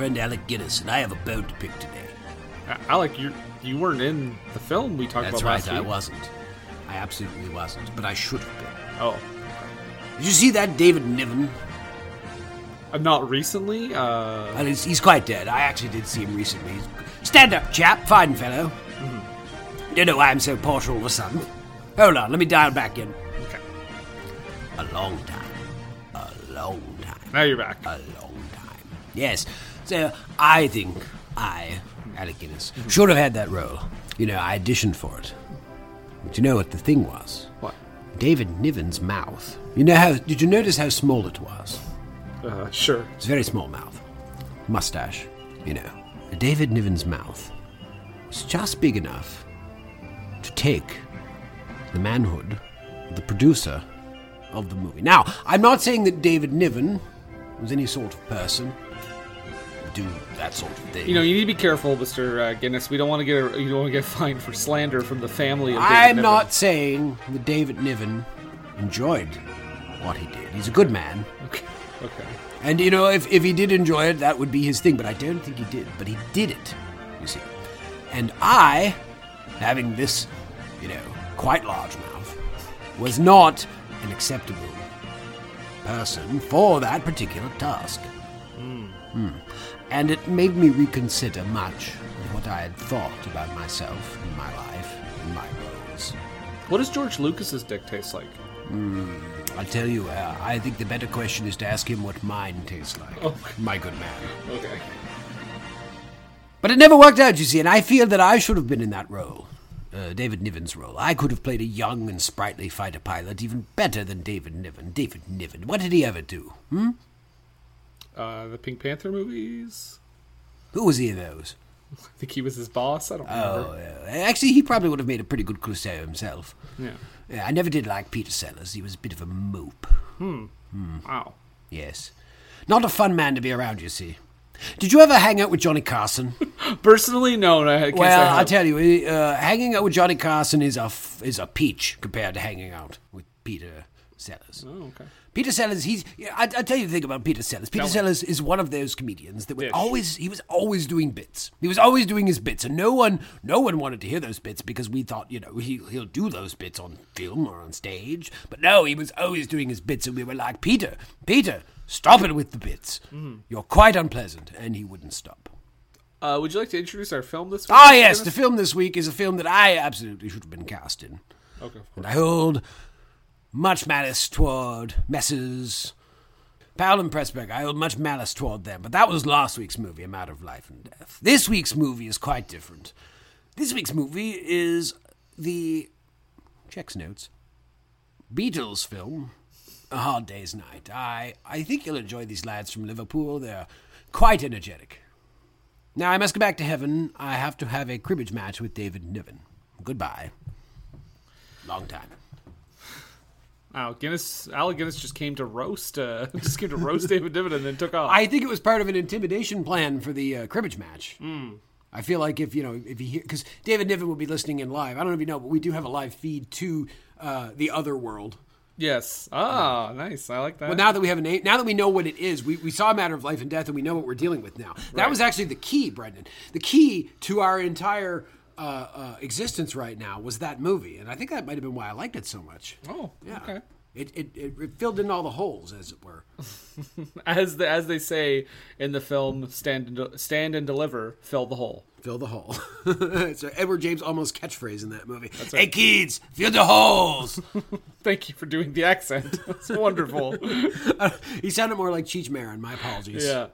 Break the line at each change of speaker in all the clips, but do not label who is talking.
Friend Alec Guinness, and I have a bone to pick today.
Alec, you you weren't in the film we talked
That's
about
right,
last
I
week.
wasn't. I absolutely wasn't, but I should have been.
Oh,
Did you see that David Niven?
uh, not recently. Uh,
Well, he's, he's quite dead. I actually did see him recently. He's, stand up, chap. Fine fellow.
Mm-hmm.
Don't know why I'm so posh all of a sudden. Hold on, let me dial back in.
okay.
A long time. A long time.
Now you're back.
a long time. Yes. So I think I, Alec Guinness, should have had that role. You know, I auditioned for it. But you know what the thing was?
What?
David Niven's mouth. You know how? Did you notice how small it was?
Uh, sure.
It's a very small mouth, mustache. You know, David Niven's mouth was just big enough to take the manhood of the producer of the movie. Now, I'm not saying that David Niven was any sort of person do that sort of thing.
You know, you need to be careful, Mister uh, Guinness. We don't want to get a, you don't want to get fined for slander from the family. Of David
I'm
Niven.
not saying that David Niven enjoyed what he did. He's a good man.
Okay. Okay.
And you know, if, if he did enjoy it, that would be his thing. But I don't think he did. But he did it, you see. And I, having this, you know, quite large mouth, was not an acceptable person for that particular task. Hmm. And it made me reconsider much of what I had thought about myself and my life and my roles.
What does George Lucas's dick taste like?
I'll tell you, uh, I think the better question is to ask him what mine tastes like.
Oh.
My good man.
Okay.
But it never worked out, you see, and I feel that I should have been in that role. Uh, David Niven's role. I could have played a young and sprightly fighter pilot even better than David Niven. David Niven, what did he ever do? Hmm?
Uh, the Pink Panther movies.
Who was he in those?
I think he was his boss. I don't
Oh,
remember.
yeah. actually, he probably would have made a pretty good Clouseau himself.
Yeah.
Yeah, I never did like Peter Sellers. He was a bit of a mope. Hmm.
Wow.
Yes. Not a fun man to be around, you see. Did you ever hang out with Johnny Carson?
Personally, no. I say
Well,
I
I'll tell you, uh, hanging out with Johnny Carson is a f- is a peach compared to hanging out with Peter Sellers.
Oh, okay.
Peter Sellers, he's. I, I'll tell you the thing about Peter Sellers. Peter
Tell.
Sellers is one of those comedians that would
Dish.
always. He was always doing bits. He was always doing his bits, and no one, no one wanted to hear those bits because we thought, you know, he he'll do those bits on film or on stage. But no, he was always doing his bits, and we were like, Peter, Peter, stop it with the bits.
Mm-hmm.
You're quite unpleasant, and he wouldn't stop.
Uh, would you like to introduce our film this week?
Ah, yes, the film this week is a film that I absolutely should have been cast in.
Okay. of course.
And I hold much malice toward Messrs. Powell and Pressburg. I hold much malice toward them. But that was last week's movie, A Matter of Life and Death. This week's movie is quite different. This week's movie is the. Checks notes. Beatles film, A Hard Day's Night. I, I think you'll enjoy these lads from Liverpool. They're quite energetic. Now, I must go back to heaven. I have to have a cribbage match with David Niven. Goodbye. Long time.
Wow, Guinness, Alec Guinness just came to roast, uh, just came to roast David Niven and then took off.
I think it was part of an intimidation plan for the uh, cribbage match. I feel like if you know if you hear because David Niven will be listening in live. I don't know if you know, but we do have a live feed to uh, the other world.
yes. Ah, nice. I like that.
Well, now that we have a name, now that we know what it is, we, we saw a matter of life and death, and we know what we're dealing with now. That
Right.
was actually the key, Brendan. The key to our entire uh, uh, existence right now was that movie, and I think that might have been why I liked it so much.
oh,
Yeah.
okay.
It, it, it, filled in all the holes, as it were.
As the, as they say in the film Stand and, De- Stand and Deliver, fill the hole.
Fill the hole. so Edward James Olmos catchphrase in that movie. Hey kids, fill the holes.
Thank you for doing the accent. It's wonderful.
he sounded more like Cheech Marin. My apologies.
yeah.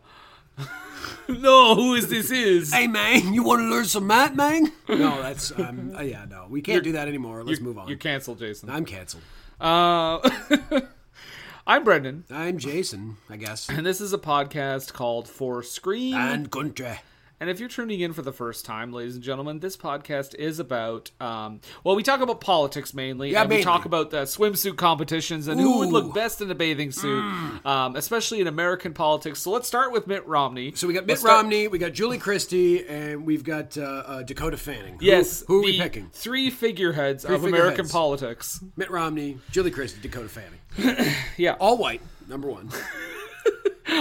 no, who is this is?
Hey man, you want to learn some math, man? No, that's um, uh, yeah, no, we can't do that anymore. Let's move on.
You're canceled, Jason.
I'm canceled.
Uh, I'm Brendan,
I'm Jason, I guess.
and this is a podcast called For Screen.
And Gunter.
And if you're tuning in for the first time, ladies and gentlemen, this podcast is about, um, well, we talk about politics mainly.
Yeah,
and we talk about the swimsuit competitions and who would
Mm.
look best in a bathing suit, um, especially in American politics. So let's start with Mitt Romney.
So we got Mitt
Let's start-
Romney, we got Julie Christie, and we've got uh, uh, Dakota Fanning.
Yes,
who, are we picking?
Three figureheads of
figureheads.
American politics.
Mitt Romney, Julie Christie, Dakota Fanning.
Yeah.
All white, number one.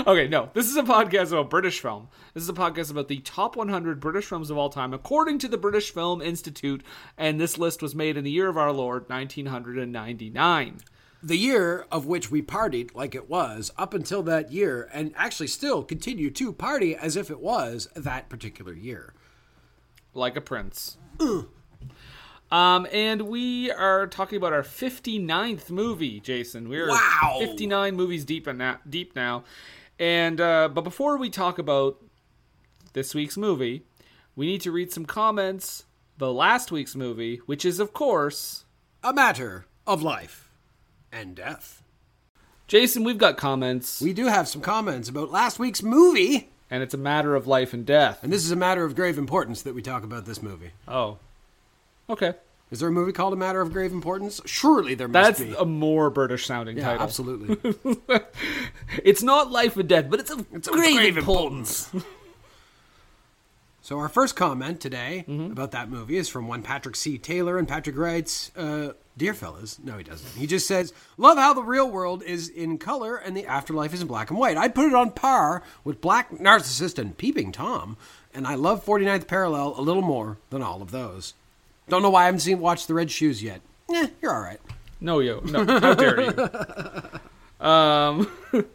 Okay, no. This is a podcast about British film. This is a podcast about the top 100 British films of all time, according to the British Film Institute. And this list was made in the year of our Lord, 1999.
the year of which we partied like it was up until that year, and actually still continue to party as if it was that particular year.
like a prince. Um, and we are talking about our 59th movie, Jason. We're
Wow.
59 movies deep in now, deep now. And uh, but before we talk about this week's movie, we need to read some comments the last week's movie, which is of course
A matter of life and death.
Jason. We've got comments,
We do have some comments about last week's movie,
and it's a matter of life and death.
and this is a matter of grave importance that we talk about this movie.
Oh, okay.
Is there a movie called A Matter of Grave Importance? Surely there must
That's
be.
That's a more British sounding
yeah,
title.
absolutely.
It's not life or death, but it's of
It's of
grave,
grave
importance.
So our first comment today
Mm-hmm.
about that movie is from one Patrick C. Taylor, and Patrick writes, uh, "Dear fellas, no, he doesn't. He just says, love how the real world is in color and the afterlife is in black and white. I'd put it on par with Black Narcissus and Peeping Tom, and I love 49th Parallel a little more than all of those. Don't know why I haven't seen watched the Red Shoes yet. Yeah, you're all right.
No, yo, no, how dare you? Um,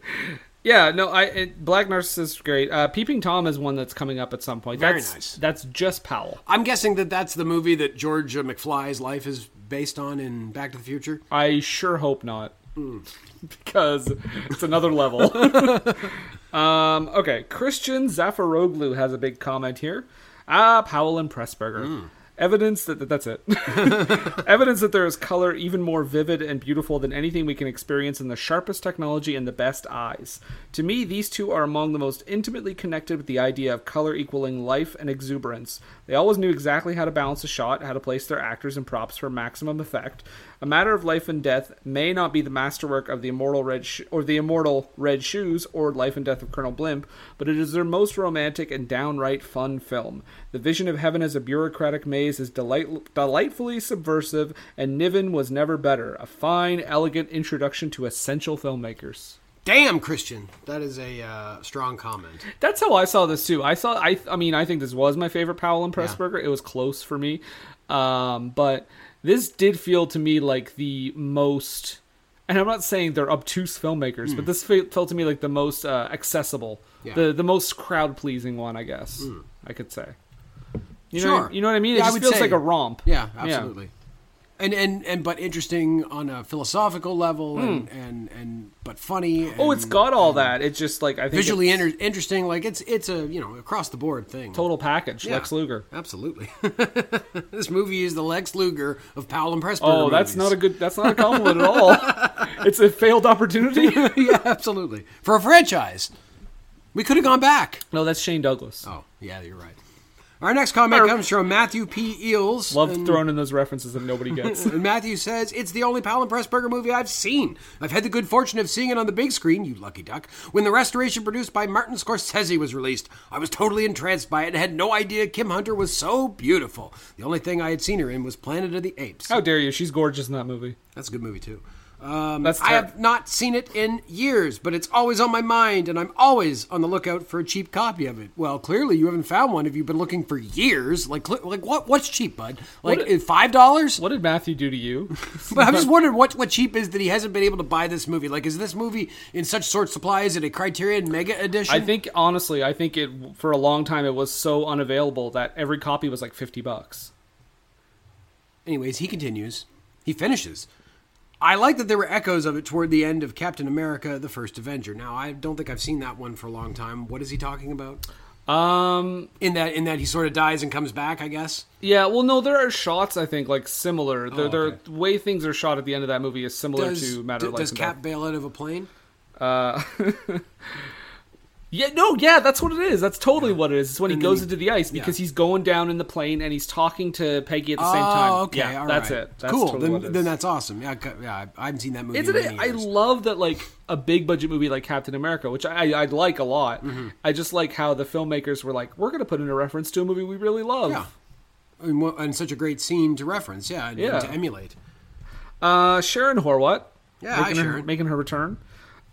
yeah, no, I it, Black Narcissus is great. Uh, Peeping Tom is one that's coming up at some point.
Very
That's,
nice.
That's just Powell.
I'm guessing that that's the movie that George uh, McFly's life is based on in Back to the Future.
I sure hope not, because it's another level. um, okay, Christian Zafaroglu has a big comment here. Ah, Powell and Pressburger. Evidence that, that that's it. Evidence that there is color even more vivid and beautiful than anything we can experience in the sharpest technology and the best eyes. To me, these two are among the most intimately connected with the idea of color equaling life and exuberance. They always knew exactly how to balance a shot, how to place their actors and props for maximum effect. A Matter of Life and Death may not be the masterwork of the immortal Red Sh- or the immortal Red Shoes or Life and Death of Colonel Blimp, but it is their most romantic and downright fun film. The vision of heaven as a bureaucratic maze is delight- delightfully subversive, and Niven was never better. A fine, elegant introduction to essential filmmakers.
Damn, Christian. That is a uh, strong comment.
That's how I saw this too. I saw. I. I mean, I think this was my favorite Powell and Pressburger. It was close for me, um, but this did feel to me like the most. And I'm not saying they're obtuse filmmakers, but this felt to me like the most uh, accessible,
Hmm. Yeah.
the the most crowd pleasing one. I guess I could say. You
Sure.
know, you know what I mean. It
Yeah, I
just
would
feels
say-
like a romp.
Yeah, absolutely. And and and but interesting on a philosophical level, and hmm. and and but funny. And.
Oh, it's got all that. It's just like I think
visually inter- interesting. Like it's it's a you know across the board thing.
total package.
Yeah,
Lex Luger.
Absolutely. this movie is the Lex Luger of Powell and Pressburger.
Oh, that's
movies.
not a good. That's not a compliment at all. It's a failed opportunity.
yeah, absolutely. For a franchise, we could have gone back.
No, that's Shane Douglas.
Oh, yeah, you're right. Our next comment comes from Matthew P. Eels.
Love
and-
throwing in those references that nobody gets.
And Matthew says, It's the only Powell and Pressburger movie I've seen. I've had the good fortune of seeing it on the big screen, you lucky duck, when the restoration produced by Martin Scorsese was released. I was totally entranced by it and had no idea Kim Hunter was so beautiful. The only thing I had seen her in was Planet of the Apes.
How dare you? She's gorgeous in that movie.
That's a good movie, too. Um, I have not seen it in years, but it's always on my mind, and I'm always on the lookout for a cheap copy of it. Well, clearly you haven't found one if you've been looking for years. Like, like what? What's cheap, bud? Like five dollars?
What did Matthew do to you?
But I'm just wondering what what cheap is that he hasn't been able to buy this movie. Like, is this movie in such short supply? Is it a Criterion Mega Edition?
I think honestly, I think it for a long time it was so unavailable that every copy was like fifty bucks.
Anyways, he continues. He finishes. I like that there were echoes of it toward the end of Captain America: The First Avenger. Now, I don't think I've seen that one for a long time. What is he talking about?
Um,
In that, in that he sort of dies and comes back. I guess.
yeah, well, no, there are shots I think like similar. The,
Oh, okay.
the way things are shot at the end of that movie is similar
Does,
to Matter
d-
of Life
does Cap bail out of a plane?
Uh, yeah, no, yeah, that's what it is. That's totally what it is. It's when he
And then
goes
he-
into the ice because he's going down in the plane and he's talking to Peggy at the same time.
Oh, okay,
yeah,
all
that's
right.
it. That's
cool.
totally
then,
what it is.
then that's awesome. Yeah, yeah. I haven't seen that movie.
Isn't it? I love that, like a big budget movie like Captain America, which I I like a lot.
Mm-hmm.
I just like how the filmmakers were like, we're going to put in a reference to a movie we really love.
Yeah. And, and such a great scene to reference. Yeah, and,
Yeah.
to emulate.
Uh, Sharon Horwat,
Yeah, hi,
making, her,
Sharon.
making her return.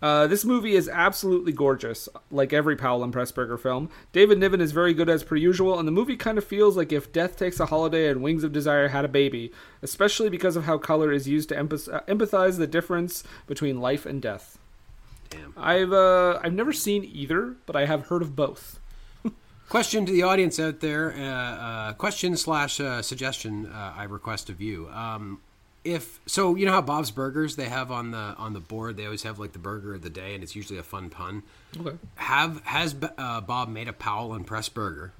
Uh, this movie is absolutely gorgeous, like every Powell and Pressburger film. David Niven is very good as per usual, and the movie kind of feels like if Death Takes a Holiday and Wings of Desire had a baby, especially because of how color is used to empath- empathize the difference between life and death.
Damn.
I've uh, I've never seen either, but I have heard of both.
Question to the audience out there. Uh, uh, question slash uh, suggestion. Uh, I request of you. Um, if so, you know how Bob's Burgers they have on the on the board. They always have like the burger of the day, and it's usually a fun pun.
Okay.
Have has uh, Bob made a Powell and Press burger?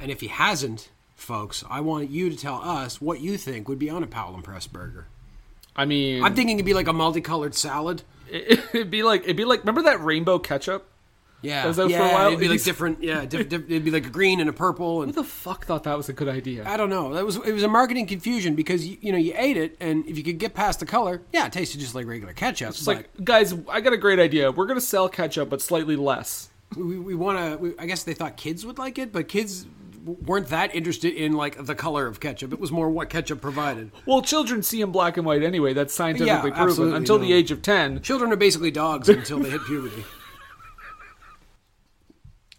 And if he hasn't, folks, I want you to tell us what you think would be on a Powell and Press burger.
I mean,
I'm thinking it'd be like a multicolored salad.
it'd be like it'd be like remember that rainbow ketchup?
Yeah,
Was that for a
yeah,
while?
It'd be like different. Yeah, diff, diff, it'd be like a green and a purple, and
Who the fuck thought that was a good idea?
I don't know. That was it was a marketing confusion because you, you know you ate it, and if you could get past the color, yeah, it tasted just like regular ketchup.
It's like, guys, I got a great idea. We're gonna sell ketchup, but slightly less.
we, we want to. I guess they thought kids would like it, but kids weren't that interested in like the color of ketchup. It was more what ketchup provided.
Well, children see in black and white anyway. That's scientifically proven.
absolutely,
Until the age of ten,
Children are basically dogs until they hit puberty.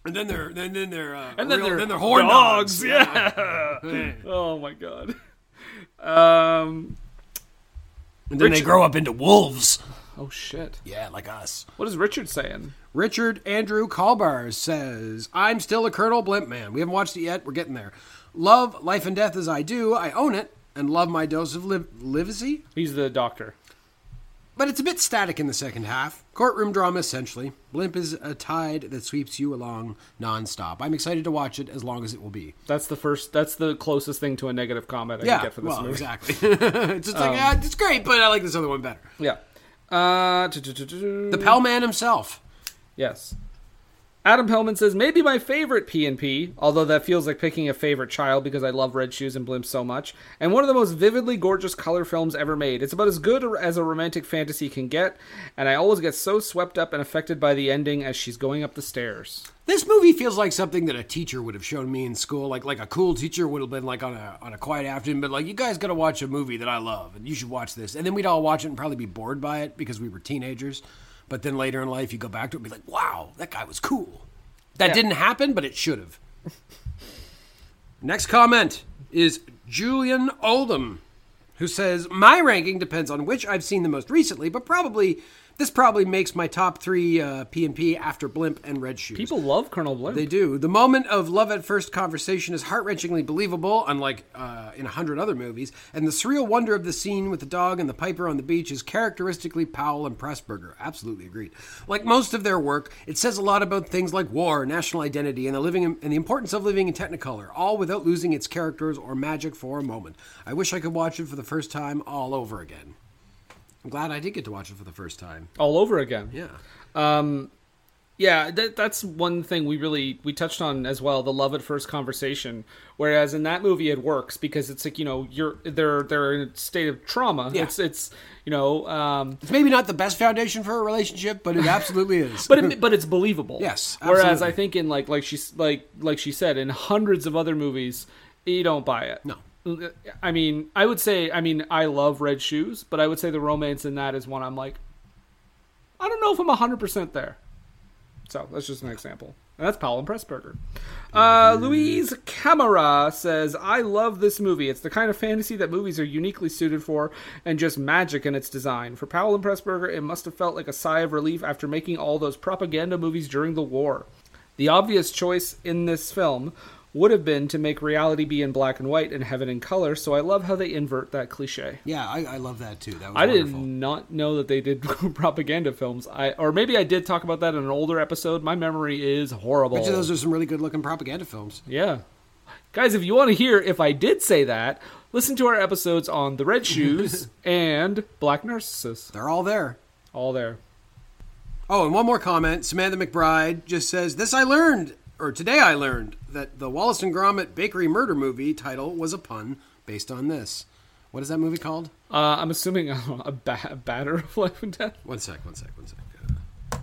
And then they're then then they're uh,
and then
real-
they're
then they're horn
dogs.
dogs.
Yeah. oh my god. Um.
And then they grow up into wolves.
Oh shit.
Yeah, like us.
What is Richard saying?
Richard Andrew Kalbar says, I'm still a Colonel Blimp man. We haven't watched it yet. We're getting there. Love Life and Death as I do. I own it and love my dose of liv- Livesey.
He's the doctor.
But it's a bit static in the second half. Courtroom drama, essentially. Blimp is a tide that sweeps you along nonstop. I'm excited to watch it as long as it will be.
That's the first. That's the closest thing to a negative comment I
Yeah,
can get for this
well,
movie.
exactly. it's just like, ah, it's great, but I like this other one better.
Yeah. Uh.
The Pell Man himself.
Yes. Adam Pellman says maybe my favorite P&P, although that feels like picking a favorite child because I love Red Shoes and Blimp so much, and one of the most vividly gorgeous color films ever made. It's about as good as a romantic fantasy can get, and I always get so swept up and affected by the ending as she's going up the stairs.
This movie feels like something that a teacher would have shown me in school. Like like a cool teacher would have been like on a on a quiet afternoon, but like you guys got to watch a movie that I love, and you should watch this. And then we'd all watch it and probably be bored by it because we were teenagers. But then later in life, you go back to it and be like, "Wow, that guy was cool." That
Yeah.
didn't happen, but it should have. Next comment is Julian Oldham, who says, My ranking depends on which I've seen the most recently, but probably. This probably makes my top three uh, P&P after Blimp and Red Shoes.
People love Colonel Blimp.
They do. The moment of love at first conversation is heart wrenchingly believable, unlike uh, in a hundred other movies. And the surreal wonder of the scene with the dog and the piper on the beach is characteristically Powell and Pressburger. Absolutely agreed. Like most of their work, it says a lot about things like war, national identity, and the living in, and the importance of living in Technicolor, all without losing its characters or magic for a moment. I wish I could watch it for the first time all over again. I'm glad I did get to watch it for the first time.
all over again.
Yeah.
Yeah, that, that's one thing we really we touched on as well. The love at first conversation. Whereas in that movie, it works because it's like you know you're they're they're in a state of trauma.
Yeah.
It's it's you know, um,
It's maybe not the best foundation for a relationship, but it absolutely is.
but it, but it's believable.
Yes,
Whereas. I think in like like she's like like she said in hundreds of other movies, you don't buy it.
No.
I mean, I would say, I mean, I love Red Shoes, but I would say the romance in that is one I'm like, I don't know if I'm 100% there. So that's just an example. And that's Powell and Pressburger. Uh, Louise Camera says, I love this movie. It's the kind of fantasy that movies are uniquely suited for and just magic in its design. For Powell and Pressburger, it must have felt like a sigh of relief after making all those propaganda movies during the war. The obvious choice in this film would have been to make reality be in black and white and heaven in color, so I love how they invert that cliche.
Yeah, I, I love that too. That was
I did not know that they did propaganda films. I or maybe I did talk about that in an older episode. My memory is horrible.
Those are some really good looking propaganda films.
yeah. Guys, if you want to hear if I did say that, listen to our episodes on The Red Shoes and Black Narcissus.
They're all there.
All there.
Oh, and one more comment. Samantha McBride just says, This I learned, or today I learned, that the Wallace and Gromit Bakery Murder movie title was a pun based on this. What is that movie called?
Uh, I'm assuming uh, a, ba- a batter of life and death.
One sec, one sec, one sec. Uh,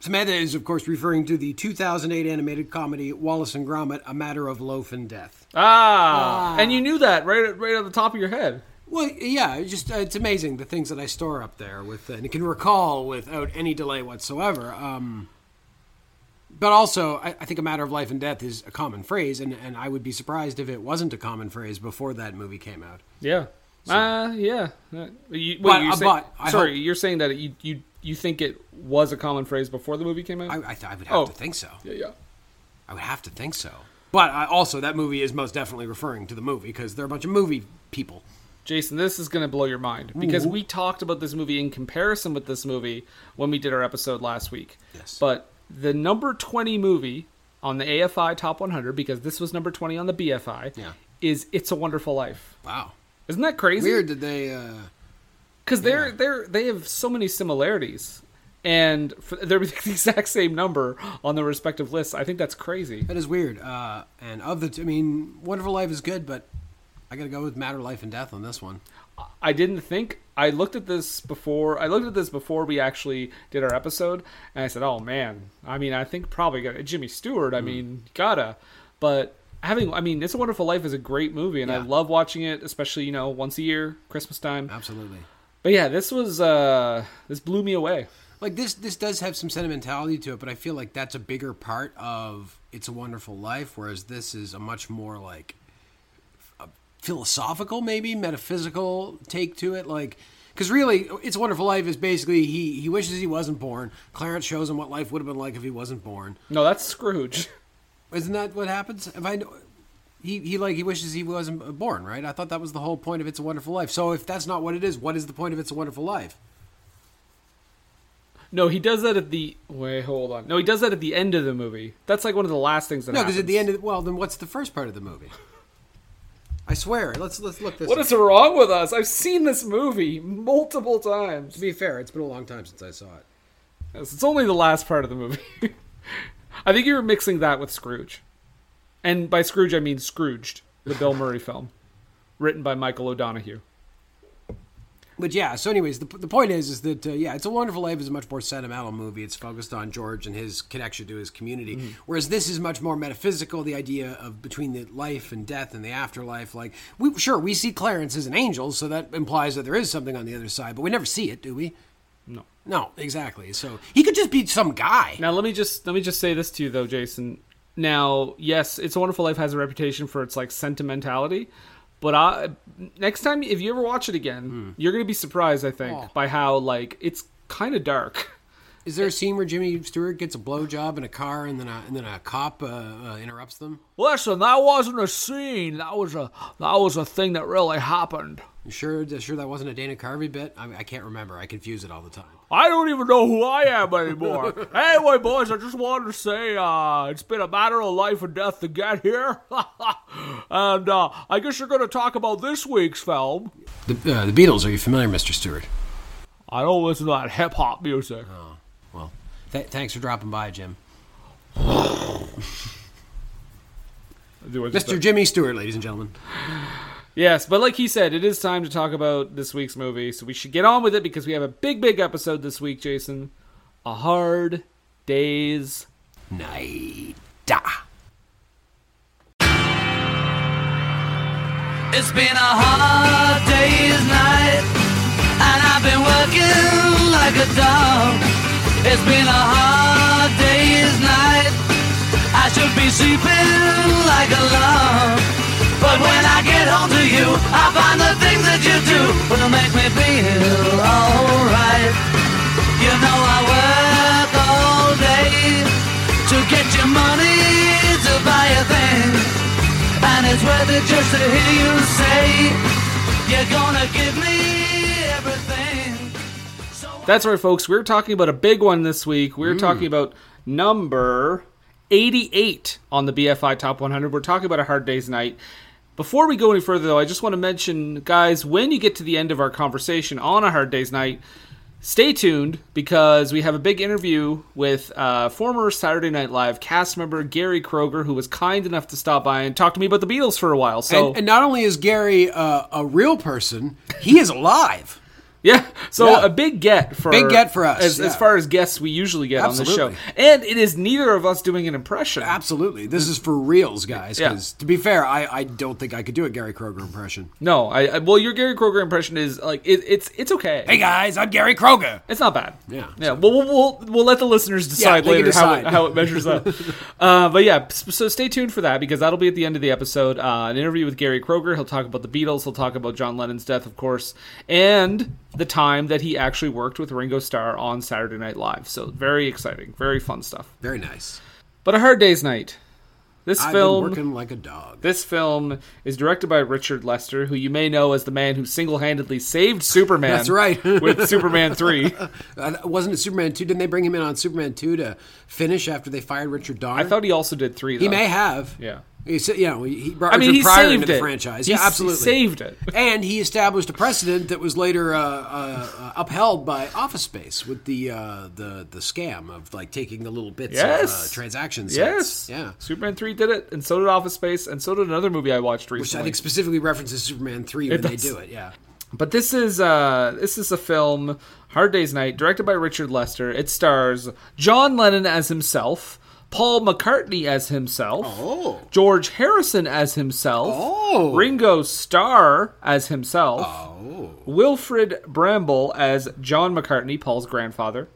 Samantha is, of course, referring to the 2008 animated comedy Wallace and Gromit A Matter of Loaf and Death.
Ah, and you knew that right, right on the top of your head.
Well, yeah, it's just uh, it's amazing the things that I store up there with, uh, and can recall without any delay whatsoever. Um, but also, I, I think a matter of life and death is a common phrase, and, and I would be surprised if it wasn't a common phrase before that movie came out.
Yeah. Uh, yeah. Uh, you, wait,
But-
you're
uh,
saying,
but
sorry,
hope-
you're saying that you, you you think it was a common phrase before the movie came out?
I, I, th- I would have
Oh.
to think so.
yeah, yeah.
I would have to think so. But I, also, that movie is most definitely referring to the movie because they're a bunch of movie people.
Jason, this is going to blow your mind because we talked about this movie in comparison with this movie when we did our episode last week.
Yes.
But the number 20 movie on the AFI Top 100, because this was number 20 on the BFI,
Yeah.
is It's a Wonderful Life.
Wow.
Isn't that crazy?
Weird that they. Uh,
because they're they're they have so many similarities, and they're the exact same number on the respective lists. I think that's crazy.
that is weird. Uh, and of the, t- I mean, Wonderful Life is good, but I got to go with Matter, Life, and Death on this one.
I didn't think I looked at this before. I looked at this before we actually did our episode, and I said, "Oh man, I mean, I think probably got Jimmy Stewart. I mean, gotta." But having, I mean, It's a Wonderful Life is a great movie, and I love watching it, especially you know once a year, Christmas time.
Absolutely.
But yeah, this was uh this blew me away.
like this this does have some sentimentality to it but i feel like that's a bigger part of it's a wonderful life whereas this is a much more like philosophical maybe metaphysical take to it like because really it's a wonderful life is basically he he wishes he wasn't born clarence shows him what life would have been like if he wasn't born
No, that's Scrooge.
isn't that what happens if i know he, he like he wishes he wasn't uh, born right i thought that was the whole point of it's a wonderful life so if that's not what it is what is the point of it's a wonderful life
No, he does that at the wait. Hold on. No, he does that at the end of the movie. That's like one of the last things that.
No, because at the end of well, then what's the first part of the movie? I swear. Let's let's look this.
What
up.
is wrong with us? I've seen this movie multiple times.
To be fair, it's been a long time since I saw it.
Yes, It's only the last part of the movie. I think you were mixing that with Scrooge, and by Scrooge I mean Scrooged, the Bill Murray film, written by Michael O'Donoghue.
But yeah. So, anyways, the the point is, is that uh, yeah, it's a Wonderful Life is a much more sentimental movie. It's focused on George and his connection to his community, whereas this is much more metaphysical. The idea of between the life and death and the afterlife. Like, we sure we see Clarence as an angel, so that implies that there is something on the other side, but we never see it, do we?
No.
No, exactly. So he could just be some guy.
Now let me just let me just say this to you though, Jason. Now, yes, It's a Wonderful Life has a reputation for its like sentimentality, but I next time if you ever watch it again, you're gonna be surprised. I think
Oh.
by how like it's kind of dark.
Is there a scene where Jimmy Stewart gets a blowjob in a car and then a, and then a cop uh, uh, interrupts them?
Listen, that wasn't a scene. That was a that was a thing that really happened.
You sure, sure that wasn't a Dana Carvey bit? I, I can't remember. I confuse it all the time.
I don't even know who I am anymore. anyway, boys, I just wanted to say uh, it's been a matter of life and death to get here. and uh, I guess you're going to talk about this week's film.
The, uh, the Beatles, are you familiar, Mr. Stewart?
I don't listen to that hip hop music.
Well, th- thanks for dropping by, Jim. Mr. Jimmy Stewart, ladies and gentlemen.
Yes, but like he said, it is time to talk about this week's movie, so we should get on with it because we have a big, big episode this week, Jason. A Hard Day's
Night.
It's been a hard day's night, and I've been working like a dog. It's been a hard day's night. I should be sleeping like a log. But when I get home to you, I find the things that you do will make me feel alright. You know I work all day to get your money to buy a thing. And it's worth it just to hear you say you're gonna give me everything. So
That's right, folks. We're talking about a big one this week. We're mm. talking about number 88 on the BFI Top 100. We're talking about a hard day's night. Before we go any further, though, I just want to mention, guys, when you get to the end of our conversation on a hard day's night, stay tuned because we have a big interview with uh, former Saturday Night Live cast member Gary Kroeger, who was kind enough to stop by and talk to me about the Beatles for a while. So,
And, and not only is Gary uh, a real person, he is alive.
Yeah, so
Yeah.
a big get for
Big get for us,
as, as far as guests we usually get on the show, and it is neither of us doing an impression.
Absolutely. This is for reals, guys.
Yeah.
Because to be fair, I, I don't think I could do a Gary Kroeger impression.
No, I, I well, your Gary Kroeger impression is like it, it's it's okay.
Hey guys, I'm Gary Kroeger.
It's not bad.
Yeah.
yeah. Well, we'll we'll, we'll let the listeners decide later how it, how it measures up. uh, but yeah, so stay tuned for that because that'll be at the end of the episode. Uh, an interview with Gary Kroeger. He'll talk about the Beatles. He'll talk about John Lennon's death, of course, and the time that he actually worked with Ringo Starr on Saturday Night Live. So very exciting, very fun stuff.
Very nice.
But a hard day's night. This
I've
film.
working like a dog.
This film is directed by Richard Lester, who you may know as the man who single-handedly saved Superman.
That's right.
with Superman three.
Uh, wasn't it Superman 2? Didn't they bring him in on Superman 2 to finish after they fired Richard Donner?
I thought he also did three. Though.
he may have.
Yeah.
He said, you know, he brought
I mean,
Richard
he
Pryor
saved
into the
it.
franchise.
He
yeah, absolutely.
saved it.
And he established a precedent that was later uh, uh, uh, upheld by Office Space with the uh, the the scam of like taking the little bits
Yes.
of uh, transaction.
Yes.
Yeah.
Superman three did it, and so did Office Space, and so did another movie I watched recently, Which.
I think specifically references Superman 3 when they do it. Yeah.
But this is uh this is a film, Hard Day's Night, directed by Richard Lester. It stars John Lennon as himself, Paul McCartney as himself,
Oh.
George Harrison as himself,
Oh.
Ringo Starr as himself,
Oh.
Wilfrid Brambell as John McCartney, Paul's grandfather.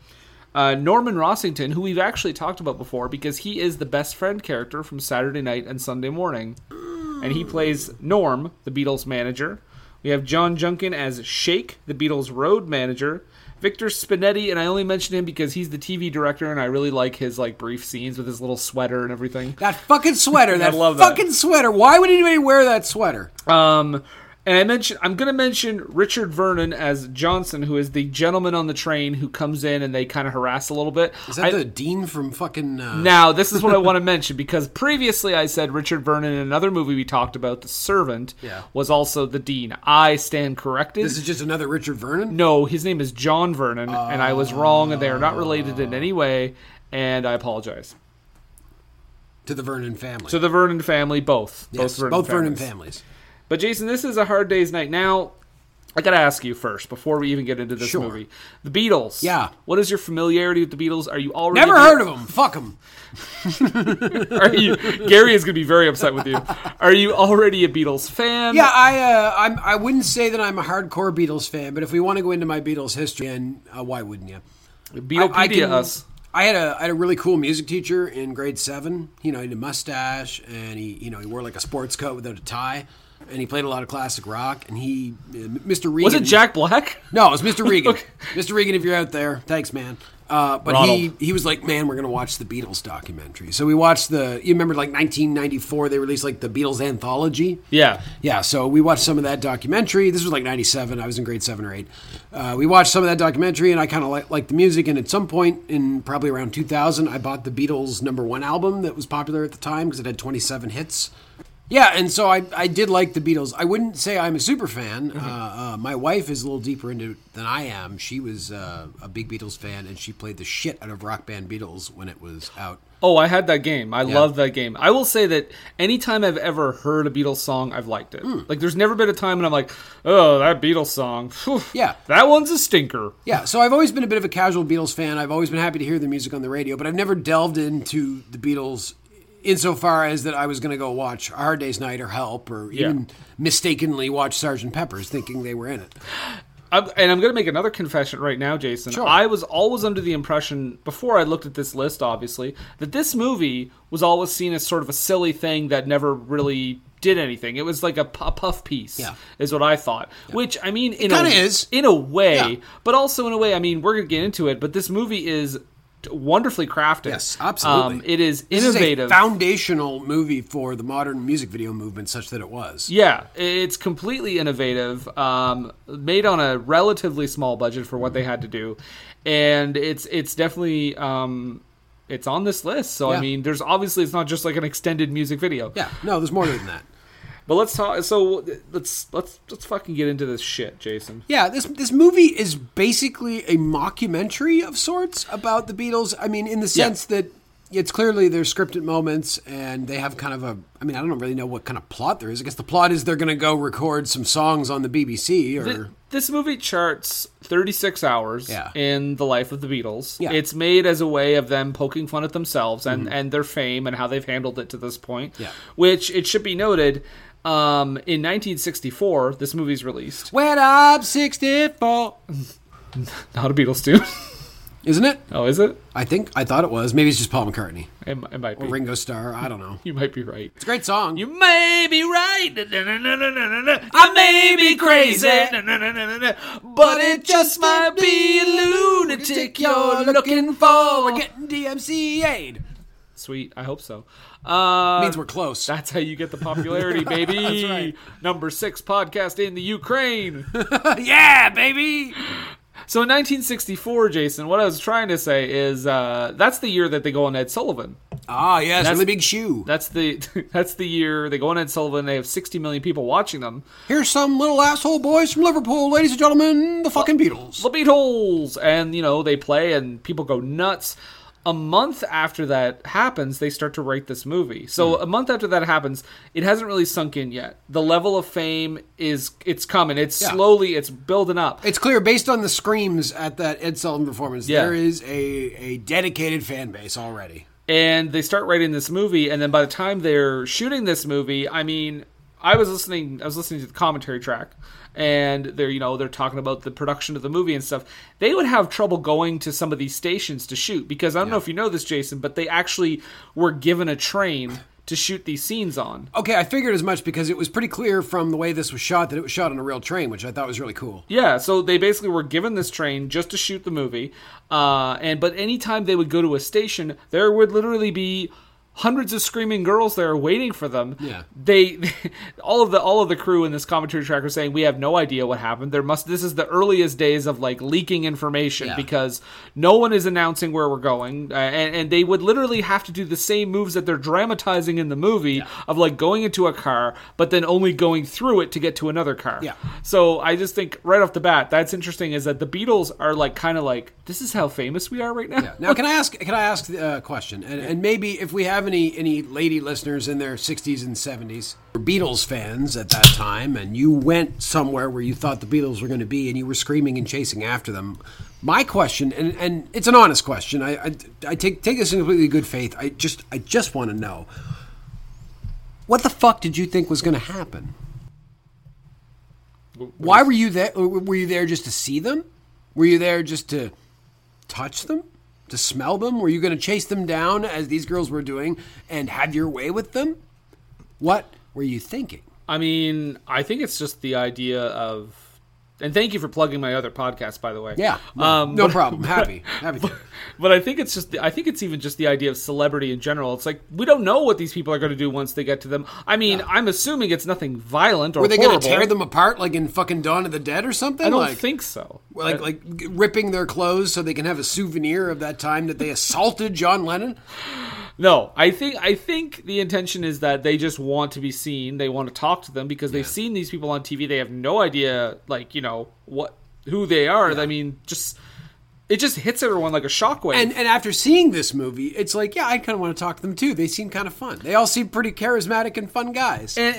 Uh, Norman Rossington, who we've actually talked about before because he is the best friend character from Saturday Night and Sunday Morning. And he plays Norm, the Beatles manager. We have John Junkin as Shake, the Beatles road manager. Victor Spinetti, and I only mention him because he's the TV director, and I really like his like brief scenes with his little sweater and everything.
That fucking sweater. That
love that.
fucking sweater. Why would anybody wear that sweater?
Um, and I mentioned I'm going to mention Richard Vernon as Johnson, who is the gentleman on the train who comes in and they kind of harass a little bit.
Is that
I-
the dean from fucking. Uh,
now, this is what I want to mention because previously I said Richard Vernon in another movie we talked about, The Servant,
Yeah.
was also the dean. I stand corrected.
This is just another Richard Vernon?
no, his name is John Vernon, and I was wrong, and they are not related in any way, and I apologize.
To the Vernon family.
To the Vernon family, both.
yes,
both Vernon
both Vernon
families. But Jason, this is a hard day's night. Now, I gotta ask you first before we even get into this
Sure.
movie. The Beatles.
Yeah.
What is your familiarity with the Beatles? Are you already
Never heard of them. Fuck them.
Are you? Gary is gonna be very upset with you. Are you already a Beatles fan?
Yeah, I uh, I'm, I wouldn't say that I'm a hardcore Beatles fan, but if we want to go into my Beatles history, and uh, why wouldn't you?
Beatlepedia
I, I can-
us.
I had a I had a really cool music teacher in grade seven. You know, he had a mustache and he you know he wore like a sports coat without a tie, and he played a lot of classic rock. And he, uh, Mr. Regan,
Was it Jack Black?
No, it was Mr. Regan.
Okay.
Mr. Regan, if you're out there, thanks, man. Uh, but he
Ronald.
he was like, man, we're gonna watch the Beatles documentary. So we watched the. You remember, like 1994, they released like the Beatles anthology.
Yeah.
Yeah, so we watched some of that documentary. This was like '97. I was in grade seven or eight. Uh, we watched some of that documentary, and I kind of like liked the music. And at some point in probably around 2000, I bought the Beatles' number one album that was popular at the time because it had 27 hits. Yeah, and so I, I did like the Beatles. I wouldn't say I'm a super fan.
Mm-hmm.
Uh, uh, my wife is a little deeper into it than I am. She was uh, a big Beatles fan, and she played the shit out of Rock Band Beatles when it was out.
Oh, I had that game. I love that game. I will say that anytime I've ever heard a Beatles song, I've liked it. Like, there's never been a time when I'm like, oh, that Beatles song. phew,
Yeah.
That one's a stinker.
Yeah, so I've always been a bit of a casual Beatles fan. I've always been happy to hear their music on the radio, but I've never delved into the Beatles insofar as that I was going to go watch A Hard Day's Night or Help or even
Yeah.
mistakenly watch Sergeant Pepper's thinking they were in it.
I'm, and I'm going to make another confession right now, Jason.
Sure.
I was always under the impression, before I looked at this list, obviously, that this movie was always seen as sort of a silly thing that never really did anything. It was like a, a puff piece,
Yeah.
is what I thought. Which, I mean, in a,
is.
In a way,
Yeah.
but also in a way, I mean, we're going to get into it, but this movie is wonderfully crafted.
Yes, absolutely.
Um, it is innovative.
is a foundational movie for the modern music video movement, such that it was.
Yeah, it's completely innovative. Um, made on a relatively small budget for what they had to do, and it's it's definitely um, it's on this list. So I mean, there's obviously it's not just like an extended music video.
Yeah, no, there's more than that.
But let's talk. So let's let's let's fucking get into this shit, Jason.
Yeah, this this movie is basically a mockumentary of sorts about the Beatles. I mean, in the
Yeah.
sense that it's clearly there's scripted moments and they have kind of a. I mean, I don't really know what kind of plot there is. I guess the plot is they're going to go record some songs on the BBC or.
Th- This movie charts 36 hours
Yeah.
in the life of the Beatles.
Yeah.
It's made as a way of them poking fun at themselves and, and their fame and how they've handled it to this point.
Mm-hmm. Yeah.
Which it should be noted, um, in 1964, this movie's released.
when I'm 64.
Not a Beatles tune.
Isn't it?
oh, is it?
I think I thought it was. Maybe it's just Paul McCartney
It, it might be.
or Ringo Starr. I don't know.
You might be right.
It's a great song.
You may be right. I may be crazy. But it just might be a lunatic you're looking for.
We're getting DMCA'd.
Sweet. I hope so. Uh,
Means we're close.
That's how you get the popularity, baby.
Right.
Number six podcast in the Ukraine.
yeah, baby.
So in 1964, Jason, what I was trying to say is uh, that's the year that they go on Ed Sullivan.
Ah, yes,
That's-
really big shoe.
That's the that's the year they go on Ed Sullivan. They have 60 million people watching them.
Here's some little asshole boys from Liverpool, ladies and gentlemen, the fucking Beatles.
The Beatles, and you know they play and people go nuts. A month after that happens, they start to write this movie. So
Hmm.
a month after that happens, it hasn't really sunk in yet. The level of fame is it's coming. It's
Yeah.
slowly it's building up.
It's clear based on the screams at that Ed Sullivan performance,
Yeah.
there is a, a dedicated fan base already.
and they start writing this movie and then by the time they're shooting this movie i mean i was listening i was listening to the commentary track and they're you know they're talking about the production of the movie and stuff. They would have trouble going to some of these stations to shoot because i don't know if you know this jason but they actually were given a train to shoot these scenes on.
Okay, I figured as much because it was pretty clear from the way this was shot that it was shot on a real train, which I thought was really cool.
Yeah, so they basically were given this train just to shoot the movie, uh, and but anytime they would go to a station, there would literally be hundreds of screaming girls there waiting for them.
Yeah.
they all of the all of the crew in this commentary track are saying we have no idea what happened. There must this is the earliest days of like leaking information
Yeah.
because no one is announcing where we're going, uh, and, and they would literally have to do the same moves that they're dramatizing in the movie of like going into a car, but then only going through it to get to another car.
Yeah.
So I just think right off the bat, that's interesting. Is that the Beatles are like kind of like this is how famous we are right now.
Now, can I ask? Can I ask a question? And, and maybe if we have any any lady listeners in their 60s and 70s, were Beatles fans at that time, and you went somewhere where you thought the Beatles were going to be, and you were screaming and chasing after them. My question, and, and it's an honest question. I, I, I take take this in completely good faith. I just I just want to know what the fuck did you think was going to happen? Why were you there? Were you there just to see them? Were you there just to touch them? To smell them? Were you going to chase them down as these girls were doing and have your way with them? What were you thinking?
I mean, I think it's just the idea of. And thank you for plugging my other podcast, by the way.
Yeah, no,
Um,
no
but-
problem. Happy, happy. to.
But I think it's just I think it's even just the idea of celebrity in general. It's like we don't know what these people are going to do once they get to them. I mean, I'm assuming it's nothing violent or
Were they going to tear them apart like in fucking Dawn of the Dead or something?
I don't
like,
think so.
like like ripping their clothes so they can have a souvenir of that time that they assaulted John Lennon.
No, I think I think the intention is that they just want to be seen. They want to talk to them because they've seen these people on TV. They have no idea, like you know what who they are. I mean, just it just hits everyone like a shockwave.
And and after seeing this movie, it's like, yeah, I kind of want to talk to them too. They seem kind of fun. They all seem pretty charismatic and fun guys.
and,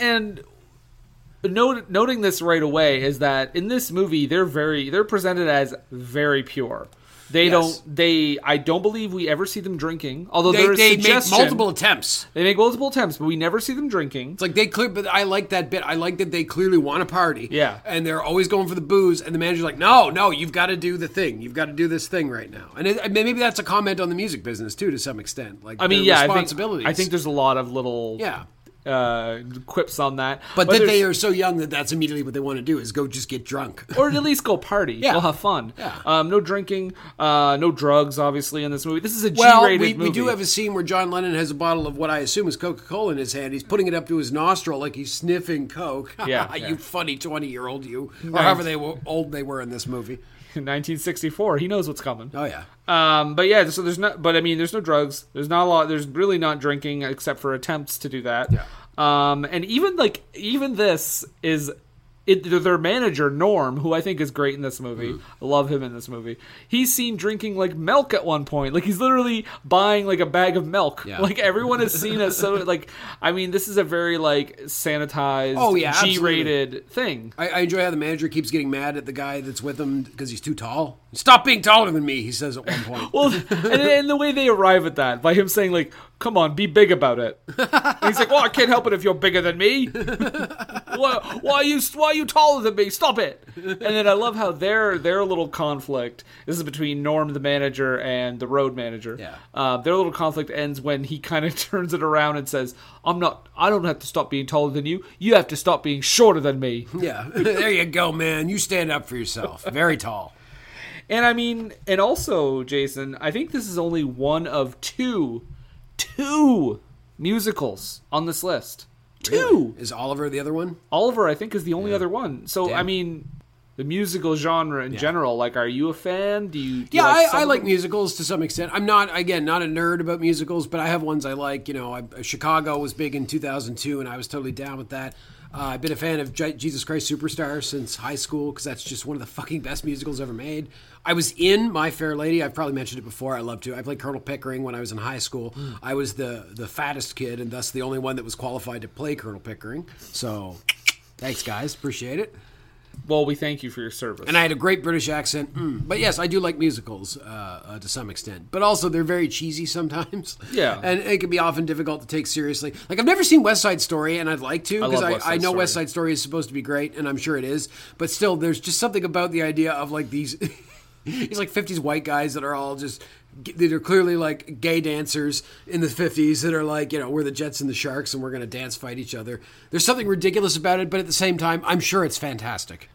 and note, noting this right away is that in this movie they're very they're presented as very pure They
Yes.
don't. They. I don't believe we ever see them drinking. Although
They,
there is
they make multiple attempts.
They make multiple attempts, but we never see them drinking.
It's like they clear, but I like that bit. I like that they clearly want to party.
Yeah.
and they're always going for the booze, and the manager's like, "No, no, you've got to do the thing. You've got to do this thing right now." And it, maybe that's a comment on the music business too, to some extent. Like,
I mean, yeah, I think. I think there's a lot of little
yeah,
uh, quips on that,
but, that they are so young that that's immediately what they want to do is go just get drunk.
or at least go party.
Yeah.
We'll have fun.
Yeah.
Um, no drinking, uh, no drugs, obviously, in this movie. This is a
Well,
G-rated
we,
movie.
we do have a scene where John Lennon has a bottle of what I assume is Coca Cola in his hand. He's putting it up to his nostril like he's sniffing Coke.
Yeah,
you funny twenty year old you, or however they were, old they were in this movie.
In 1964. He knows what's coming.
Oh yeah.
Um, but yeah, so there's no, but I mean, there's no drugs. There's not a lot. There's really not drinking except for attempts to do that.
Yeah.
Um, and even like even this is. It, their manager Norm, who I think is great in this movie.
Mm-hmm.
I love him in this movie. He's seen drinking like milk at one point, like he's literally buying like a bag of milk.
Yeah.
Like everyone has seen it. So like, I mean, this is a very like sanitized,
Oh, yeah.
G-rated thing.
I, I enjoy how the manager keeps getting mad at the guy that's with him because he's too tall. Stop being taller than me, he says at one point.
Well, and, and the way they arrive at that by him saying like, "Come on, be big about it." And he's like, "Well, I can't help it if you're bigger than me. why, why are you why are you taller than me? Stop it!" And then I love how their their little conflict. This is between Norm, the manager, and the road manager.
Yeah.
Uh, their little conflict ends when he kind of turns it around and says, "I'm not. I don't have to stop being taller than you. You have to stop being shorter than me."
yeah, there you go, man. You stand up for yourself. Very tall.
And I mean, and also, Jason, I think this is only one of two, two musicals on this list. Two.
Is Oliver the other one?
Oliver, I think, is the only other one. So, I mean, the musical genre in general, like, are you a fan? Do you? Do you
Yeah,
some
I, I
of
like
them?
musicals to some extent. I'm not, again, not a nerd about musicals, but I have ones I like. You know, I, Chicago was big in 2002, and I was totally down with that. Uh, I've been a fan of J- Jesus Christ Superstar since high school because that's just one of the fucking best musicals ever made. I was in My Fair Lady. I've probably mentioned it before. I love to. I played Colonel Pickering when I was in high school.
Hmm.
I was the the fattest kid, and thus the only one that was qualified to play Colonel Pickering. So, thanks, guys. Appreciate it.
Well, we thank you for your service.
And I had a great British accent. Mm. But yes, I do like musicals uh, uh, to some extent. But also, they're very cheesy sometimes.
Yeah.
And it can be often difficult to take seriously. Like, I've never seen West Side Story, and I'd like to, because
love
I, I, know
Story.
West Side Story is supposed to be great, and I'm sure it is. But still, there's just something about the idea of, like, these. These like '50s white guys that are all just that are clearly like gay dancers in the '50s that are like you know we're the Jets and the Sharks and we're gonna dance fight each other. There's something ridiculous about it, but at the same time, I'm sure it's fantastic.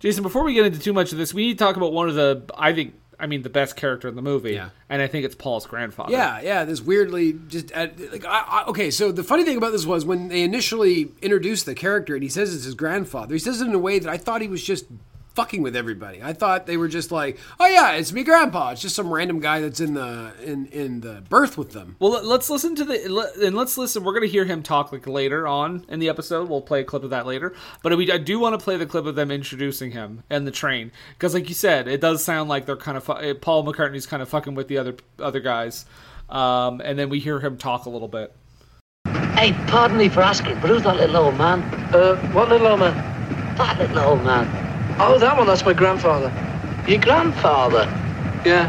Jason, before we get into too much of this, we need to talk about one of the, I think, I mean, the best character in the movie.
Yeah.
And I think it's Paul's grandfather.
Yeah, yeah. This weirdly just uh, like I, I, okay. So the funny thing about this was when they initially introduced the character, and he says it's his grandfather. He says it in a way that I thought he was just fucking with everybody. I thought they were just like, oh yeah, it's me, grandpa. It's just some random guy that's in the in in the berth with them.
Well, let- let's listen to the and let's listen. We're going to hear him talk like later on in the episode. We'll play a clip of that later. But we, I do want to play the clip of them introducing him and the train because, like you said, it does sound like they're kind of fu- eh, Paul McCartney's kind of fucking with the other other guys. Um, and then we hear him talk a little bit.
Hey, pardon me for asking, but who's that little old man?
Uh, what little old man?
That little old man.
Oh, that one, that's my grandfather.
Your grandfather?
Yeah.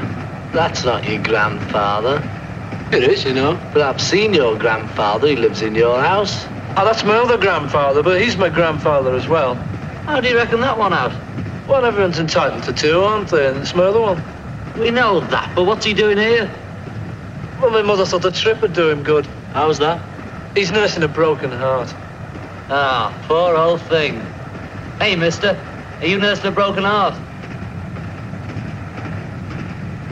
That's not your grandfather.
It is, you know.
But I've seen your grandfather. He lives in your house.
Oh, that's my other grandfather, but he's my grandfather as well.
How do you reckon that one out?
Well, everyone's entitled to two, aren't they? And it's my other one.
We know that, but what's he doing here?
Well, my mother thought the trip would do him good.
How's that?
He's nursing a broken heart.
Ah, poor old thing. Hey, mister, you nursing a broken heart?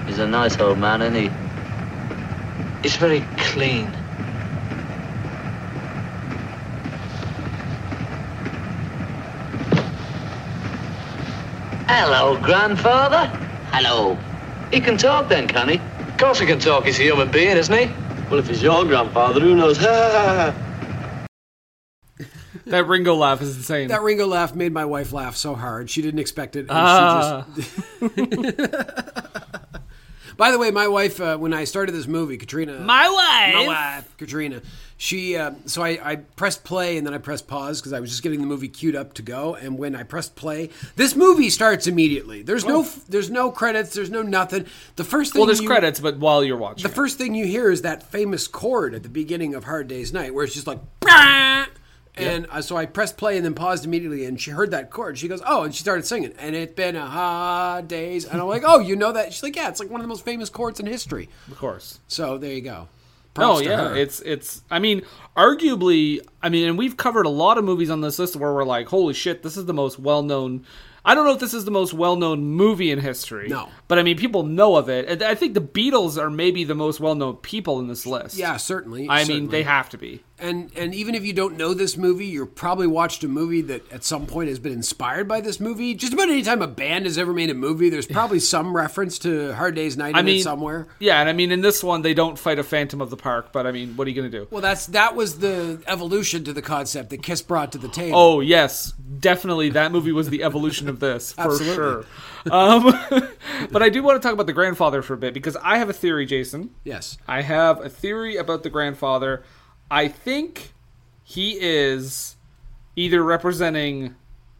He's a nice old man, isn't he?
He's very clean.
Hello, grandfather. Hello. He can talk then, can he?
Of course he can talk. He's a human being, isn't he?
Well, if he's your grandfather, who knows?
That Ringo laugh is insane.
That Ringo laugh made my wife laugh so hard she didn't expect it. And
Ah.
she just... By the way, my wife, uh, when I started this movie, Katrina,
My wife.
my wife, Katrina, She, uh, so I, I pressed play and then I pressed pause because I was just getting the movie queued up to go. And when I pressed play, this movie starts immediately. There's no, there's no credits. There's no nothing. The first thing
Well, there's
you-
credits, but while you're watching,
The
it.
first thing you hear is that famous chord at the beginning of Hard Day's Night, where it's just like, "Bah!" And uh, so I pressed play and then paused immediately, and she heard that chord. She goes, "Oh!" and she started singing, and it's been a hard days, and I'm like, "Oh, you know that?" She's like, "Yeah, it's like one of the most famous chords in history."
of course.
So there you go.
No,
Props to
yeah,
her.
it's it's. I mean, arguably, I mean, and we've covered a lot of movies on this list where we're like, holy shit, this is the most well known. I don't know if this is the most well known movie in history.
No.
but I mean, people know of it. I think the Beatles are maybe the most well known people in this list.
yeah, certainly.
I mean, they have to be.
And and even if you don't know this movie, you're probably watched a movie that at some point has been inspired by this movie. Just about any time a band has ever made a movie, there's probably some reference to Hard Day's Night in
I mean,
it somewhere.
Yeah, and I mean, in this one, they don't fight a Phantom of the Park, but I mean, what are you gonna do?
Well, that's that was the evolution to the concept that Kiss brought to the table.
Oh yes, definitely. That movie was the evolution of this for sure. Um, but I do want to talk about the grandfather for a bit because I have a theory, Jason.
yes.
I have a theory about the grandfather. I think he is either representing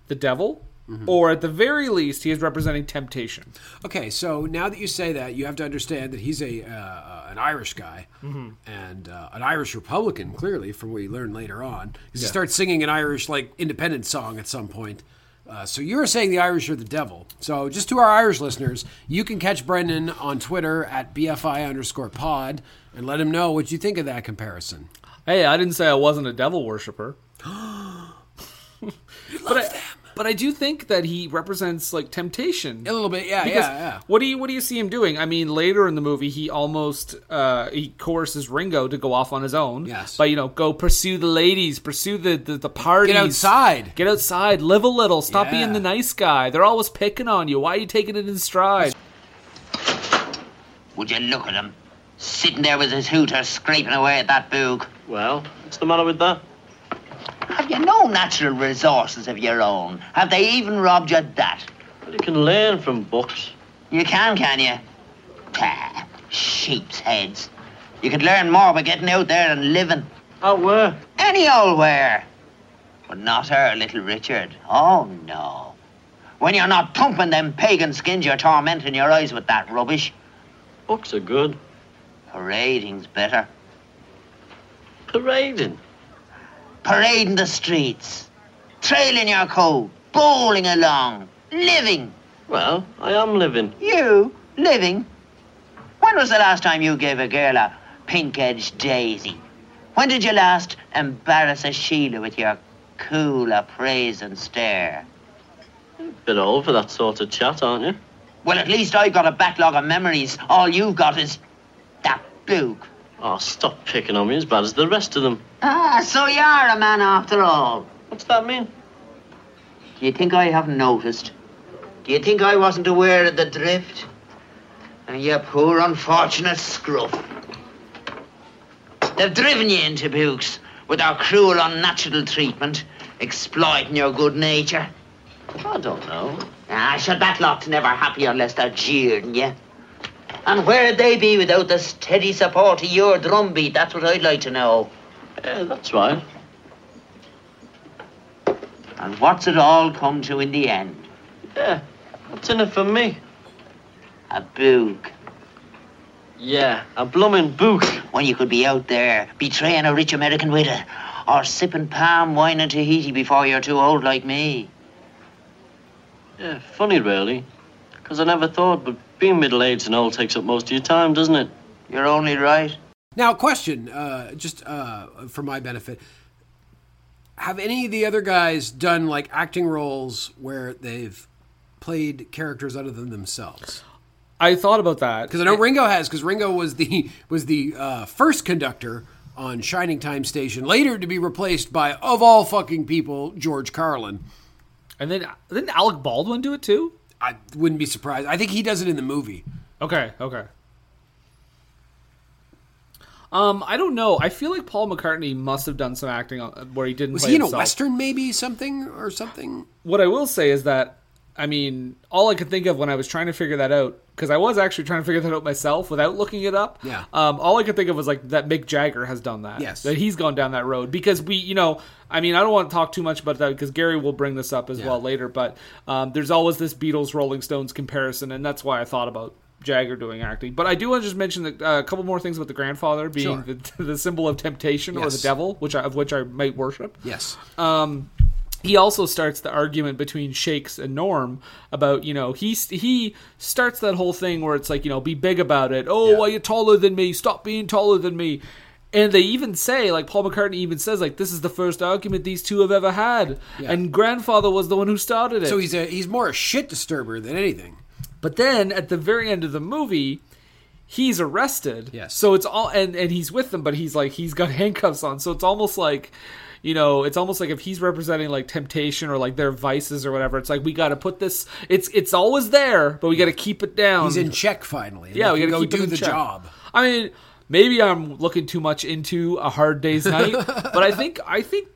the devil, or at the very least, he is representing temptation.
Okay, so now that you say that, you have to understand that he's a uh, uh, an Irish guy and uh, an Irish Republican. Clearly, from what you learn later on, 'Cause he starts singing an Irish like independent song at some point. Uh, so you're saying the Irish are the devil. So just to our Irish listeners, you can catch Brendan on Twitter at bfi underscore pod and let him know what you think of that comparison.
Hey, I didn't say I wasn't a devil worshiper. but I, but I do think that he represents like temptation.
A little bit, yeah,
Because
yeah, yeah.
what do you what do you see him doing? I mean, later in the movie, he almost uh, he coerces Ringo to go off on his own.
Yes.
but you know, go pursue the ladies, pursue the the, the parties,
Get outside.
get outside, live a little, stop
Yeah.
being the nice guy. They're always picking on you. Why are you taking it in stride?
Would you look at him? Sitting there with his hooter scraping away at that boog.
Well, what's the matter with that?
Have you no natural resources of your own? Have they even robbed you of that?
Well, you can learn from books.
You can, can you? Ah, sheep's heads. You could learn more by getting out there and living.
Out where?
Any old where. But not her, little Richard. Oh, no. When you're not pumping them pagan skins, you're tormenting your eyes with that rubbish.
Books are good.
Parading's better.
Parading.
Parading the streets. Trailing your coat. Bowling along. Living.
Well, I am living.
You? Living? When was the last time you gave a girl a pink-edged daisy? When did you last embarrass a Sheila with your cool, appraising stare?
Bit old for that sort of chat, aren't you?
Well, at least I've got a backlog of memories. All you've got is that.
Oh, stop picking on me as bad as the rest of them.
Ah, so you are a man after all.
What's that mean?
Do you think I haven't noticed? Do you think I wasn't aware of the drift? And you poor unfortunate scruff. They've driven you into books with their cruel, unnatural treatment, exploiting your good nature.
I don't know.
Ah, sure, that lot's never happy unless they're jeering you. And where'd they be without the steady support of your drumbeat? That's what I'd like to know.
Yeah, that's right.
And what's it all come to in the end?
Yeah. What's in it for me?
A book.
Yeah, a bloomin' book.
when you could be out there betraying a rich American widow or sipping palm wine in Tahiti before you're too old like me.
Yeah, funny, really. Because I never thought, but being middle-aged and old takes up most of your time, doesn't it?
You're only right.
Now, question, uh, just uh, for my benefit: Have any of the other guys done like acting roles where they've played characters other than themselves?
I thought about that
Because I know Ringo has, because Ringo was the was the uh, first conductor on Shining Time Station, later to be replaced by, of all fucking people, George Carlin.
And then didn't Alec Baldwin do it too?
I wouldn't be surprised. I think he does it in the movie.
Okay, okay. Um, I don't know. I feel like Paul McCartney must have done some acting on, where he didn't.
Was he in a western, maybe something or something?
What I will say is that I mean, all I could think of when I was trying to figure that out, because I was actually trying to figure that out myself without looking it up.
Yeah.
Um, all I could think of was like that Mick Jagger has done that.
Yes.
That he's gone down that road because we, you know, I mean, I don't want to talk too much about that because Gary will bring this up as well later. But um, there's always this Beatles Rolling Stones comparison, and that's why I thought about Jagger doing acting. But I do want to just mention uh, a couple more things about the grandfather being
Sure.
the, the symbol of temptation or the devil, which I, of which I might worship
Yes.
He also starts the argument between Shakes and Norm about you know he he starts that whole thing where it's like you know be big about it. Oh,
Yeah.
why you taller than me? Stop being taller than me. And they even say, like Paul McCartney even says, like this is the first argument these two have ever had,
Yeah.
and grandfather was the one who started it.
So he's a he's more a shit disturber than anything.
But then at the very end of the movie, he's arrested.
Yes.
So it's all and and he's with them, but he's like he's got handcuffs on. So it's almost like you know, it's almost like if he's representing like temptation or like their vices or whatever, it's like we got to put this. It's it's always there, but we got to keep it down.
He's in check finally.
Yeah, we got to
go do the
check.
job.
I mean, maybe I'm looking too much into a hard day's night, but I think I think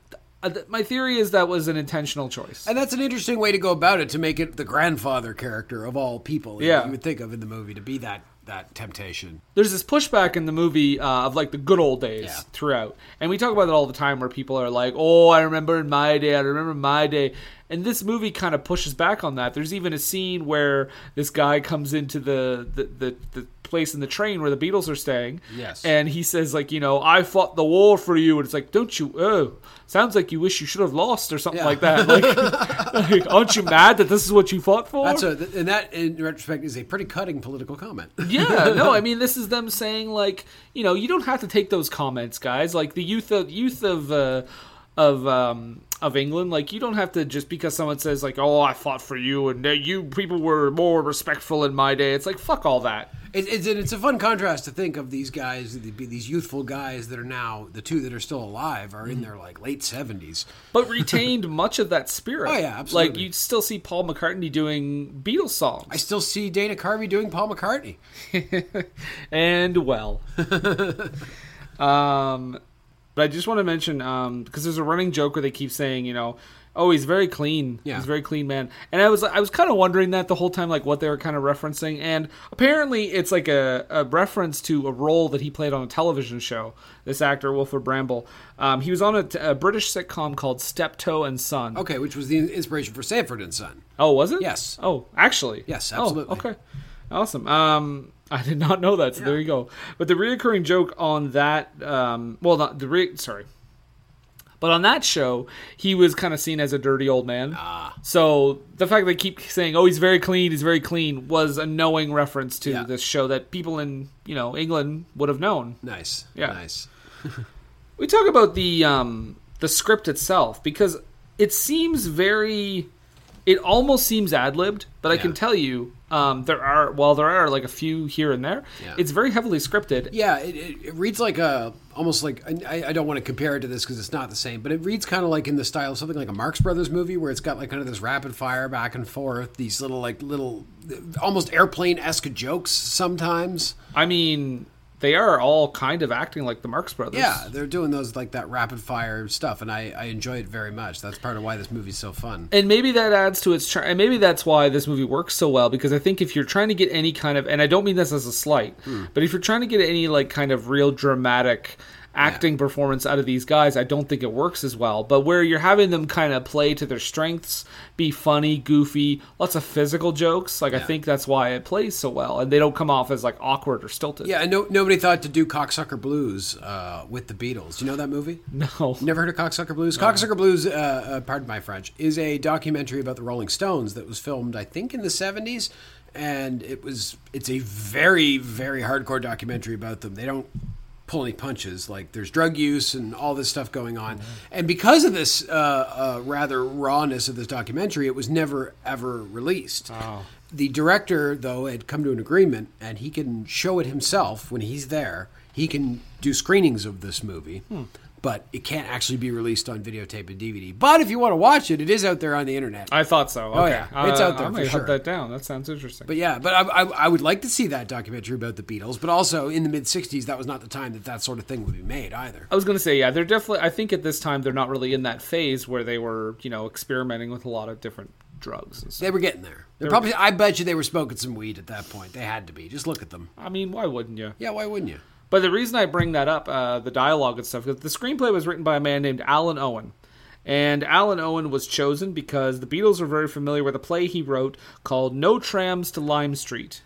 uh, my theory is that was an intentional choice.
And that's an interesting way to go about it to make it the grandfather character of all people.
Yeah.
you would think of in the movie to be that that temptation.
there's this pushback in the movie uh, of like the good old days
Yeah.
throughout, and we talk about it all the time where people are like, "Oh, I remember in my day, I remember my day," and this movie kind of pushes back on that. There's even a scene where this guy comes into the the, the, the place in the train where the Beatles are staying,
Yes.
and he says like, you know, I fought the war for you, and it's like, don't you? Oh, sounds like you wish you should have lost or something
Yeah.
like that. Like, like, aren't you mad that this is what you fought for?
That's a and that in retrospect is a pretty cutting political comment.
yeah, no, I mean this is them saying like, you know, you don't have to take those comments, guys. Like the youth of youth of uh, of um, of England, like you don't have to just because someone says like, "Oh, I fought for you," and you people were more respectful in my day. It's like fuck all that.
It, it's and it's a fun contrast to think of these guys, these youthful guys that are now the two that are still alive are in their like late seventies.
But retained much of that spirit.
Oh, yeah, absolutely.
Like you still see Paul McCartney doing Beatles songs.
I still see Dana Carvey doing Paul McCartney.
and well. um, but I just want to mention because there's a running joke where they keep saying, you know, oh, he's very clean.
Yeah.
He's a very clean man. And I was I was kind of wondering that the whole time, like what they were kind of referencing. And apparently, it's like a, a reference to a role that he played on a television show. This actor, Wilfrid Brambell, um, he was on a, a British sitcom called Steptoe and Son.
Okay, which was the inspiration for Sanford and Son.
Oh, was it?
Yes.
Oh, actually.
Yes,
Oh,
absolutely.
okay. Awesome. Um, I did not know that. So there you go. But the reoccurring joke on that, um, well, not the re- sorry, but on that show, he was kind of seen as a dirty old man. Ah. So the fact that they keep saying, "Oh, he's very clean, he's very clean," was a knowing reference to
Yeah.
this show that people in you know England would have known.
Nice.
Yeah.
Nice.
We talk about the um, the script itself because it seems very. It almost seems ad libbed, but I can tell you um, there are while there are like a few here and there,
Yeah.
it's very heavily scripted.
Yeah, it, it, it reads like a almost like I, I don't want to compare it to this because it's not the same, but it reads kind of like in the style of something like a Marx Brothers movie where it's got like kind of this rapid fire back and forth, these little like little almost airplane esque jokes sometimes.
I mean, they are all kind of acting like the Marx Brothers.
Yeah, they're doing those like that rapid fire stuff, and I, I enjoy it very much. That's part of why this movie's so fun.
and maybe that adds to its charm. And maybe that's why this movie works so well because I think if you're trying to get any kind of, and I don't mean this as a slight,
Hmm.
but if you're trying to get any like kind of real dramatic acting performance out of these guys, I don't think it works as well. But where you're having them kind of play to their strengths, be funny, goofy, lots of physical jokes, like I think that's why it plays so well, and they don't come off as like awkward or stilted.
Yeah, and no, nobody thought to do Cocksucker Blues uh, with the Beatles. You know that movie?
No.
Never heard of Cocksucker Blues? Cocksucker Blues, uh, uh, pardon my French, is a documentary about the Rolling Stones that was filmed, I think, in the seventies, and it was it's a very very hardcore documentary about them. They don't pull any punches. Like there's drug use and all this stuff going on, and because of this uh, uh, rather rawness of this documentary, it was never ever released. The director, though, had come to an agreement, and he can show it himself when he's there. He can do screenings of this movie, but it can't actually be released on videotape and DVD. But if you want to watch it, it is out there on the internet.
I thought so. Okay.
Oh, yeah. It's uh, out there
I
for
might
sure.
hunt that down. That sounds interesting.
But yeah, but I, I, I would like to see that documentary about the Beatles. But also in the mid '60s, that was not the time that that sort of thing would be made either.
I was going to say, yeah, they're definitely. I think at this time they're not really in that phase where they were, you know, experimenting with a lot of different drugs and stuff.
They were getting there. They're probably. I bet you they were smoking some weed at that point. They had to be. Just look at them.
I mean, why wouldn't you?
Yeah, why wouldn't you?
But the reason I bring that up, uh, the dialogue and stuff, because the screenplay was written by a man named Alun Owen. And Alun Owen was chosen because the Beatles were very familiar with a play he wrote called No Trams to Lime Street.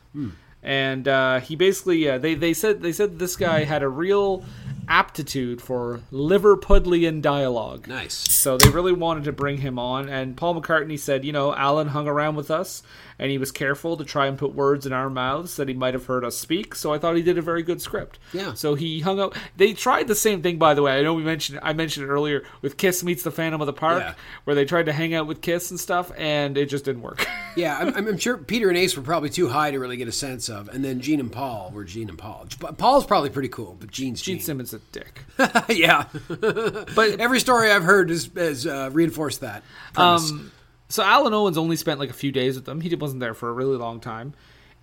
And uh, he basically, uh, they, they said they said this guy had a real aptitude for Liverpudlian dialogue.
Nice.
So they really wanted to bring him on, and Paul McCartney said, you know, Alun hung around with us, and he was careful to try and put words in our mouths that he might have heard us speak. So I thought he did a very good script.
Yeah.
So he hung out. They tried the same thing, by the way. I know we mentioned I mentioned it earlier with Kiss meets the Phantom of the Park,
Yeah.
where they tried to hang out with Kiss and stuff, and it just didn't work.
Yeah, I'm, I'm sure Peter and Ace were probably too high to really get a sense of, and then Gene and Paul were Gene and Paul. Paul's probably pretty cool, but Gene's
Gene
Gene.
Simmons a dick.
yeah,
But
every story I've heard has, has uh, reinforced that. premise.
Um, so Alun Owens only spent like a few days with them. He wasn't there for a really long time,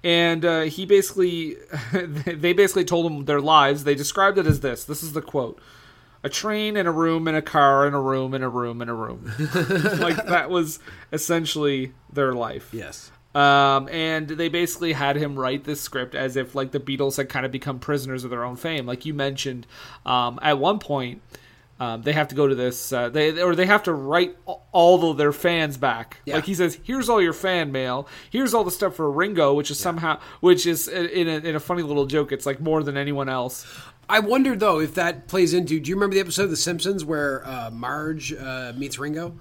and uh, he basically, they basically told him their lives. They described it as this. This is the quote: "A train and a room and a car and a room and a room and a room." like that was essentially their life.
yes.
Um, and they basically had him write this script as if like the Beatles had kind of become prisoners of their own fame. Like you mentioned, um, at one point, um, they have to go to this, uh, they or they have to write all of their fans back.
Yeah.
Like he says, "Here's all your fan mail. Here's all the stuff for Ringo, which is somehow, which is uh, in a, in a funny little joke. It's like more than anyone else.
I wonder though if that plays into. Do you remember the episode of The Simpsons where uh, Marge uh, meets Ringo?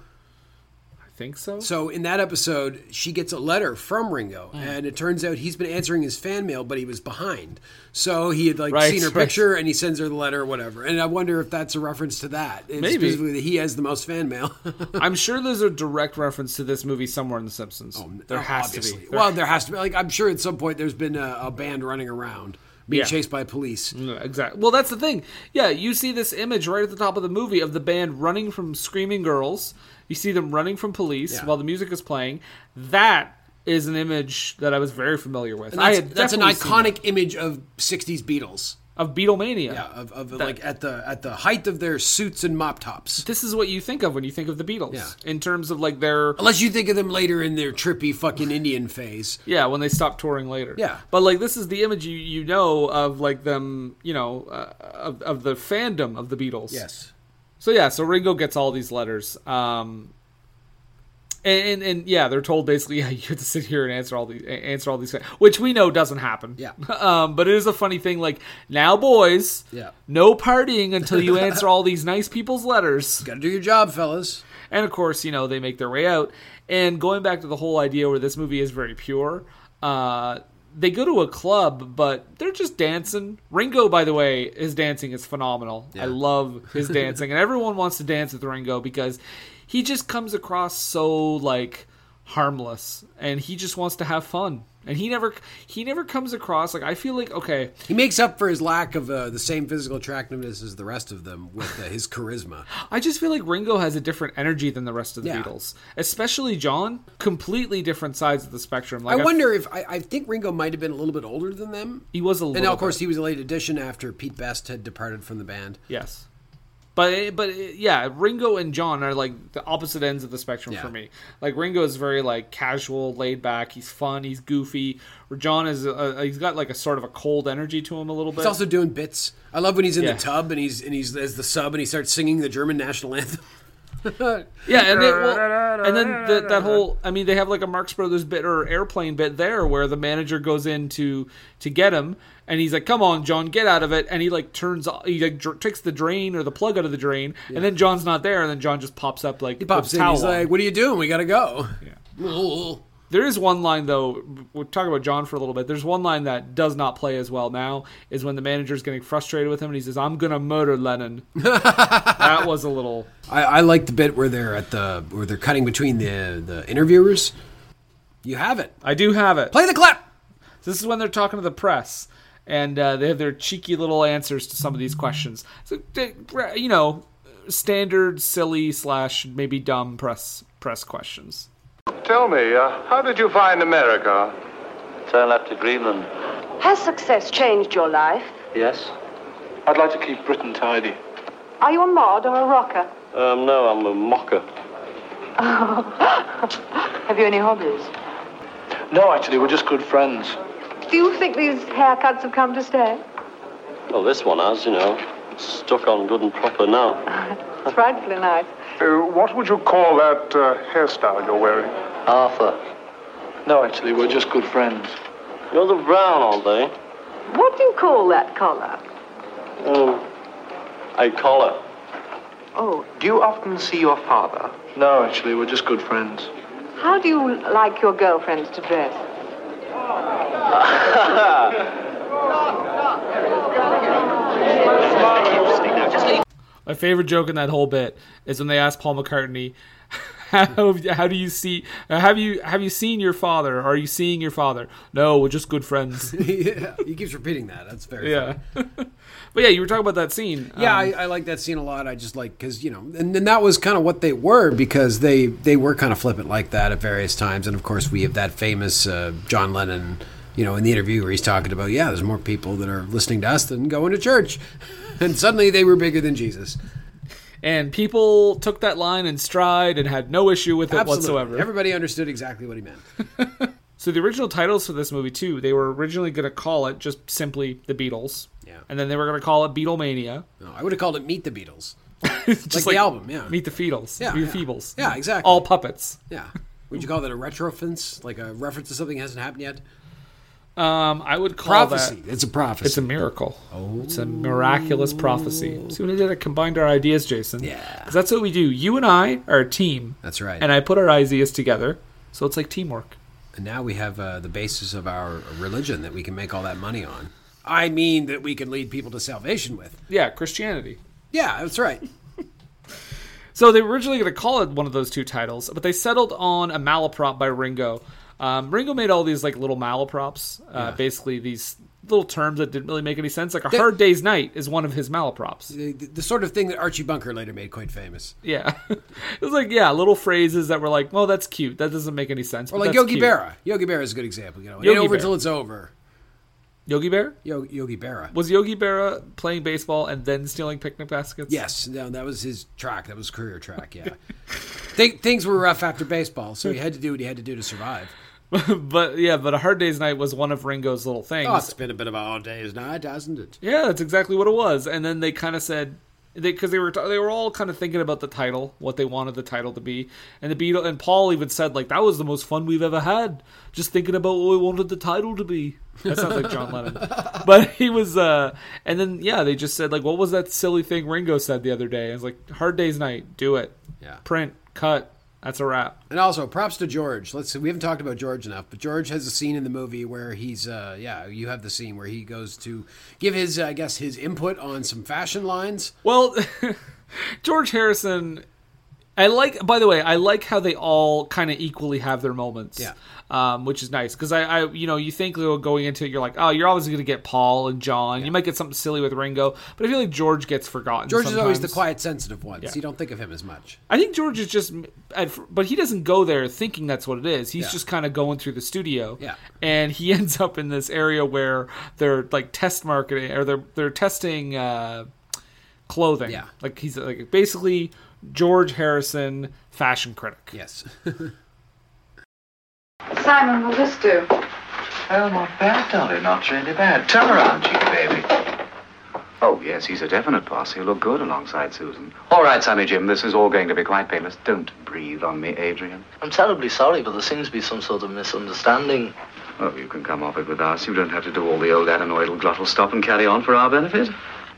Think so.
So in that episode, she gets a letter from Ringo,
Mm.
and it turns out he's been answering his fan mail, but he was behind. So he had like
Right,
seen her
right.
picture, and he sends her the letter or whatever. And I wonder if that's a reference to that. It's
Maybe.
specifically that he has the most fan mail.
I'm sure there's a direct reference to this movie somewhere in The Simpsons. there
Oh,
has
obviously.
to be. There
Well, there has to be. Like I'm sure at some point there's been a, a band running around being
Yeah.
chased by police.
No, Exactly. Well, that's the thing. Yeah, you see this image right at the top of the movie of the band running from screaming girls. You see them running from police
Yeah.
while the music is playing. That is an image that I was very familiar with.
And
I
that's,
had
that's an iconic image of '60s Beatles.
of Beatlemania.
Yeah, of, of like at the at the height of their suits and mop tops.
This is what you think of when you think of the Beatles.
Yeah.
In terms of like their
Unless you think of them later in their trippy fucking Indian phase.
Yeah, when they stopped touring later.
Yeah.
but like this is the image you you know of like them, you know, uh, of of the fandom of the Beatles.
Yes.
So yeah, so Ringo gets all these letters. Um, and, and and yeah, they're told basically, yeah, you have to sit here and answer all these answer all these, which we know doesn't happen.
Yeah.
Um, but it is a funny thing. Like now, boys,
Yeah.
no partying until you answer all these nice people's letters.
Got to do your job, fellas.
And of course, you know, they make their way out. And going back to the whole idea where this movie is very pure, uh, they go to a club, but they're just dancing. Ringo, by the way, his dancing is phenomenal. I love his dancing, and everyone wants to dance with Ringo because he just comes across so like harmless, and he just wants to have fun. And he never he never comes across like I feel like okay,
He makes up for his lack of uh, the same physical attractiveness as the rest of them with uh, his charisma.
I just feel like Ringo has a different energy than the rest of the
Yeah.
Beatles, especially John. Completely different sides of the spectrum.
I
Like
wonder if I, I think Ringo might have been a little bit older than them.
he was a little.
And now, of course,
bit.
he was a late addition after Pete Best had departed from the band.
yes, but but yeah, Ringo and John are like the opposite ends of the spectrum
Yeah.
for me. Like Ringo is very like casual, laid back. He's fun. He's goofy. Or John is uh he's got like a sort of a cold energy to him a little bit.
He's also doing bits. I love when he's in
Yeah.
the tub and he's and he's as the sub and he starts singing the German national anthem.
Yeah, and, well, and then the, that whole I mean they have like a Marx Brothers bit or airplane bit there where the manager goes in to to get him and he's like come on John get out of it and he like turns he like dr- takes the drain or the plug out of the drain and then John's not there and then John just pops up like
He pops in. He's
on.
like, "What are you doing? We gotta go."
Yeah. There is one line though. We'll talk about John for a little bit. There's one line that does not play as well now. Is when the manager's getting frustrated with him and he says, "I'm gonna murder Lennon." that was a little.
I, I like the bit where they're at the where they're cutting between the the interviewers. You have it.
I do have it.
Play the clip.
This is when they're talking to the press, and uh, they have their cheeky little answers to some of these questions. So, you know, standard, silly slash maybe dumb press press questions.
Tell me, uh, how did you find America?
So I left to Greenland.
Has success changed your life?
Yes?
I'd like to keep Britain tidy.
Are you a mod or a rocker?
Um, no, I'm a mocker.
Have you any hobbies?
No, actually, we're just good friends.
Do you think these haircuts have come to stay?
Well, this one has, you know. It's stuck on good and proper now.
It's frightfully nice.
Uh, what would you call that uh, hairstyle you're wearing?
Arthur.
No, actually, we're just good friends.
You're the brown, aren't they?
What do you call that collar?
Um, a collar.
Oh, do you often see your father?
No, actually, we're just good friends.
How do you like your girlfriends to dress?
My favorite joke in that whole bit is when they ask Paul McCartney, "How how do you see? Have you have you seen your father? Are you seeing your father? No, we're just good friends."
yeah, he keeps repeating that. That's very
yeah.
funny.
but yeah, you were talking about that scene.
Yeah,
Um,
I, I like that scene a lot. I just like because you know, and, and that was kind of what they were because they they were kind of flippant like that at various times, and of course we have that famous uh, John Lennon, you know, in the interview where he's talking about yeah, there's more people that are listening to us than going to church, and suddenly they were bigger than Jesus.
and people took that line in stride and had no issue with it
Absolutely.
whatsoever.
Everybody understood exactly what he meant.
So the original titles for this movie too, they were originally going to call it just simply The Beatles.
Yeah.
And then they were going to call it Beatlemania.
No, I would have called it Meet the Beatles.
just
like, the album, yeah.
Meet the Feetles.
Yeah,
Meet
yeah.
the Feebles.
Yeah, exactly.
All puppets.
Yeah. Would you call that a retrofence? Like a reference to something that hasn't happened yet?
Um, I would call
Prophecy.
that
It's a prophecy.
It's a miracle. Oh. It's a miraculous prophecy. See what I did? I combined our ideas, Jason.
Yeah.
'Cause that's what we do. You and I are a team.
That's right.
And I put our ideas together, so it's like teamwork.
And now we have uh, the basis of our religion that we can make all that money on. I mean that we can lead people to salvation with.
Yeah, Christianity.
Yeah, that's right.
So they were originally going to call it one of those two titles, but they settled on a malaprop by Ringo. Um, Ringo made all these like little malaprops, uh,
Yeah.
basically these little terms that didn't really make any sense. Like a
They-
hard day's night is one of his malaprops.
The, the, the sort of thing that Archie Bunker later made quite famous.
Yeah, it was like yeah, little phrases that were like, well, that's cute. That doesn't make any sense.
Or like Yogi
cute.
Berra. Yogi Berra is a good example. You know, it
Yogi
ain't over
Berra.
till it's over.
Yogi Bear
Yo- Yogi Berra.
was Yogi Berra playing baseball and then stealing picnic baskets.
Yes, no, that was his track. That was career track. Yeah, Th- things were rough after baseball, so he had to do what he had to do to survive.
but yeah, but a hard day's night was one of Ringo's little things.
Oh, it's been a bit of a hard day's night, hasn't it?
Yeah, that's exactly what it was. And then they kind of said because they, were they were all kind of thinking about the title, what they wanted the title to be, and the Beatle and Paul even said like that was the most fun we've ever had, just thinking about what we wanted the title to be. That sounds like John Lennon, but he was. uh And then yeah, they just said like, what was that silly thing Ringo said the other day? It was like Hard Day's Night, do it,
Yeah.
print, cut. That's a wrap.
And also, props to George. Let's we haven't talked about George enough, but George has a scene in the movie where he's, uh, yeah, you have the scene where he goes to give his, uh, I guess, his input on some fashion lines.
Well, George Harrison, I like. By the way, I like how they all kind of equally have their moments.
Yeah.
Um, which is nice because I, I, you know, you think going into it, you're like, oh, you're always going to get Paul and John. You might get something silly with Ringo, but I feel like George gets forgotten.
George is always the quiet, sensitive one,
Yeah.
so you don't think of him as much.
I think George is just, but he doesn't go there thinking that's what it is. He's
Yeah.
just kind of going through the studio.
Yeah.
And he ends up in this area where they're like test marketing or they're they're testing uh, clothing.
Yeah.
Like he's like basically George Harrison, fashion critic.
Yes.
Simon, will this do?
Oh, not bad, Dolly. Not really bad. Turn around, cheeky baby. Oh, yes, he's a definite boss. He'll look good alongside Susan. All right, Sammy Jim, this is all going to be quite painless. Don't breathe on me, Adrian.
I'm terribly sorry, but there seems to be some sort of misunderstanding.
Oh, you can come off it with us. You don't have to do all the old adenoidal glottal stop and carry on for our benefit.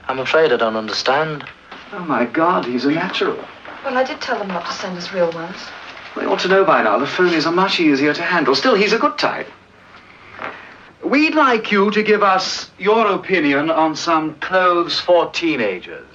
I'm afraid I don't understand.
Oh, my God, he's a natural.
Well, I did tell them not to send us real ones.
They ought to know by now the phonies are much easier to handle. Still, he's a good type. We'd like you to give us your opinion on some clothes for teenagers.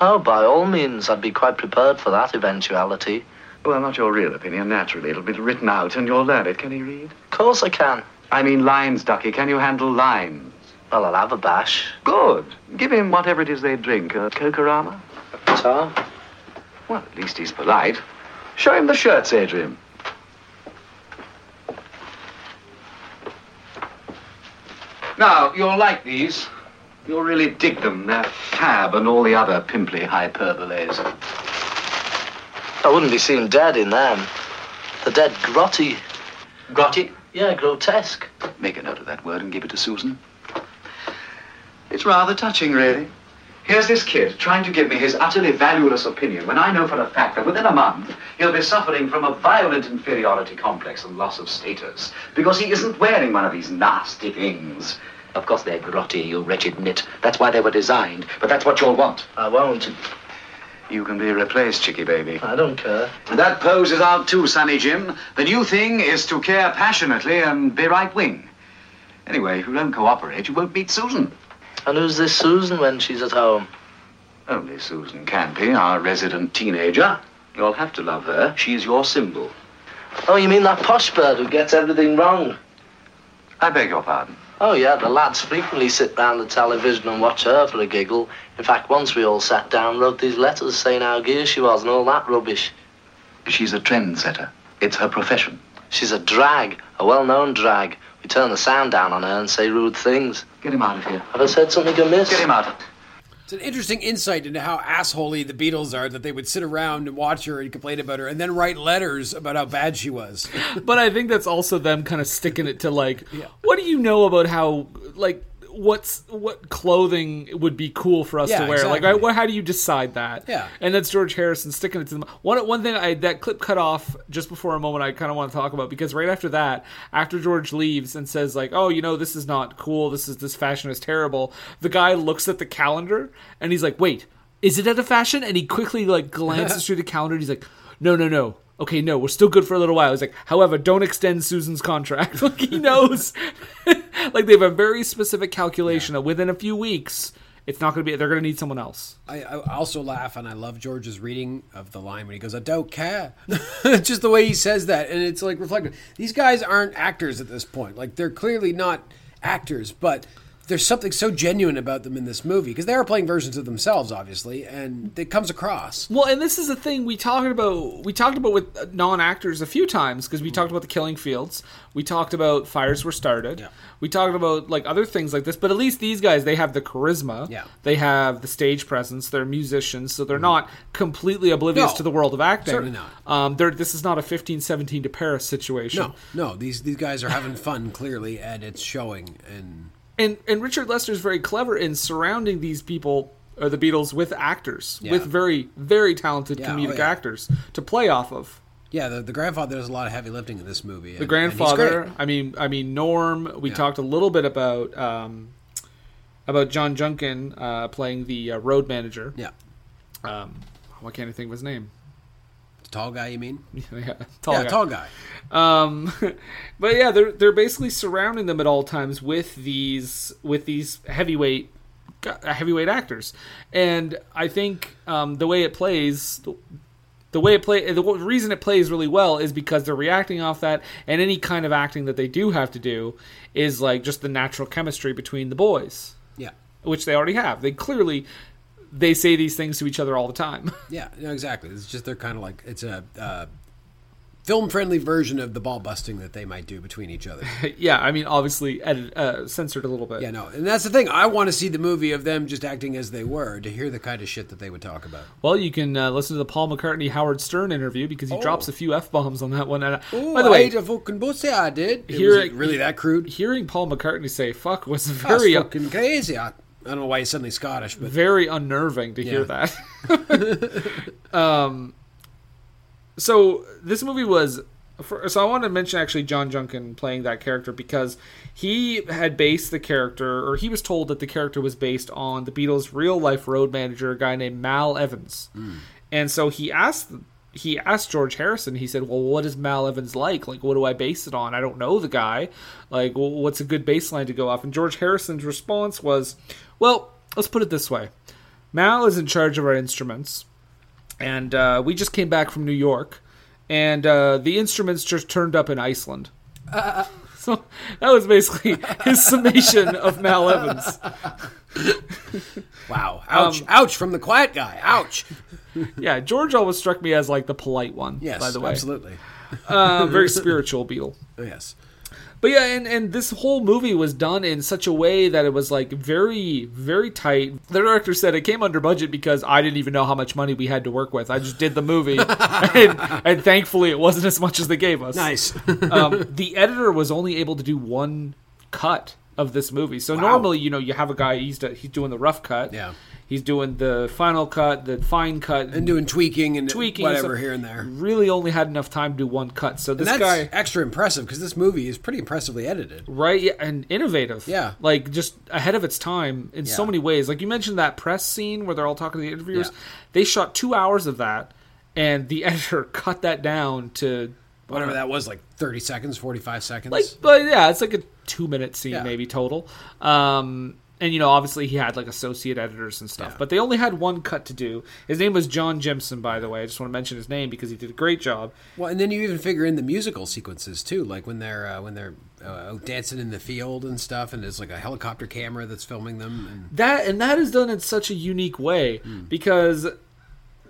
Oh, by all means, I'd be quite prepared for that eventuality.
Well, not your real opinion, naturally. It'll be written out and you'll learn it. Can he read?
Of course I can.
I mean lines, Ducky. Can you handle lines?
Well, I'll have a bash.
Good. Give him whatever it is they drink. A Kokorama?
Guitar?
Well, at least he's polite. Show him the shirts, Adrian. Now, you'll like these. You'll really dig them. They're fab and all the other pimply hyperboles.
I wouldn't be seen dead in them.
They're dead grotty.
Grotty?
Yeah, grotesque.
Make a note of that word and give it to Susan. It's rather touching, really. Here's this kid trying to give me his utterly valueless opinion when I know for a fact that within a month he'll be suffering from a violent inferiority complex and loss of status because he isn't wearing one of these nasty things.
Of course they're grotty, you wretched nit. That's why they were designed.
But that's what you'll want.
I won't.
You can be replaced, Chicky baby.
I don't care.
That pose is out too, Sonny Jim. The new thing is to care passionately and be right wing. Anyway, if you don't cooperate, you won't meet Susan.
And who's this Susan when she's at home?
Only Susan Campey, our resident teenager. You'll have to love her. She's your symbol.
Oh, you mean that posh bird who gets everything wrong?
I beg your pardon.
Oh, yeah, the lads frequently sit round the television and watch her for a giggle. In fact, once we all sat down, wrote these letters saying how gear she was and all that rubbish.
She's a trendsetter. It's her profession.
She's a drag, a well-known drag. We turn the sound down on her and say rude things.
Get him out of here.
Have I said something amiss?
Get him out.
It's an interesting insight into how assholey the Beatles are that they would sit around and watch her and complain about her and then write letters about how bad she was.
but I think that's also them kind of sticking it to like, what do you know about how like what's what clothing would be cool for us
Yeah,
to wear? Like,
exactly.
I, what, how do you decide that?
Yeah.
and that's George Harrison sticking it to them. One one thing I that clip cut off just before a moment I kind of want to talk about because right after that, after George leaves and says like, oh, you know, this is not cool. This is this fashion is terrible. The guy looks at the calendar and he's like, wait, is it out of fashion? And he quickly like glances through the calendar. and He's like, no, no, no. Okay, no, we're still good for a little while. He's like, however, don't extend Susan's contract. like he knows, like they have a very specific calculation that within a few weeks, it's not going to be. They're going to need someone else.
I, I also laugh and I love George's reading of the line when he goes, "I don't care." Just the way he says that, and it's like reflective. These guys aren't actors at this point. Like they're clearly not actors, but there's something so genuine about them in this movie because they are playing versions of themselves, obviously, and it comes across.
Well, and this is the thing we talked about. We talked about with non actors a few times because we talked about the Killing Fields. We talked about Fires Were Started. We talked about like other things like this. But at least these guys, they have the charisma.
Yeah.
They have the stage presence. They're musicians, so they're not completely oblivious
No,
to the world of acting.
certainly not.
Um, they're, this is not a 15, 17 to Paris situation.
No, no, these these guys are having fun clearly, and it's showing. And
and and Richard Lester is very clever in surrounding these people or the Beatles with actors
Yeah.
with very very talented
Yeah, oh,
comedic
yeah.
actors to play off of.
yeah, the, the grandfather does a lot of heavy lifting in this movie.
The grandfather. I mean, I mean Norm. We talked a little bit about um, about John Junkin uh, playing the uh, road manager.
Yeah.
Um, why can't I think of his name?
Tall guy, you mean?
yeah, tall
Yeah,
guy.
tall guy.
Um, but yeah, they're they're basically surrounding them at all times with these with these heavyweight uh, heavyweight actors, and I think um, the way it plays. The, the way it play, the reason it plays really well is because they're reacting off that, and any kind of acting that they do have to do is like just the natural chemistry between the boys,
Yeah.
which they already have. They clearly they say these things to each other all the time.
Yeah, no, exactly. It's just they're kind of like it's a uh, film-friendly version of the ball busting that they might do between each other.
yeah, I mean, obviously edit, uh, censored a little bit.
Yeah, no, and that's the thing. I want to see the movie of them just acting as they were to hear the kind of shit that they would talk about.
Well, you can uh, listen to the Paul McCartney Howard Stern interview because he
Oh.
drops a few f bombs on that one. And, uh,
Ooh,
by the way,
I ate a fucking I did. It
Hear
was
it-
really that crude.
hearing Paul McCartney say "fuck" was very uh,
fucking crazy. I, don't know why he's suddenly Scottish, but
very unnerving to hear that. um, so this movie was. For, so I want to mention actually John Junkin playing that character because he had based the character, or he was told that the character was based on the Beatles' real life road manager, a guy named Mal Evans, and so he asked he asked George Harrison. He said, "Well, what is Mal Evans like? Like, what do I base it on? I don't know the guy. Like, well, what's a good baseline to go off?" And George Harrison's response was, "Well, let's put it this way: Mal is in charge of our instruments, and uh, we just came back from New York, and uh, the instruments just turned up in Iceland." So that was basically his summation of Mal Evans.
wow, ouch,
Um,
ouch from the quiet guy, ouch.
yeah, George always struck me as like the polite one.
Yes,
by the way,
absolutely.
uh, very spiritual Beatle.
Yes.
But yeah, and, and this whole movie was done in such a way that it was like very, very tight. The director said it came under budget because I didn't even know how much money we had to work with. I just did the movie, and, and thankfully it wasn't as much as they gave us.
Nice.
um, the editor was only able to do one cut of this movie. So normally, you know, you have a guy he's he's doing the rough cut.
Yeah.
He's doing the final cut, the fine cut,
and doing tweaking and
tweaking
whatever
stuff.
here and there.
Really, only had enough time to do one cut. So
And
this
that's
guy,
extra impressive because this movie is pretty impressively edited.
right, yeah, and innovative.
Yeah.
like just ahead of its time in so many ways. Like you mentioned that press scene where they're all talking to the interviewers.
Yeah.
They shot two hours of that, and the editor cut that down to
Whatever that was, like thirty seconds, forty-five seconds.
like but yeah it's like a two minute scene
Yeah.
maybe total um and you know obviously he had like associate editors and stuff but they only had one cut to do his name was john jympson by the way i just want to mention his name because he did a great job
Well, and then you even figure in the musical sequences too, like when they're uh, when they're uh, dancing in the field and stuff, and there's like a helicopter camera that's filming them. And
that and that is done in such a unique way
Hmm.
because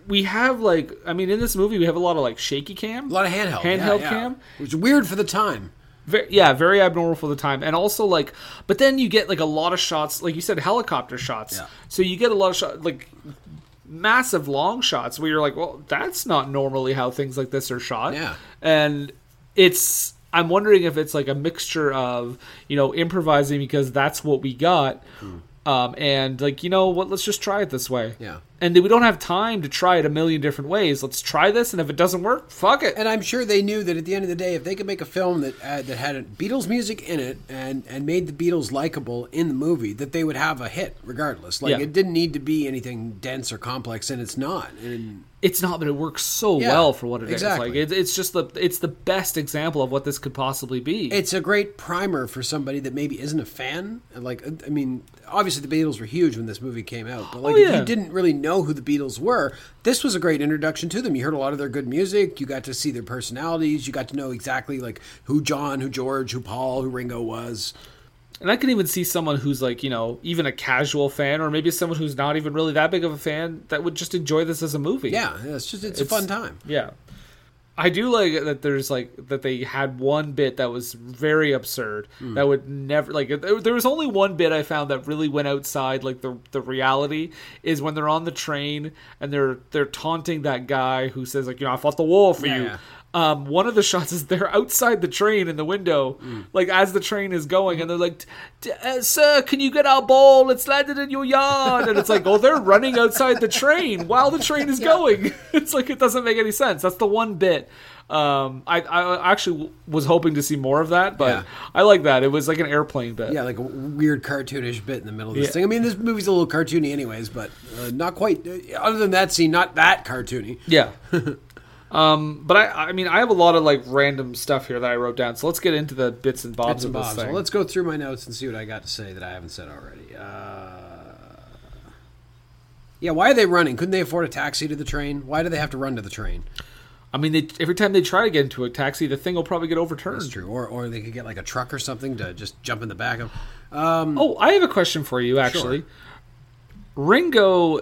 we have like i mean in this movie we have a lot of like shaky cam
a lot of handheld,
handheld
yeah, yeah.
cam
which is weird for the time.
Very, yeah, very abnormal for the time, and also like, but then you get like a lot of shots, like you said, helicopter shots.
Yeah.
So you get a lot of shots, like massive long shots, where you're like, well, that's not normally how things like this are shot.
Yeah.
and it's. I'm wondering if it's like a mixture of you know improvising because that's what we got, um, and like you know what, let's just try it this way.
Hmm. Yeah.
And we don't have time to try it a million different ways. Let's try this, and if it doesn't work, fuck it.
And I'm sure they knew that at the end of the day, if they could make a film that uh, that had Beatles music in it and and made the Beatles likable in the movie, that they would have a hit regardless. Like
Yeah.
it didn't need to be anything dense or complex, and it's not. And
it's not, but it works so
Yeah,
well for what it is.
exactly.
Like it, it's just the it's the best example of what this could possibly be.
it's a great primer for somebody that maybe isn't a fan. Like, I mean, obviously the Beatles were huge when this movie came out, but like
Oh,
if you didn't really know who the Beatles were, this was a great introduction to them. You heard a lot of their good music. You got to see their personalities. You got to know exactly like who John, who George, who Paul, who Ringo was.
and I can even see someone who's like you know even a casual fan, or maybe someone who's not even really that big of a fan that would just enjoy this as a movie.
Yeah, yeah, it's just it's, a fun time.
Yeah. I do like that there's like that they had one bit that was very absurd
Hmm.
that would never like there there was only one bit I found that really went outside like the the reality is when they're on the train and they're they're taunting that guy who says like you know I fought the war for
Yeah,
you.
yeah.
Um, one of the shots is they're outside the train in the window,
Hmm.
like as the train is going, and they're like, uh, "Sir, can you get our ball? It's landed in your yard." And it's like, "Oh, they're running outside the train while the train is going." It's like it doesn't make any sense. That's the one bit. Um, I, I actually was hoping to see more of that, but
Yeah.
I like that. It was like an airplane bit.
Yeah, like a weird cartoonish bit in the middle of this
Yeah.
thing. I mean, this movie's a little cartoony, anyways, but uh, not quite. Uh, other than that scene, not that cartoony.
Yeah. um, but I, I mean, I have a lot of like random stuff here that I wrote down. So let's get into the bits and bobs
Bits and
of this
bobs.
thing.
Well, let's go through my notes and see what I got to say that I haven't said already. Uh, yeah, why are they running? Couldn't they afford a taxi to the train? Why do they have to run to the train?
I mean, they, every time they try to get into a taxi, the thing will probably get overturned.
That's true. Or, or they could get like a truck or something to just jump in the back of. Um,
Oh, I have a question for you, actually. Ringo,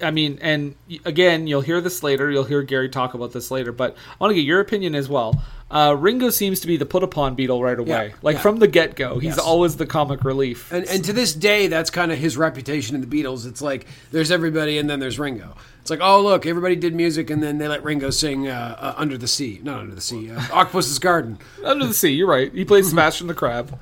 I mean, and again, you'll hear this later. You'll hear Gary talk about this later, but I want to get your opinion as well. Uh, Ringo seems to be the put upon Beatle right away.
Yeah,
like
yeah.
from the get go, he's
Yes.
always the comic relief.
And, and to this day, that's kind of his reputation in the Beatles. It's like there's everybody, and then there's Ringo. It's like, oh look, everybody did music, and then they let Ringo sing uh, uh, "Under the Sea," not "Under the Sea," uh, "Octopus's Garden."
Under the Sea, you're right. He plays Smash Sebastian the Crab.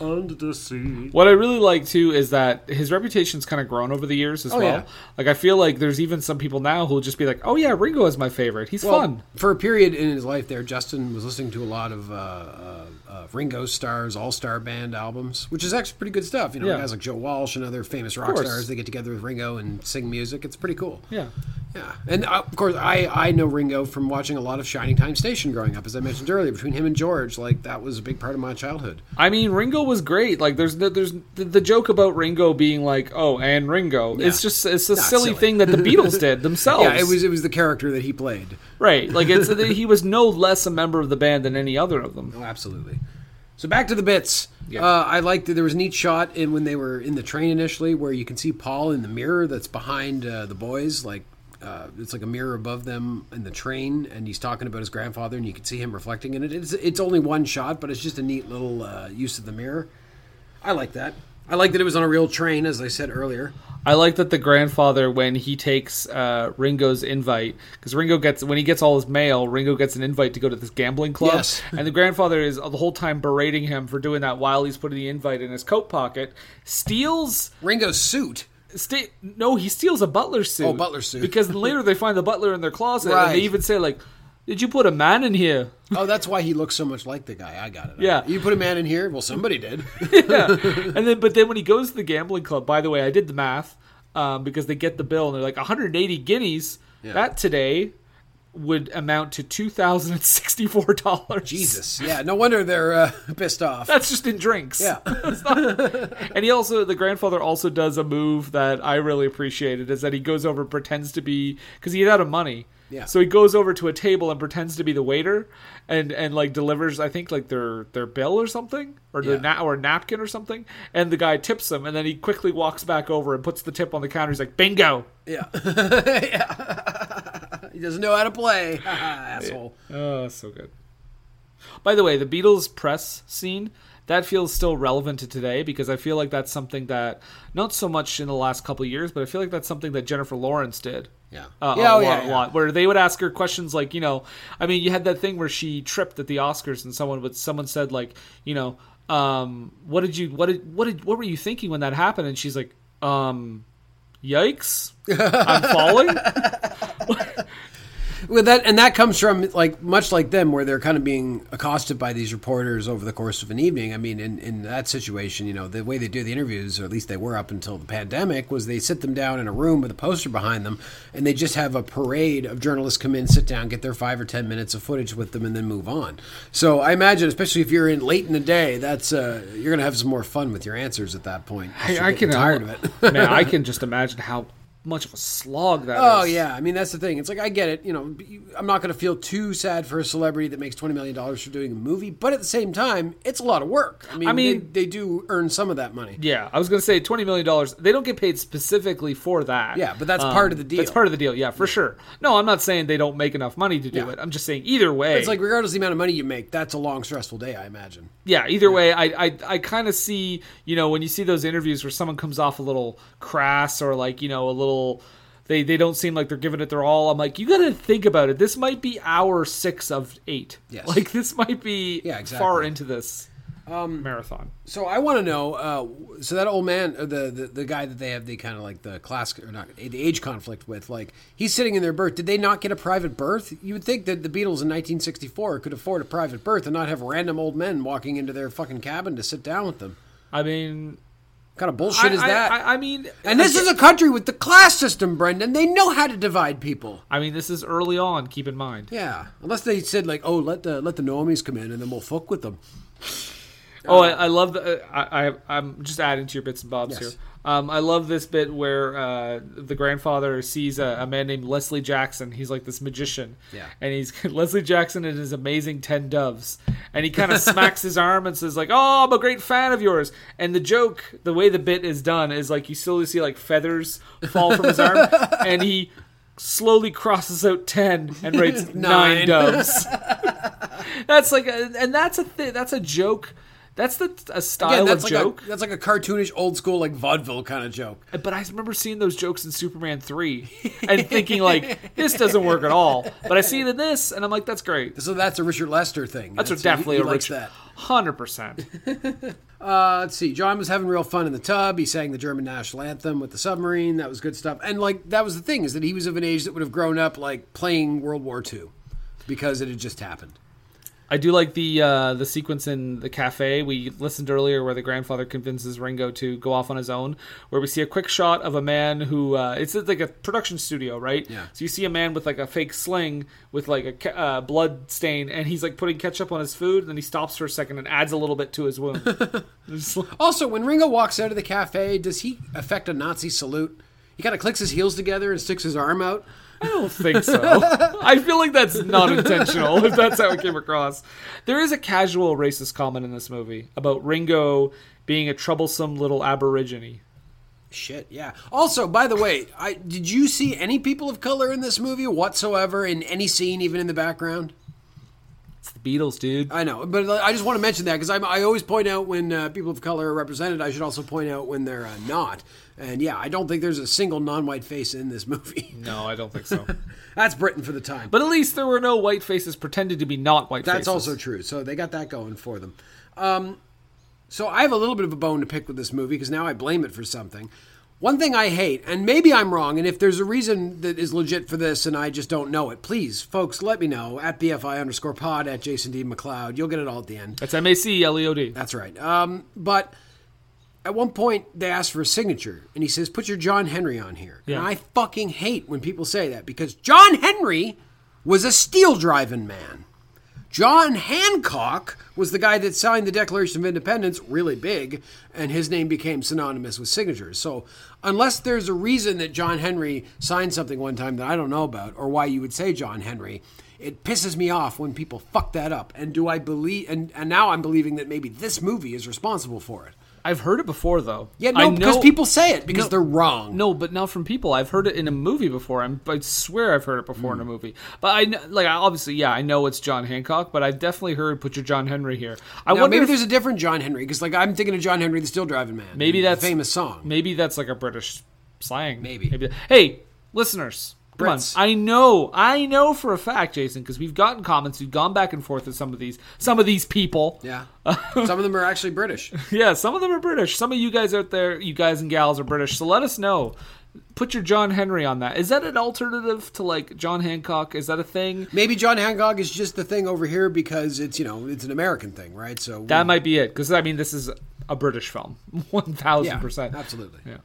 Under the sea.
What I really like too is that his reputation's kind of grown over the years as
Oh,
well.
yeah.
Like I feel like there's even some people now who'll just be like, "Oh yeah, Ringo is my favorite. He's
Well,
fun."
For a period in his life there, Justin was listening to a lot of uh, uh, uh, Ringo Starr's All Star Band albums, which is actually pretty good stuff. You know,
Yeah.
guys like Joe Walsh and other famous rock stars, they get together with Ringo and sing music. It's pretty cool.
Yeah.
Yeah, and uh, of course, I, I know Ringo from watching a lot of Shining Time Station growing up, as I mentioned earlier. Between him and George, like that was a big part of my childhood.
I mean, Ringo was great. Like, there's the, there's the, the joke about Ringo being like, "Oh, and Ringo."
Yeah.
It's just it's a silly,
silly.
thing that the Beatles did themselves.
Yeah, it was it was the character that he played.
Right. Like, it's he was no less a member of the band than any other of them.
Oh, absolutely. So back to the bits.
Yeah.
Uh, I liked that there was a neat shot in when they were in the train initially, where you can see Paul in the mirror that's behind uh, the boys, like uh, it's like a mirror above them in the train, and he's talking about his grandfather, and you can see him reflecting in it. It's it's only one shot, but it's just a neat little uh, use of the mirror. I like that. I like that it was on a real train, as I said earlier.
I like that the grandfather, when he takes uh, Ringo's invite, because Ringo gets when he gets all his mail, Ringo gets an invite to go to this gambling club,
Yes.
and the grandfather is the whole time berating him for doing that while he's putting the invite in his coat pocket. Steals
Ringo's suit.
Sta- no, he steals a butler's suit.
Oh, butler's suit.
Because later they find the butler in their closet, and they even say like, "Did you put a man in here?"
Oh, that's why he looks so much like the guy. I got it.
Yeah.
You put a man in here? Well, somebody did.
yeah. And then, but then when he goes to the gambling club, by the way, I did the math um, because they get the bill and they're like 180 guineas.
Yeah.
That today would amount to two thousand and sixty-four dollars.
Jesus. Yeah, no wonder they're uh, pissed off.
That's just in drinks.
Yeah.
Not- and he also, the grandfather also does a move that I really appreciated is that he goes over pretends to be, because he had out of money.
Yeah.
So he goes over to a table and pretends to be the waiter, and and like delivers, I think like their their bill or something, or the
Yeah.
na- or napkin or something, and the guy tips him, and then he quickly walks back over and puts the tip on the counter. He's like, "Bingo."
Yeah. he doesn't know how to play. Asshole.
Oh, so good. By the way, the Beatles press scene that feels still relevant to today because I feel like that's something that not so much in the last couple of years, but I feel like that's something that Jennifer Lawrence did.
Yeah.
Uh,
Yeah,
a,
oh, yeah,
lot, a
yeah.
lot, where they would ask her questions like, you know, I mean, you had that thing where she tripped at the Oscars, and someone would someone said like, you know, um, what did you what did what did what were you thinking when that happened? And she's like, um, yikes, I'm falling.
Well, that and that comes from like much like them, where they're kind of being accosted by these reporters over the course of an evening. I mean, in, in that situation, you know, the way they do the interviews, or at least they were up until the pandemic, was they sit them down in a room with a poster behind them, and they just have a parade of journalists come in, sit down, get their five or ten minutes of footage with them, and then move on. So I imagine, especially if you're in late in the day, that's uh, you're going to have some more fun with your answers at that point. You're
I can
tired of it.
man, I can just imagine how much of a slog that
Oh yeah, I mean that's the thing. It's like I get it. You know, I'm not going to feel too sad for a celebrity that makes twenty million dollars for doing a movie, but at the same time, it's a lot of work. I mean,
I mean-
they, they do earn some of that money.
Yeah, I was going to say twenty million dollars. They don't get paid specifically for that. Um,
Yeah, but that's part of the deal.
That's part of the deal. Yeah, for sure. No, I'm not saying they don't make enough money to do
Yeah.
it. I'm just saying either way.
It's like regardless of the amount of money you make, that's a long, stressful day. I imagine.
yeah, either way, I I, I kind of see you know when you see those interviews where someone comes off a little crass or like you know a little. They, they don't seem like they're giving it their all. I'm like, you got to think about it. This might be hour six of eight.
Yes.
Like this might be
Yeah,
far into this marathon.
So I want to know. Uh, so that old man, uh, the, the the guy that they have the kind of like the class or not the age conflict with, like he's sitting in their berth. Did they not get a private berth? You would think that the Beatles in 1964 could afford a private berth and not have random old men walking into their fucking cabin to sit down with them.
I mean,
What kind of bullshit
I-
is that?
I, I mean,
and this is a country with the class system, Brendan. They know how to divide people.
I mean, this is early on. Keep in mind.
Yeah, unless they said like, "Oh, let the let the normies come in, and then we'll fuck with them."
Oh, I, I love the. Uh, I, I I'm just adding to your bits and bobs
Yes.
here. Um, I love this bit where uh, the grandfather sees a, a man named Leslie Jackson. He's like this magician,
Yeah.
and he's Leslie Jackson and his amazing ten doves. And he kind of smacks his arm and says like, "Oh, I'm a great fan of yours." And the joke, the way the bit is done, is like you slowly see like feathers fall from his arm, and he slowly crosses out ten and writes nine,
Nine.
doves. that's like, a, and that's a th- that's a joke. That's the a style
Again, that's
of
like
joke.
a that's like a cartoonish, old school, like vaudeville kind of joke.
But I remember seeing those jokes in Superman three and thinking like, this doesn't work at all. But I see it in this, and I'm like, that's great.
So that's a Richard Lester thing.
That's, a definitely
he
a
likes
rich
that.
hundred percent.
Uh, let's see. John was having real fun in the tub. He sang the German national anthem with the submarine. That was good stuff. And like that was the thing is that he was of an age that would have grown up like playing World War II because it had just happened.
I do like the uh, the sequence in the cafe we listened earlier, where the grandfather convinces Ringo to go off on his own. Where we see a quick shot of a man who uh, it's like a production studio, right?
Yeah.
So you see a man with like a fake sling with like a uh, blood stain, and he's like putting ketchup on his food, and then he stops for a second and adds a little bit to his wound.
Also, when Ringo walks out of the cafe, does he affect a Nazi salute? He kind of clicks his heels together and sticks his arm out.
I don't think so. I feel like that's not intentional, if that's how it came across. There is a casual racist comment in this movie about Ringo being a troublesome little aborigine.
Shit, yeah. Also, by the way, I did you see any people of color in this movie whatsoever in any scene, even in the background?
Beatles, dude.
I know, but I just want to mention that because I always point out when uh, people of color are represented. I should also point out when they're uh, not. And yeah, I don't think there's a single non-white face in this movie.
No, I don't think so.
That's Britain for the time.
But at least there were no white faces pretended to be not white faces.
That's
faces.
also true. So they got that going for them. Um, so I have a little bit of a bone to pick with this movie because now I blame it for something. One thing I hate, and maybe I'm wrong, and if there's a reason that is legit for this and I just don't know it, please, folks, let me know at BFI underscore pod at Jason D. McLeod. You'll get it all at the end.
That's M A C L E O D.
That's right. Um, but at one point, they asked for a signature, and he says, Put your John Henry on here.
Yeah.
And I fucking hate when people say that because John Henry was a steel driving man. John Hancock was the guy that signed the Declaration of Independence really big, and his name became synonymous with signatures. So, unless there's a reason that John Henry signed something one time that I don't know about, or why you would say John Henry, it pisses me off when people fuck that up. And do I believe? And, and now I'm believing that maybe this movie is responsible for it.
I've heard it before though.
Yeah, no,
I
because
know-
people say it because
No.
they're wrong.
No, but not from people. I've heard it in a movie before. I'm, I swear I've heard it before in a hmm. movie. But I like obviously, yeah, I know it's John Hancock, but I've definitely heard "Put Your John Henry" here. I
now,
wonder
maybe
if-
there's a different John Henry because, like, I'm thinking of John Henry, the Steel Driving Man.
maybe that's
famous song.
Maybe that's like a British slang.
Maybe.
Maybe. Hey, listeners.
Brits.
I know. I know for a fact, Jason, because we've gotten comments. We've gone back and forth with some of these. Some of these people.
Yeah, some of them are actually British.
Yeah, some of them are British. Some of you guys out there, you guys and gals are British. So let us know. Put your John Henry on that. Is that an alternative to like John Hancock? Is that a thing?
Maybe John Hancock is just the thing over here because it's you know it's an American thing, right? So
That might be it. Because I mean, this is a British film, one thousand percent.
absolutely.
Yeah.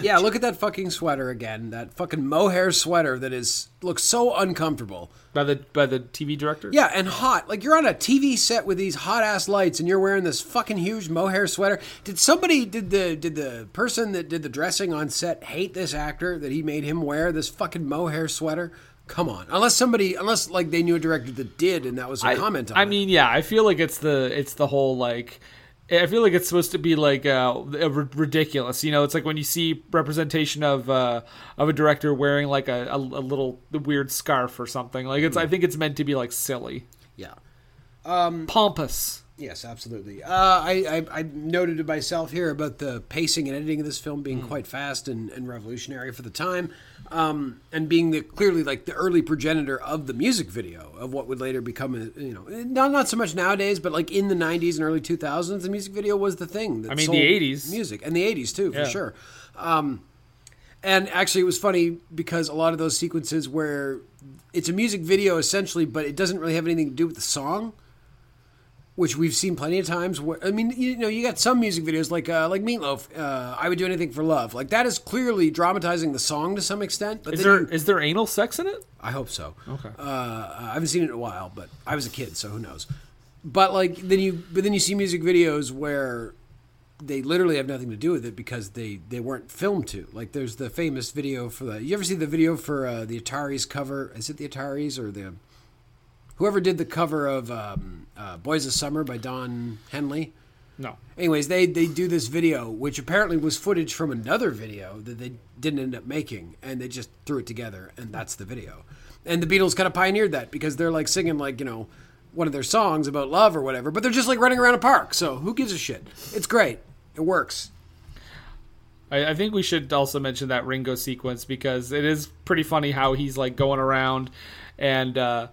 Yeah, look at that fucking sweater again. That fucking mohair sweater that is looks so uncomfortable.
By the by the TV director.
Yeah, and hot. Like you're on a TV set with these hot ass lights, and you're wearing this fucking huge mohair sweater. Did somebody did the did the person that did the dressing on set hate this actor that he made him wear this fucking mohair sweater? Come on, unless somebody unless like they knew a director that did, and that was a
I,
comment on
I
it.
mean, yeah, I feel like it's the it's the whole like. I feel like it's supposed to be like uh, ridiculous, you know. It's like when you see representation of uh, of a director wearing like a, a, a little weird scarf or something. Like it's, I think it's meant to be like silly,
yeah. Um,
pompous.
Yes, absolutely. Uh, I, I I noted to myself here about the pacing and editing of this film being quite fast and, and revolutionary for the time, um, and being the clearly like the early progenitor of the music video of what would later become a you know not not so much nowadays, but like in the '90s and early 2000s, the music video was the thing. That
I mean, the 80s.
music and the '80s too, for
Yeah.
sure. Um, and actually, it was funny because a lot of those sequences where it's a music video essentially, but it doesn't really have anything to do with the song which we've seen plenty of times. Where I mean, you know, you got some music videos like uh, like Meatloaf. Uh, I would do anything for love. Like that is clearly dramatizing the song to some extent. But
Is there
you-
is there anal sex in it?
I hope so.
Okay.
Uh, I haven't seen it in a while, but I was a kid, so who knows? But like then you, but then you see music videos where they literally have nothing to do with it because they they weren't filmed to. Like there's the famous video for the. You ever see the video for uh, the Ataris cover? Is it the Ataris or the whoever did the cover of um, uh, "Boys of Summer" by Don Henley?
No.
Anyways, they they do this video, which apparently was footage from another video that they didn't end up making, and they just threw it together, and that's the video. And the Beatles kind of pioneered that because they're like singing like you know one of their songs about love or whatever, but they're just like running around a park. So who gives a shit? It's great. It works.
I, I think we should also mention that Ringo sequence because it is pretty funny how he's like going around, and uh,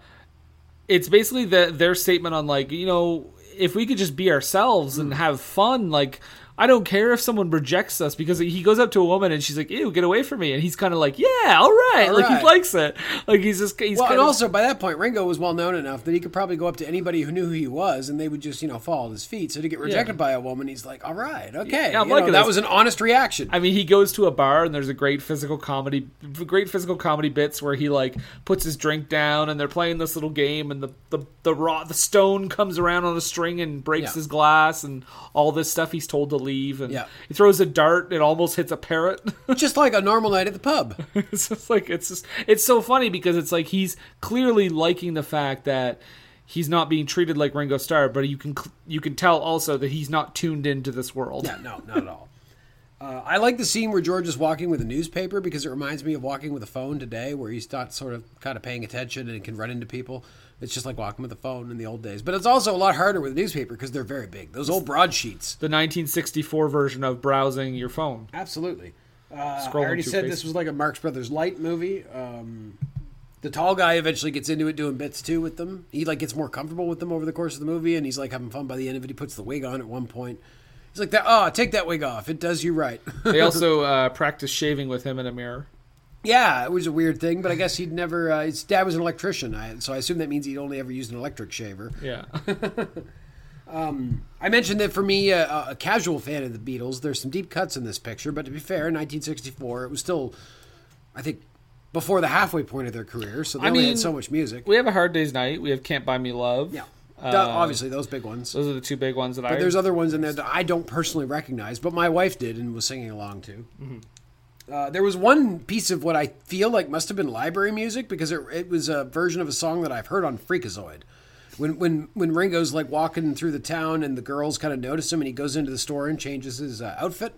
it's basically the, their statement on like you know if we could just be ourselves and have fun, like I don't care if someone rejects us because he goes up to a woman and she's like, "Ew, get away from me," and he's kind of like, "Yeah, all right,"
All
like he likes it, like he's just he's
well, and
of
also by that point, Ringo was well known enough that he could probably go up to anybody who knew who he was, and they would just you know fall at his feet. So to get rejected by a woman, he's like, "All right, okay."
Yeah, I'm
You know, that was an honest reaction.
I mean, he goes to a bar and there's a great physical comedy, great physical comedy bits where he like puts his drink down and they're playing this little game and the the the raw the stone comes around on a string and breaks
Yeah.
his glass and all this stuff. He's told to leave and
Yeah.
he throws a dart. It almost hits a parrot.
just like a normal night at the pub.
it's just like it's just it's so funny because it's like he's clearly liking the fact that. He's not being treated like Ringo Starr, but you can you can tell also that he's not tuned into this world.
Yeah, no, not at all. Uh, I like the scene where George is walking with a newspaper because it reminds me of walking with a phone today, where he's not sort of kind of paying attention and can run into people. It's just like walking with a phone in the old days. But it's also a lot harder with a newspaper because they're very big. Those old broadsheets.
The 1964 version of browsing your phone.
Absolutely. Uh, I already said
Facebook.
this was like a Marx Brothers light movie. Um, the tall guy eventually gets into it doing bits too with them. He like gets more comfortable with them over the course of the movie, and he's like having fun by the end of it. He puts the wig on at one point. He's like, "That oh, take that wig off. It does you right."
They also uh, practice shaving with him in a mirror.
Yeah, it was a weird thing, but I guess he'd never. Uh, his dad was an electrician, I, so I assume that means he'd only ever used an electric shaver.
Yeah.
Um, I mentioned that for me, uh, a casual fan of the Beatles, there's some deep cuts in this picture, but to be fair, in 1964, it was still, I think, before the halfway point of their career, so they
I
only
mean,
had so much music.
We have a Hard Day's Night. We have Can't Buy Me Love.
Yeah.
Uh,
obviously, those big ones.
Those are the two big ones that I.
But there's other ones in there that I don't personally recognize, but my wife did and was singing along to. Uh, there was one piece of what I feel like must have been library music because it, it was a version of a song that I've heard on Freakazoid. When when when Ringo's like walking through the town and the girls kind of notice him and he goes into the store and changes his uh, outfit,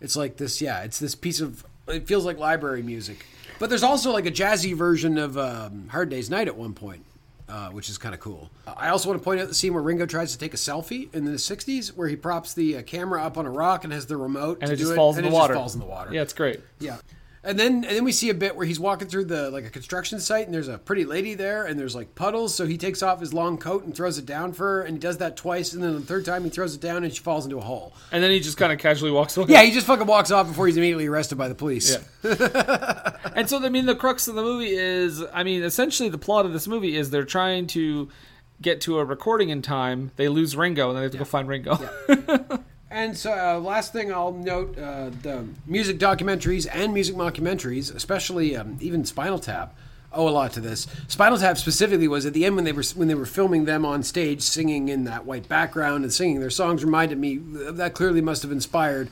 it's like this. Yeah, it's this piece of. It feels like library music, but there's also like a jazzy version of um, Hard Day's Night at one point uh, which is kind of cool. I also want to point out the scene where Ringo tries to take a selfie in the '60s, where he props the uh, camera up on a rock and has the remote,
and
to
it
do
just
it,
falls
and
in
it
the water.
Just falls in the water.
Yeah, it's great.
Yeah. And then and then we see a bit where he's walking through the like a construction site and there's a pretty lady there and there's like puddles so he takes off his long coat and throws it down for her and he does that twice and then the third time he throws it down and she falls into a hole.
And then he just kind of casually walks away.
Yeah, he just fucking walks off before he's immediately arrested by the police.
Yeah. and so, I mean, the crux of the movie is, I mean, essentially the plot of this movie is they're trying to get to a recording in time. They lose Ringo, and they have to go find Ringo.
And so, uh, last thing I'll note: uh, the music documentaries and music mockumentaries, especially um, even Spinal Tap, owe a lot to this. Spinal Tap specifically was at the end when they were when they were filming them on stage, singing in that white background and singing their songs. Reminded me that clearly must have inspired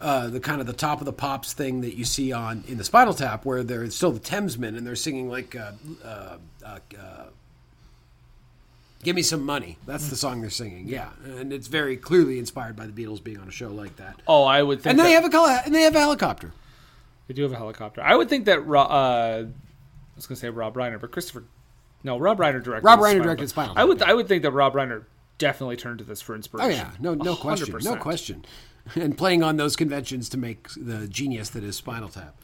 uh, the kind of the top of the pops thing that you see on in the Spinal Tap, where they're still the Thamesmen and they're singing like. Uh, uh, uh, uh, Give me some money. That's the song they're singing. Yeah, and it's very clearly inspired by the Beatles being on a show like that.
oh, I would think.
And they
that-
have a col- and they have a helicopter.
They do have a helicopter. I would think that. Ro- Uh, I was going to say Rob Reiner, but Christopher. No, Rob Reiner directed.
Rob Reiner
Spinal
directed
Tap.
Spinal
I would. I would think that Rob Reiner definitely turned to this for inspiration.
Oh yeah, no, no question, no
100%.
question. And playing on those conventions to make the genius that is Spinal Tap.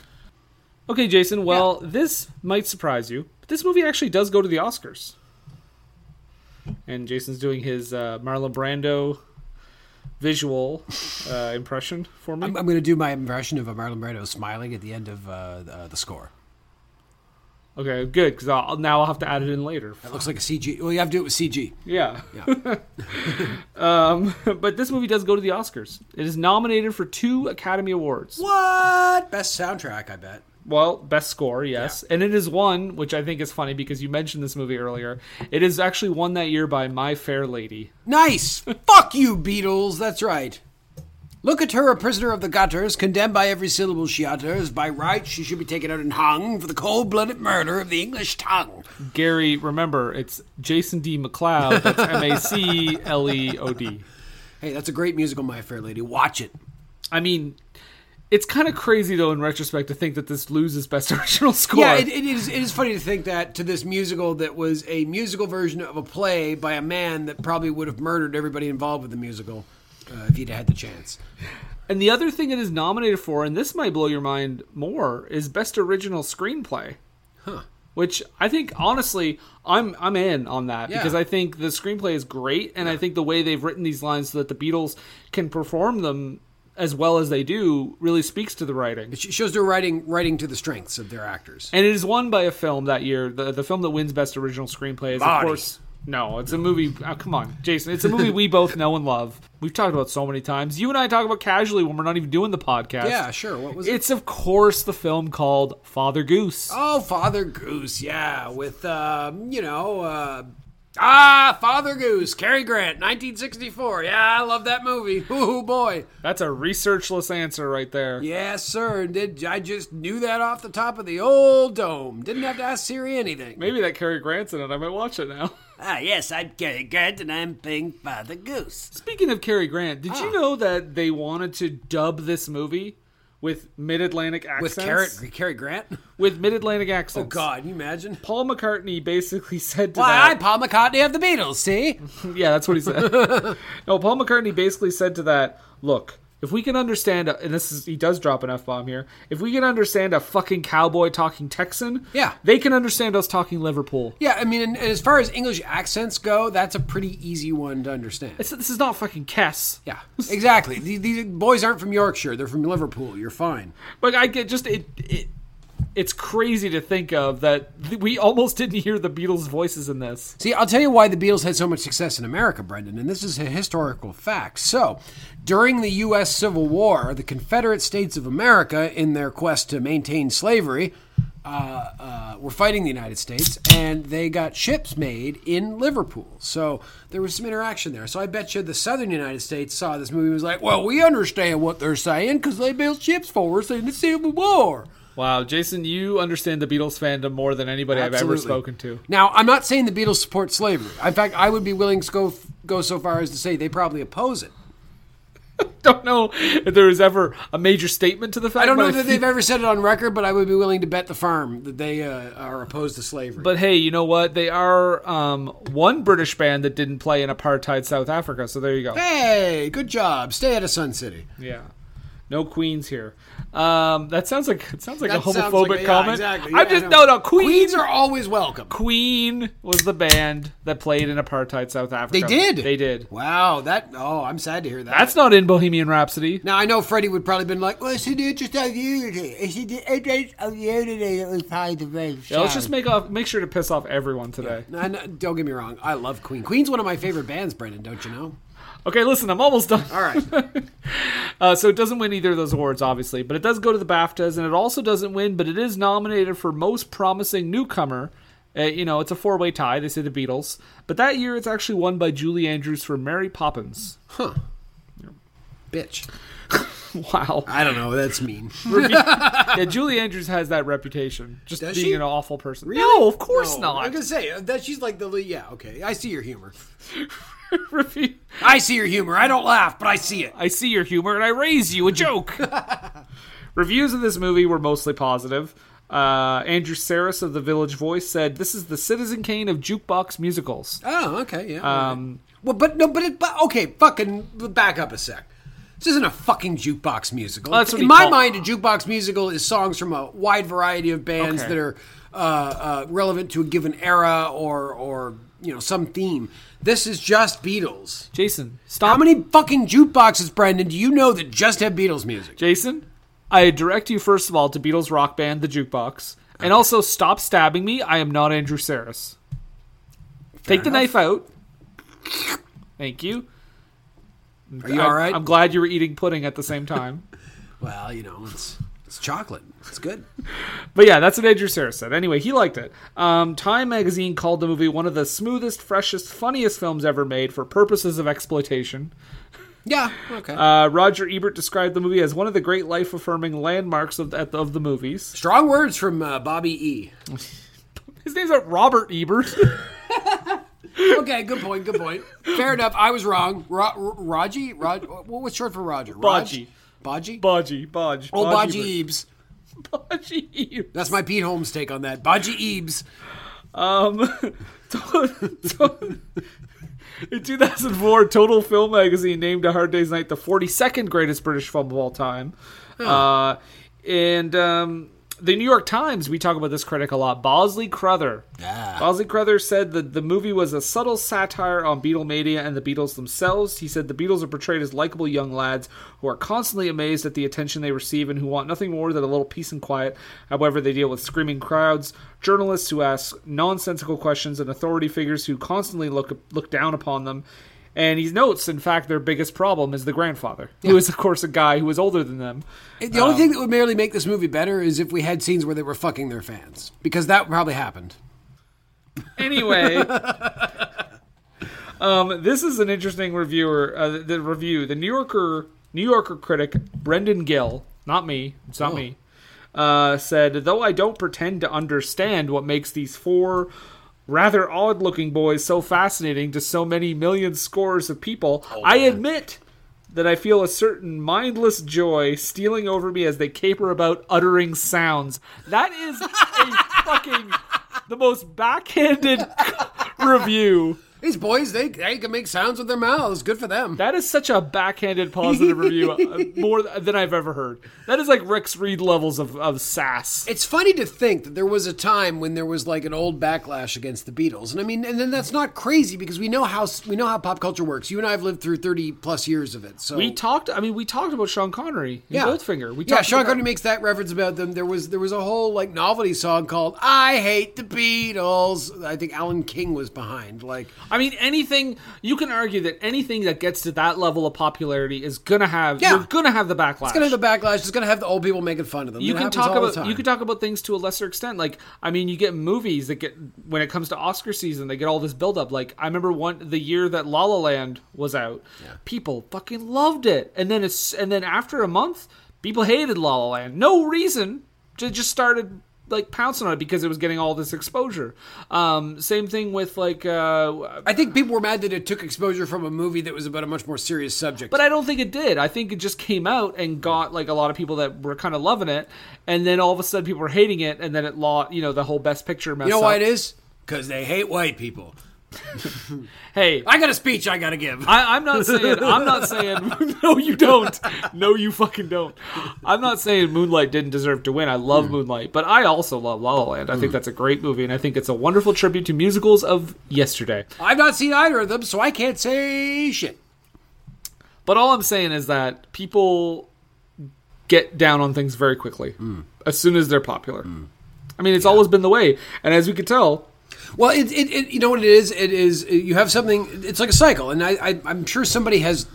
Okay, Jason. Well, this might surprise you, but this movie actually does go to the Oscars. And Jason's doing his uh, Marlon Brando visual uh, impression for me.
I'm, I'm going to do my impression of a Marlon Brando smiling at the end of uh, the, the score.
Okay, good because I'll, now I'll have to add it in later.
It looks like a CG. Well, you have to do it with CG.
Yeah.
Yeah.
um, but this movie does go to the Oscars. It is nominated for two Academy Awards.
What? Best soundtrack, I bet.
Well, best score, yes. And it is one, which I think is funny because you mentioned this movie earlier. It is actually won that year by My Fair Lady.
Nice. Fuck you, Beatles. That's right. Look at her, a prisoner of the gutters, condemned by every syllable she utters. By right, she should be taken out and hung for the cold-blooded murder of the English tongue.
Gary, remember, it's Jason D. McLeod. That's M A C L E O D.
Hey, that's a great musical, My Fair Lady. Watch it.
I mean, it's kind of crazy, though, in retrospect, to think that this loses Best Original Score.
Yeah, it, it is. It is funny to think that to this musical that was a musical version of a play by a man that probably would have murdered everybody involved with the musical uh, if he'd had the chance.
And the other thing it is nominated for, and this might blow your mind more, is Best Original Screenplay.
Huh.
Which I think, honestly, I'm I'm in on that
Yeah.
because I think the screenplay is great, and I think the way they've written these lines so that the Beatles can perform them as well as they do really speaks to the writing.
It shows their writing writing to the strengths of their actors.
And it is won by a film that year. The the film that wins Best Original Screenplay is,
Body.
of course, no, it's a movie. Oh, come on, Jason. It's a movie we both know and love. We've talked about so many times. You and I talk about casually when we're not even doing the podcast.
Yeah, sure. What was it?
It's of course the film called Father Goose.
Oh, Father Goose, yeah, with um, you know uh, Ah, Father Goose, Cary Grant, 1964. Yeah, I love that movie. Ooh, boy.
That's a researchless answer right there.
Yes, sir. Did I just knew that off the top of the old dome? Didn't have to ask Siri anything.
Maybe that Cary Grant's in it. I might watch it now.
Ah, yes, I'm Cary Grant, and I'm playing Father Goose.
Speaking of Cary Grant, did
Ah.
you know that they wanted to dub this movie with mid-Atlantic accents?
With Cary, Cary Grant?
With mid-Atlantic
oh,
accents. Oh.
God, can you imagine?
Paul McCartney basically said to
Why,
that.
I'm Paul McCartney of the Beatles, see?
yeah, that's what he said. no, Paul McCartney basically said to that, look, if we can understand, and this is, he does drop an F bomb here, if we can understand a fucking cowboy talking Texan,
Yeah.
they can understand us talking Liverpool.
Yeah, I mean, and, and as far as English accents go, that's a pretty easy one to understand.
It's, this is not fucking Kes.
Yeah, exactly. these, these boys aren't from Yorkshire; they're from Liverpool. You're fine.
But I get just it, it. It's crazy to think of that we almost didn't hear the Beatles' voices in this.
See, I'll tell you why the Beatles had so much success in America, Brendan, and this is a historical fact. So, during the U.S. Civil War, the Confederate States of America, in their quest to maintain slavery, uh, uh, were fighting the United States, and they got ships made in Liverpool. So there was some interaction there. So I bet you the Southern United States saw this movie and was like, "Well, we understand what they're saying because they built ships for us in the Civil War."
Wow, Jason, you understand the Beatles fandom more than anybody I've ever spoken to.
Now, I'm not saying the Beatles support slavery. In fact, I would be willing to go go so far as to say they probably oppose it.
Don't know if there was ever a major statement to the fact.
I don't know that they've ever said it on record, but I would be willing to bet the farm that they uh, are opposed to slavery.
But hey, you know what? They are um, one British band that didn't play in apartheid South Africa. So there you go.
hey, good job. Stay out of Sun City.
Yeah. No queens here. Um, that sounds like it sounds like
That
a homophobic
like yeah,
comment.
exactly.
I'm
Yeah,
just no
know.
no Queen.
Queens are always welcome.
Queen was the band that played in apartheid South Africa.
They did.
They did.
Wow, that. Oh, I'm sad to hear that.
That's not in Bohemian Rhapsody.
Now I know Freddie would probably been like, "Well, it's the interest of unity. It's the interest of unity that was part of the
Yeah, let's just make off, make sure to piss off everyone today.
No, no, don't get me wrong. I love Queen. Queen's one of my favorite bands, Brendan. Don't you know?
Okay, listen, I'm almost done.
All right.
Uh, so it doesn't win either of those awards, obviously, but it does go to the BAFTAs, and it also doesn't win, but it is nominated for most promising newcomer. Uh, you know, it's a four-way tie. They say the Beatles, but that year it's actually won by Julie Andrews for Mary Poppins.
Huh. Bitch.
Wow.
I don't know. That's mean.
yeah, Julie Andrews has that reputation, just
Does
being
she?
an awful person.
Really?
No, of course
No,
not.
I'm gonna say uh, that she's like the. Yeah, okay. I see your humor. I see your humor. I don't laugh, but I see it.
I see your humor and I raise you a joke. Reviews of this movie were mostly positive. Uh, Andrew Sarris of The Village Voice said, "This is the Citizen Kane of jukebox musicals."
Oh, okay, yeah.
Um,
Well, but no, but it. But, okay, fucking back up a sec. This isn't a fucking jukebox musical.
Well, that's what
In my
called-
mind, a jukebox musical is songs from a wide variety of bands
Okay.
that are uh, uh, relevant to a given era or or you know some theme. This is just Beatles.
Jason, stop.
How many fucking jukeboxes, Brendan, do you know that just have Beatles music?
Jason, I direct you first of all to Beatles rock band The Jukebox, and also stop stabbing me. I am not Andrew Sarris. Take the knife out. Thank you.
Are you
I-
all right?
I'm glad you were eating pudding at the same time.
Well, you know, it's it's chocolate. It's good.
But yeah, that's what Andrew Sarris said. Anyway, he liked it. Um, Time magazine called the movie one of the smoothest, freshest, funniest films ever made for purposes of exploitation.
Yeah. Okay.
Uh, Roger Ebert described the movie as one of the great life affirming landmarks of, at- of the movies.
Strong words from uh, Bobby E.
His name's not Robert Ebert.
okay, good point. Good point. Fair enough. I was wrong. Ro- Raji? Rod- what was short for Roger? Raj?
Bodgy.
Bodgy?
Bodgy. Bodge.
Oh, Bodgy. Eaves.
Bodgy Ebert.
That's my Pete Holmes take on that. Bodgy Eaves.
Um, in 2004, Total Film Magazine named A Hard Day's Night the 42nd greatest British film of all time. Uh, and um, the New York Times, we talk about this critic a lot, Bosley Crowther. Bosley Crowther said that the movie was a subtle satire on Beatlemania and the Beatles themselves. He said the Beatles are portrayed as likable young lads who are constantly amazed at the attention they receive and who want nothing more than a little peace and quiet. However, they deal with screaming crowds, journalists who ask nonsensical questions, and authority figures who constantly look look down upon them. And he notes, in fact, their biggest problem is the grandfather, who is, of course, a guy who is older than them.
The only
Um,
thing that would merely make this movie better is if we had scenes where they were fucking their fans. Because that probably happened.
Anyway, Um, this is an interesting reviewer. Uh, the review, the New Yorker New Yorker critic Brendan Gill, not me, it's not
Oh.
me, uh, said, though I don't pretend to understand what makes these four rather odd-looking boys so fascinating to so many million scores of people, oh, I admit that I feel a certain mindless joy stealing over me as they caper about uttering sounds. That is a fucking the most backhanded review.
These boys, they they can make sounds with their mouths. Good for them.
That is such a backhanded positive review, uh, more than I've ever heard. That is like Rex Reed levels of, of sass.
It's funny to think that there was a time when there was like an old backlash against the Beatles, and I mean, and then that's not crazy because we know how we know how pop culture works. You and I have lived through thirty plus years of it, so
we talked. I mean, we talked about Sean Connery in
Yeah.
Goldfinger. We
yeah, Sean
about
Connery makes that reference about them. There was there was a whole like novelty song called "I Hate the Beatles." I think Alan King was behind. Like,
I mean, anything you can argue that anything that gets to that level of popularity is gonna have.
Yeah.
You're gonna have the backlash.
it's gonna have the backlash. It's gonna have the old people making fun of them.
you
It
can talk about you can talk about things to a lesser extent. Like I mean, you get movies that get when it comes to Oscar season, they get all this buildup. Like I remember one the year that La La Land was out, yeah. people fucking loved it, and then it's and then after a month, people hated La La Land. No reason, just just started like pouncing on it because it was getting all this exposure. Um, same thing with like. Uh,
I think people were mad that it took exposure from a movie that was about a much more serious subject.
But I don't think it did. I think it just came out and got like a lot of people that were kind of loving it, and then all of a sudden people were hating it, and then it lost. You know, the whole Best Picture mess.
you know
up.
why it is? Because they hate white people.
Hey,
I got a speech I got to give.
I, I'm not saying. I'm not saying. No, you don't. No, you fucking don't. I'm not saying Moonlight didn't deserve to win. I love
Hmm.
Moonlight, but I also love La La Land. I think that's a great movie, and I think it's a wonderful tribute to musicals of yesterday.
I've not seen either of them, so I can't say shit.
But all I'm saying is that people get down on things very quickly
Hmm.
as soon as they're popular. I mean, it's always been the way, and as we could tell,
Well, it, it, it you know what it is. It is you have something. It's like a cycle, and I, I I'm sure somebody has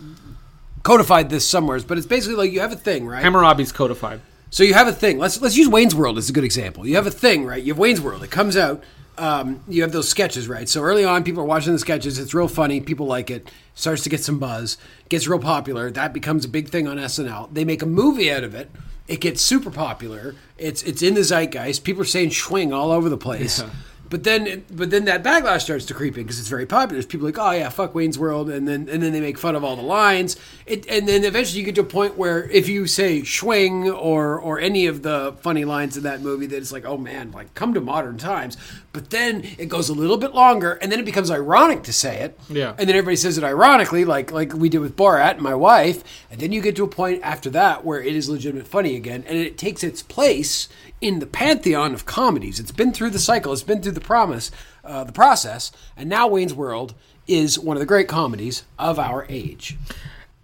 codified this somewhere. But it's basically like you have a thing, right?
Hammurabi's codified.
So you have a thing. Let's let's use Wayne's World as a good example. You have a thing, right? You have Wayne's World. It comes out. Um, you have those sketches, right? So early on, people are watching the sketches. It's real funny. People like it. Starts to get some buzz. Gets real popular. That becomes a big thing on SNL. They make a movie out of it. It gets super popular. It's it's in the zeitgeist. People are saying "schwing" all over the place. But then, but then that backlash starts to creep in because it's very popular. There's people like, oh yeah, fuck Wayne's World, and then and then they make fun of all the lines. It, and then eventually you get to a point where if you say "schwing" or or any of the funny lines in that movie, that it's like, oh man, like come to modern times. But then it goes a little bit longer, and then it becomes ironic to say it.
Yeah.
And then everybody says it ironically, like like we did with Borat and my wife. And then you get to a point after that where it is legitimate funny again, and it takes its place in the pantheon of comedies. It's been through the cycle. It's been through the promise, uh, the process, and now Wayne's World is one of the great comedies of our age.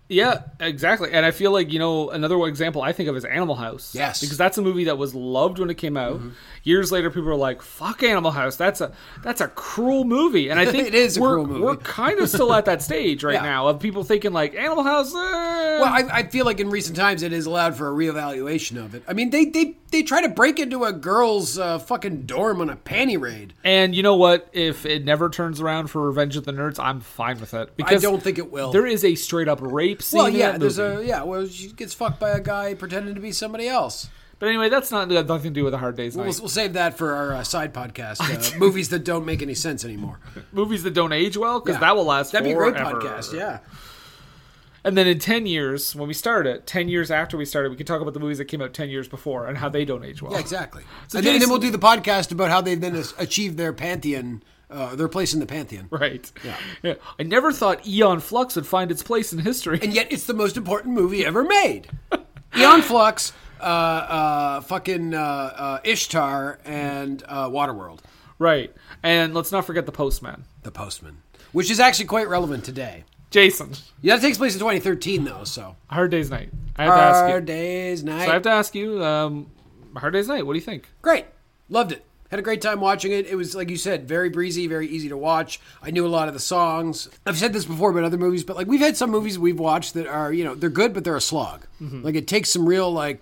Yeah, exactly. And I feel like, you know, another example I think of is Animal House.
Yes.
Because that's a movie that was loved when it came out.
Mm-hmm.
Years later people were like, fuck Animal House. That's a that's a cruel movie. And I think
It is
we're,
cruel movie.
We're kind of still at that stage right
Yeah.
now of people thinking like Animal House. eh.
Well, I, I feel like in recent times it is allowed for a reevaluation of it. I mean, they they, they try to break into a girl's uh, fucking dorm on a panty raid.
and you know what? If it never turns around for Revenge of the Nerds, I'm fine with it. Because I
don't think it will.
There is a straight up rape scene.
Well,
in
yeah, there's
movie.
a yeah. Well, she gets fucked by a guy pretending to be somebody else.
But anyway, that's not that nothing to do with a hard day's
We'll, we'll save that for our uh, side podcast. Uh, movies that don't make any sense anymore.
Movies that don't age well, because
Yeah.
that will last.
That'd be a great podcast. Yeah.
And then in 10 years, when we start it, 10 years after we started, we can talk about the movies that came out 10 years before and how they don't age well.
Yeah, exactly.
So
and, then, then we'll do the podcast about how they've then achieved their pantheon, uh, their place in the pantheon.
Right.
Yeah.
Yeah. I never thought Aeon Flux would find its place in history.
And yet, it's the most important movie ever made. Aeon Flux, uh, uh, fucking uh, uh, Ishtar, and uh, Waterworld.
Right. And let's not forget The Postman.
The Postman, which is actually quite relevant today.
Jason.
Yeah, that takes place in 2013, though. So
Hard Day's Night. I have to ask you.
Hard Day's Night.
So I have to ask you, um, Hard Day's Night, what do you think?
Great. Loved it. Had a great time watching it. It was, like you said, very breezy, very easy to watch. I knew a lot of the songs. I've said this before about other movies, but like we've had some movies we've watched that are, you know, they're good, but they're a slog.
Mhm.
Like it takes some real, like,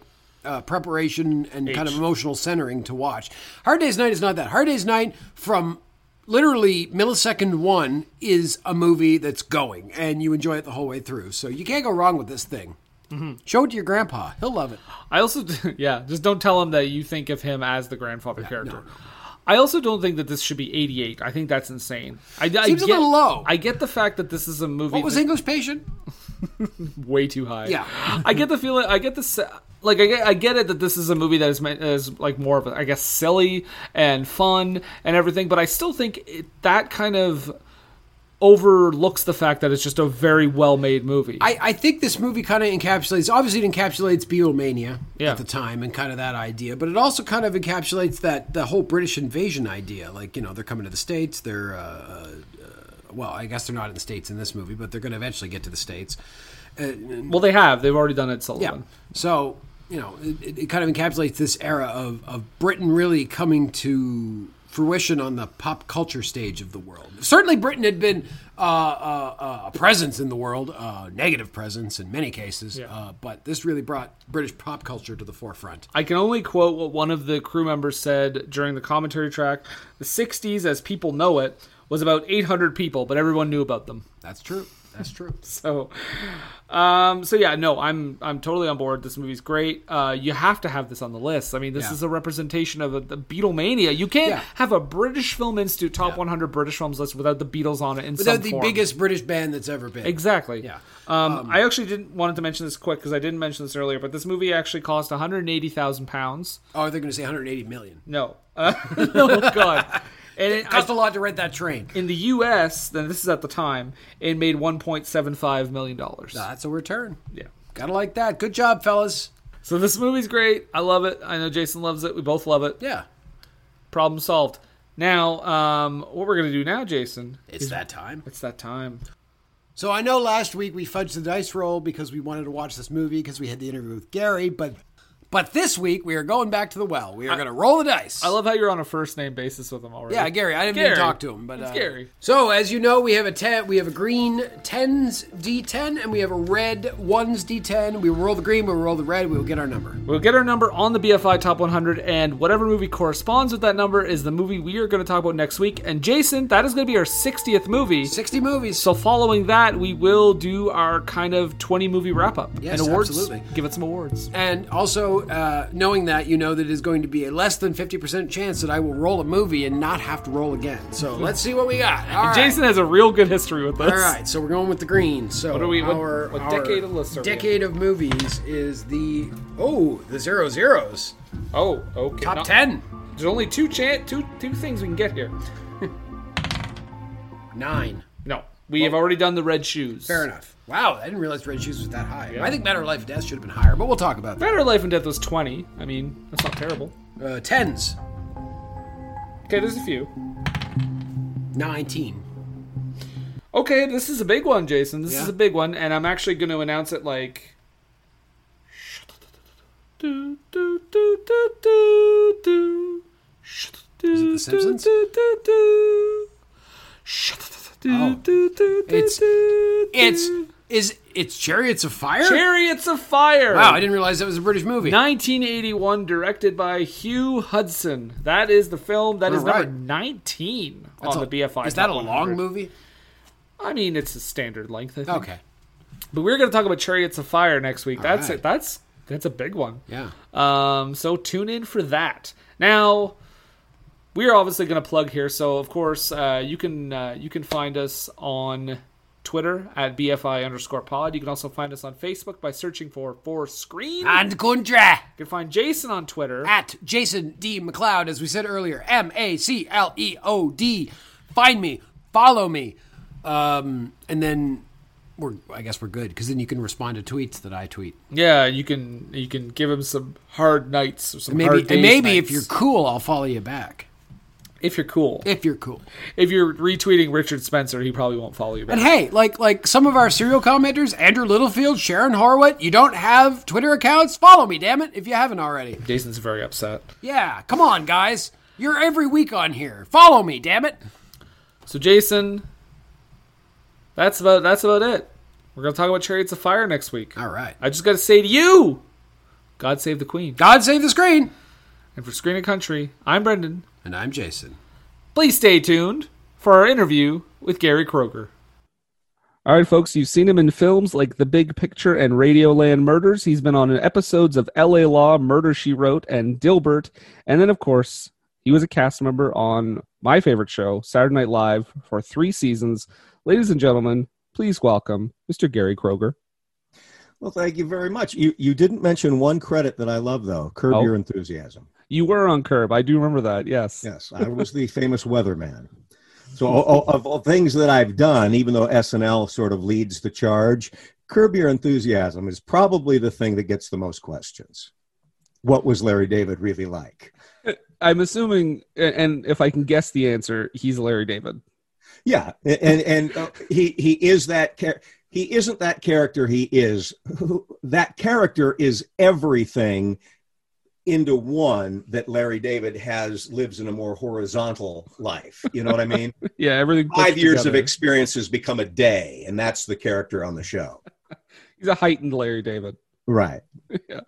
uh, preparation and kind of emotional centering to watch. Hard Day's Night is not that. Hard Day's Night, from literally millisecond one is a movie that's going, and you enjoy it the whole way through. So you can't go wrong with this thing.
Mhm.
Show it to your grandpa; he'll love it.
I also, yeah, just don't tell him that you think of him as the grandfather character. I also don't think that this should be 88. I think that's insane. I, I
Seems a
get,
little low.
I get the fact that this is a movie.
What was
that-
English Patient?
way too high.
Yeah.
I get the feeling. I get the like. I get. I get it that this is a movie that is as like more of a, I guess silly and fun and everything. But I still think it, that kind of overlooks the fact that it's just a very well made movie.
I, I think this movie kind of encapsulates, obviously, it encapsulates Beatlemania
Yeah.
at the time and kind of that idea, but it also kind of encapsulates that the whole British invasion idea. Like, you know, they're coming to the States, they're, uh, uh, well, I guess they're not in the States in this movie, but they're going to eventually get to the States. Uh,
well, they have. They've already done it. Sullivan.
yeah. So, you know, it, it kind of encapsulates this era of, of Britain really coming to fruition on the pop culture stage of the world. Certainly, Britain had been uh, uh, uh, a presence in the world, uh, negative presence in many cases, uh, but this really brought British pop culture to the forefront.
I can only quote what one of the crew members said during the commentary track. The 60s, as people know it, was about 800 people, but everyone knew about them.
That's true. That's true.
so, um, so yeah, no, I'm I'm totally on board. This movie's great. Uh, you have to have this on the list. I mean, this
Yeah.
is a representation of a, the Beatlemania. You can't
Yeah.
have a British Film Institute top 100 British films list without the Beatles on it in
Without the
form.
biggest British band that's ever been.
Exactly.
Yeah.
Um, I actually didn't wanted to mention this quick because I didn't mention this earlier, but this movie actually cost 180,000 pounds.
Oh, they're going to say 180 million.
No. Uh, oh God. And
It cost a lot to rent that train.
In the U.S., then this is at the time, it made 1.75 million dollars.
That's a return.
Yeah.
Gotta like that. Good job, fellas.
So this movie's great. I love it. I know Jason loves it. We both love it.
Yeah.
Problem solved. Now, um, what we're gonna do now, Jason?
It's
is-
that time.
It's that time.
So I know last week we fudged the dice roll because we wanted to watch this movie because we had the interview with Gary, but but this week we are going back to the well. We are going to roll the dice.
I love how you're on a first name basis with him already.
Yeah, Gary. I didn't
Gary.
even talk to him, but
It's
uh,
Gary.
So as you know, we have a ten. We have a green tens D10, and we have a red ones D10. We will roll the green. We will roll the red. We will get our number.
We'll get our number on the BFI Top 100, and whatever movie corresponds with that number is the movie we are going to talk about next week. And Jason, that is going to be our 60th movie.
60 movies.
So following that, we will do our kind of 20 movie wrap up
Yes,
and awards.
absolutely.
Give it some awards.
And also, uh, knowing that, you know that it is going to be a less than 50% chance that I will roll a movie and not have to roll again. So let's see what we got. All right.
Jason has a real good history with this.
All right, so we're going with the green. So
What are we- what-
our,
what
our
decade of lists are
decade of movies is the oh the zero zeros.
Oh, okay.
Top
Not-
10.
There's only two chan- two two things we can get here.
Nine.
No, we have already done the red shoes.
Fair enough. Wow, I didn't realize Red Shoes was that high.
Yeah.
I think Matter of Life and Death should have been higher, but we'll talk about that.
Better Life and Death was 20. I mean, that's not terrible.
Uh, tens.
Okay, there's a few.
19.
Okay, this is a big one, Jason. This
Yeah.
is a big one, and I'm actually going to announce it like.
Is it The Simpsons? Oh. It's it's is it's Chariots of Fire.
Chariots of Fire.
Wow, I didn't realize that was a British movie.
1981, directed by Hugh Hudson. That is the film that is
All right.
number 19
That's
on
a-
the BFI.
Is that
Top
a long movie?
I mean, it's a standard length. I think.
Okay.
But we're going to talk about Chariots of Fire next week. That's
right.
it. That's that's a big one.
Yeah.
Um, so tune in for that. Now, we are obviously going to plug here. So of course, uh, you can uh, you can find us on Twitter at BFI underscore pod. You can also find us on Facebook by searching for For Screen.
And country
You can find Jason on Twitter.
at Jason D MacLeod, as we said earlier, M A C L E O D. Find me, follow me, um, and then we're I guess we're good because then you can respond to tweets that I tweet.
Yeah, you can you can give him some hard nights or some
And maybe
hard days
and maybe if you're cool, I'll follow you back.
If you're cool.
If you're cool.
If you're retweeting Richard Spencer, he probably won't follow you back.
And hey, like like some of our serial commenters, Andrew Littlefield, Sharon Horwitz, you don't have Twitter accounts? Follow me, damn it, if you haven't already.
Jason's very upset.
Yeah, come on, guys. You're every week on here. Follow me, damn it.
So Jason, that's about that's about it. We're gonna talk about Chariots of Fire next week.
All right.
I just gotta say to you, God save the Queen.
God save the screen.
And for Screen and Country, I'm Brendan.
And I'm Jason.
Please stay tuned
for our interview with Gary Kroeger. All right, folks, you've seen him in films like The Big Picture and Radioland Murders. He's been on episodes of LA Law, Murder She Wrote, and Dilbert. And then, of course, he was a cast member on my favorite show, Saturday Night Live, for three seasons. Ladies and gentlemen, please welcome Mr. Gary Kroeger.
Well, thank you very much. You you didn't mention one credit that I love though. Curb
Oh.
Your Enthusiasm.
You were on Curb. I do remember that. Yes.
Yes, I was the famous weatherman. So of all things that I've done, even though SNL sort of leads the charge, Curb Your Enthusiasm is probably the thing that gets the most questions. What was Larry David really like?
I'm assuming, and if I can guess the answer, he's Larry David.
Yeah, and and uh, he he is that char- he isn't that character. He is that character is everything into one that Larry David has lives in a more horizontal life. You know what I mean?
Yeah, everything.
Five years of
together.
experience has become a day, and that's the character on the show.
He's a heightened Larry David.
Right.
yeah.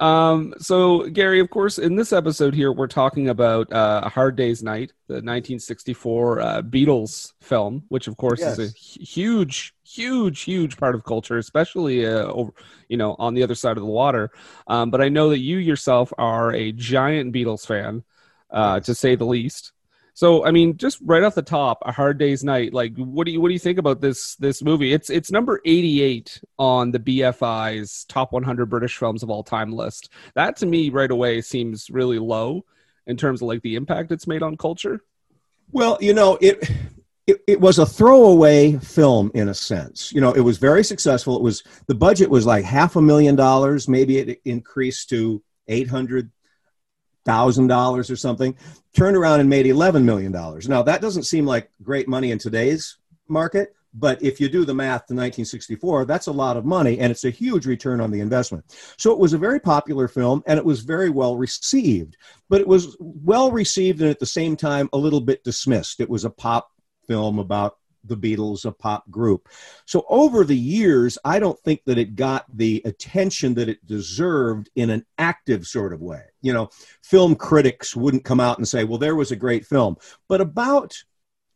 Um, so Gary, of course, in this episode here, we're talking about uh, A Hard Day's Night, the 1964 uh, Beatles film, which of course is a huge, huge, huge part of culture, especially uh, over, you know, on the other side of the water. Um, but I know that you yourself are a giant Beatles fan, uh, to say the least. So, I mean, just right off the top, A Hard Day's Night. Like, what do you what do you think about this this movie? It's it's number eighty eight on the BFI's top one hundred British films of all time list. That to me, right away, seems really low in terms of like the impact it's made on culture.
Well, you know, it, it it was a throwaway film in a sense. You know, it was very successful. It was the budget was like half a million dollars. Maybe it increased to eight hundred thousand dollars or something. Turned around and made eleven million dollars. Now that doesn't seem like great money in today's market. But if you do the math to 1964, that's a lot of money and it's a huge return on the investment. So it was a very popular film and it was very well received. But it was well received and at the same time a little bit dismissed. It was a pop film about the Beatles, a pop group. So over the years, I don't think that it got the attention that it deserved in an active sort of way. You know, film critics wouldn't come out and say, well, there was a great film. But about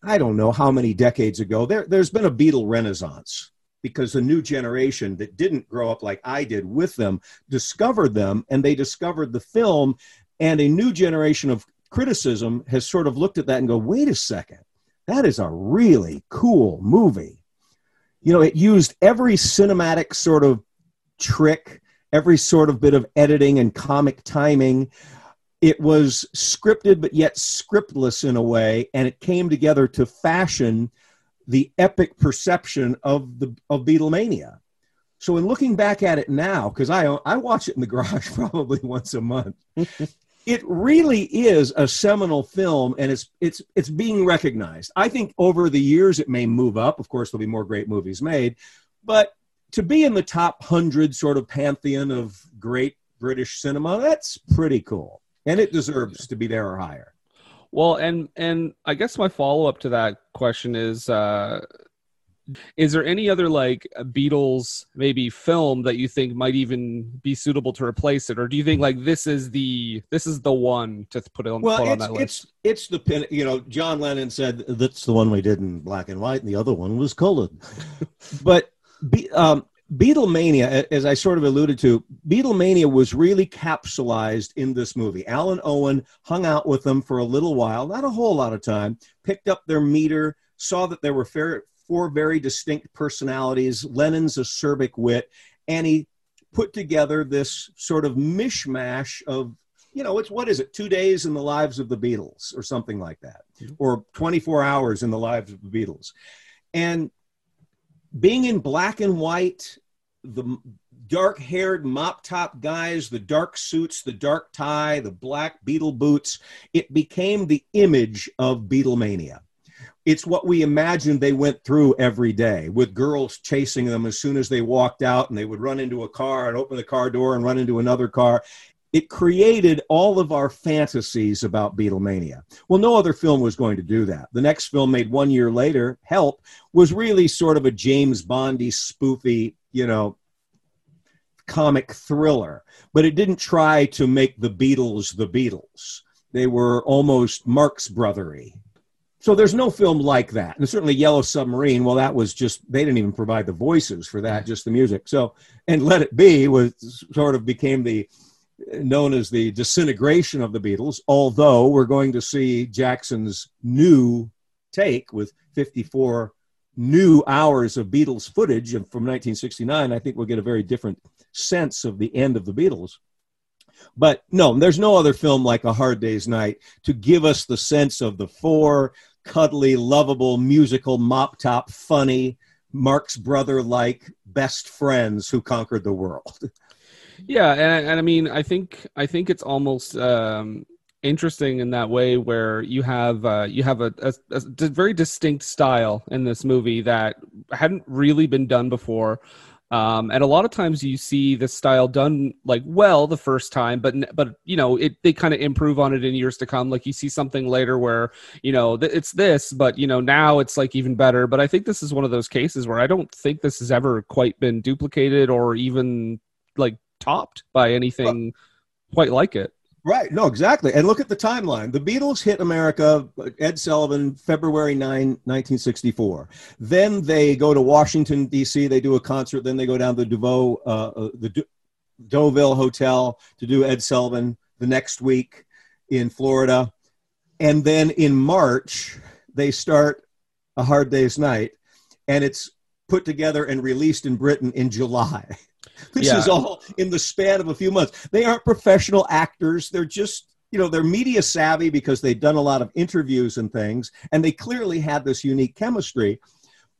I don't know how many decades ago, there, there's been a Beatle renaissance because the new generation that didn't grow up like I did with them discovered them and they discovered the film. And a new generation of criticism has sort of looked at that and go, wait a second, that is a really cool movie. You know, it used every cinematic sort of trick, every sort of bit of editing and comic timing it was scripted but yet scriptless in a way and it came together to fashion the epic perception of the of beatlemania so in looking back at it now because i i watch it in the garage probably once a month it really is a seminal film and it's it's it's being recognized. I think over the years it may move up. Of course there'll be more great movies made but to be in the top 100 sort of pantheon of great british cinema that's pretty cool and it deserves to be there or higher.
Well, and and I guess my follow up to that question is uh is there any other like Beatles maybe film that you think might even be suitable to replace it or do you think like this is the this is the one to put on,
Well,
put on that list?
it's it's the pin. You know, John Lennon said that's the one we did in black and white, and the other one was colored. but Be, um, Beatlemania, as I sort of alluded to, Beatlemania was really capsulized in this movie. Alun Owen hung out with them for a little while, not a whole lot of time, picked up their meter, saw that there were fair, four very distinct personalities, Lennon's acerbic wit, and he put together this sort of mishmash of, you know, it's what is it, two days in the lives of the Beatles or something like that, mm-hmm. or 24 hours in the lives of the Beatles. And being in black and white, the dark haired mop top guys, the dark suits, the dark tie, the black Beatle boots, it became the image of Beatlemania. It's what we imagined they went through every day with girls chasing them as soon as they walked out and they would run into a car and open the car door and run into another car. It created all of our fantasies about Beatlemania. Well, no other film was going to do that. The next film made one year later, Help, was really sort of a James Bondy spoofy, you know, comic thriller, but it didn't try to make the Beatles the Beatles. They were almost Marx Brothery So there's no film like that. And certainly Yellow Submarine, well, that was just, they didn't even provide the voices for that, just the music. So, and Let It Be was sort of became the, known as the disintegration of the Beatles, although we're going to see Jackson's new take with 54 new hours of Beatles footage from 1969. I think we'll get a very different sense of the end of the Beatles. But no, there's no other film like A Hard Day's Night to give us the sense of the four cuddly, lovable, musical, mop top, funny, Marx Brother like best friends who conquered the world.
Yeah, and, and I mean, I think I think it's almost um, interesting in that way where you have uh, you have a, a, a very distinct style in this movie that hadn't really been done before. Um, and a lot of times you see this style done like well the first time, but but you know it they kind of improve on it in years to come. Like you see something later where you know th- it's this, but you know now it's like even better. But I think this is one of those cases where I don't think this has ever quite been duplicated or even like topped by anything quite like it.
Right. No, exactly. And look at the timeline. The Beatles hit America, Ed Sullivan, February 9, 1964. Then they go to Washington, D.C. They do a concert. Then they go down to the uh, uh, the D- Deauville Hotel to do Ed Sullivan the next week in Florida. And then in March, they start A Hard Day's Night. And it's put together and released in Britain in July. This
Yeah.
is all in the span of a few months. They aren't professional actors. They're just, you know, they're media savvy because they've done a lot of interviews and things, and they clearly had this unique chemistry.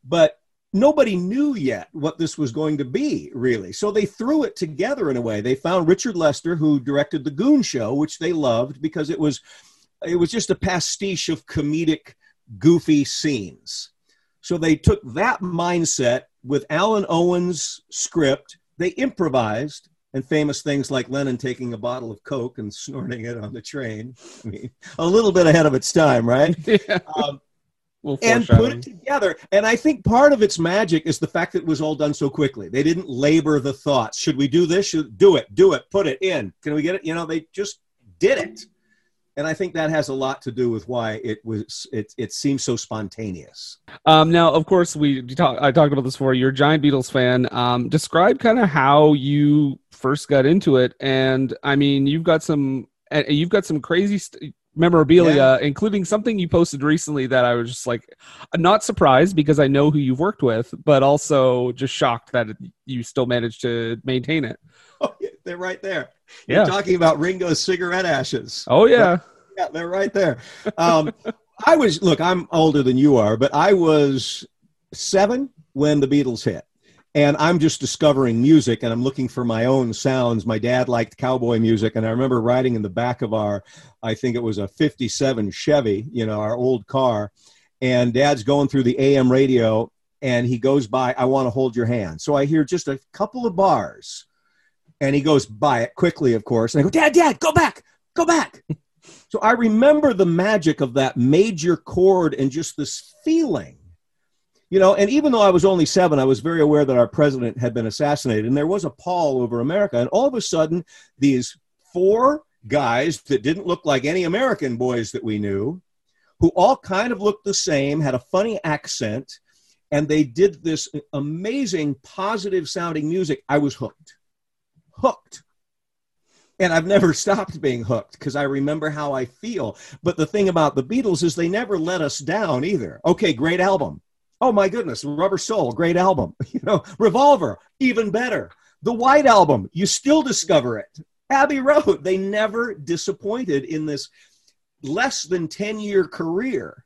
But nobody knew yet what this was going to be, really. So they threw it together in a way. They found Richard Lester, who directed The Goon Show, which they loved because it was it was just a pastiche of comedic, goofy scenes. So they took that mindset with Alun Owen's script. They improvised, and famous things like Lennon taking a bottle of Coke and snorting it on the train. I mean, a little bit ahead of its time, right? Um, and put it together. And I think part of its magic is the fact that it was all done so quickly. They didn't labor the thoughts. Should we do this? Should do it? Do it. Put it in. Can we get it? You know, they just did it. And I think that has a lot to do with why it was it it seems so spontaneous.
Um, now, of course, we talk, I talked about this before. You're a giant Beatles fan. Um, describe kind of how you first got into it, and I mean, you've got some uh, you've got some crazy st- memorabilia, including something you posted recently that I was just like not surprised because I know who you've worked with, but also just shocked that you still managed to maintain it.
Oh, yeah, they're right there.
Yeah.
You're talking about Ringo's cigarette ashes.
Oh yeah.
Yeah, they're right there. Um, I was look. I'm older than you are, but I was seven when the Beatles hit, and I'm just discovering music, and I'm looking for my own sounds. My dad liked cowboy music, and I remember riding in the back of our, I think it was a '57 Chevy, you know, our old car, and Dad's going through the AM radio, and he goes by, "I want to hold your hand." So I hear just a couple of bars, and he goes by it quickly, of course, and I go, "Dad, Dad, go back, go back." So I remember the magic of that major chord and just this feeling. You know, and even though I was only seven, I was very aware that our president had been assassinated, and there was a pall over America. And all of a sudden, these four guys that didn't look like any American boys that we knew, who all kind of looked the same, had a funny accent, and they did this amazing, positive sounding music. I was hooked. Hooked and I've never stopped being hooked because I remember how I feel. But the thing about the Beatles is they never let us down either. Okay, great album. Oh my goodness, Rubber Soul, great album. You know, Revolver, even better. The White Album, you still discover it. Abbey Road, they never disappointed in this less than 10 year career.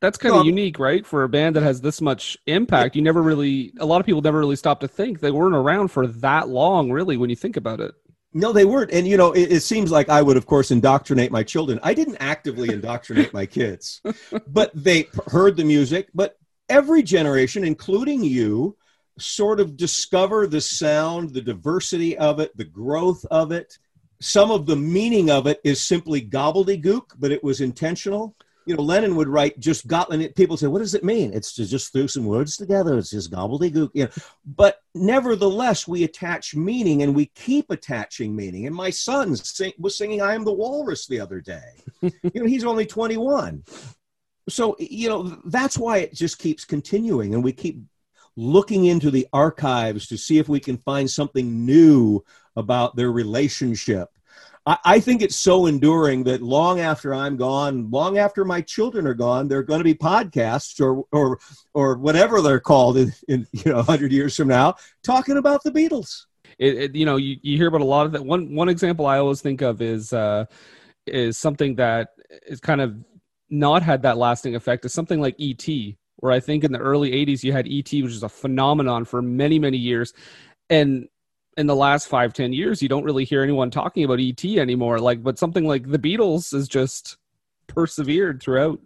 That's kind of unique, right? For a band that has this much impact, you never really, a lot of people never really stop to think they weren't around for that long, really, when you think about it.
No, they weren't. And, you know, it, it seems like I would, of course, indoctrinate my children. I didn't actively indoctrinate my kids, but they heard the music. But every generation, including you, sort of discover the sound, the diversity of it, the growth of it. Some of the meaning of it is simply gobbledygook, but it was intentional. You know, Lennon would write just got, and it- people say, "What does it mean?" It's to just threw some words together. It's just gobbledygook. You know, but nevertheless, we attach meaning, and we keep attaching meaning. And my son sing, was singing "I Am the Walrus" the other day. you know, he's only twenty-one, so you know that's why it just keeps continuing and we keep looking into the archives to see if we can find something new about their relationship I, I think it's so enduring that long after i'm gone long after my children are gone there are going to be podcasts or or or whatever they're called in, in you know 100 years from now talking about the beatles.
It, it, you know you, you hear about a lot of that. One one example i always think of is uh is something that is kind of not had that lasting effect. Is something like E.T. where i think in the early 80s you had E.T. which is a phenomenon for many many years. And in the last five ten years you don't really hear anyone talking about E.T. anymore like but something like the beatles is just persevered throughout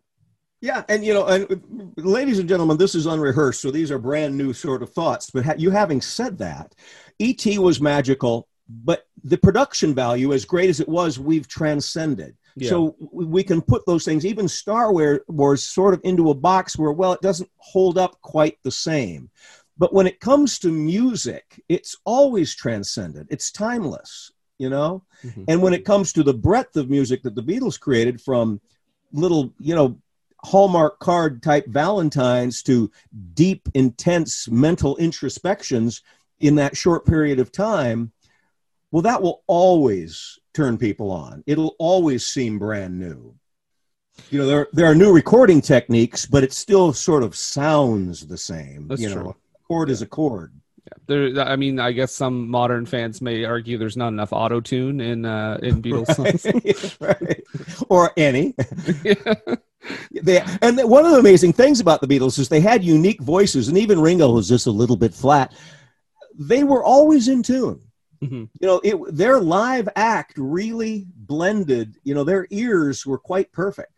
Yeah, and you know, and ladies and gentlemen, this is unrehearsed, so these are brand new sort of thoughts. But ha- you having said that, E.T. was magical, but the production value, as great as it was, we've transcended.
Yeah.
So we can put those things, even Star Wars, sort of into a box where, well, it doesn't hold up quite the same. But when it comes to music, it's always transcendent, It's timeless, you know. Mm-hmm. And when it comes to the breadth of music that the Beatles created, from little, you know, Hallmark card type Valentines to deep, intense mental introspections in that short period of time, well, that will always turn people on. It'll always seem brand new. You know, there, there are new recording techniques, but it still sort of sounds the same.
That's
you know,
true.
Chord is a chord.
there i mean i guess some modern fans may argue there's not enough auto tune in uh in beatles songs
right. Or any. they, and one of the amazing things about the Beatles is they had unique voices, and even Ringo was just a little bit flat. They were always in tune.
Mhm.
You know, it, their live act really blended. You know, their ears were quite perfect.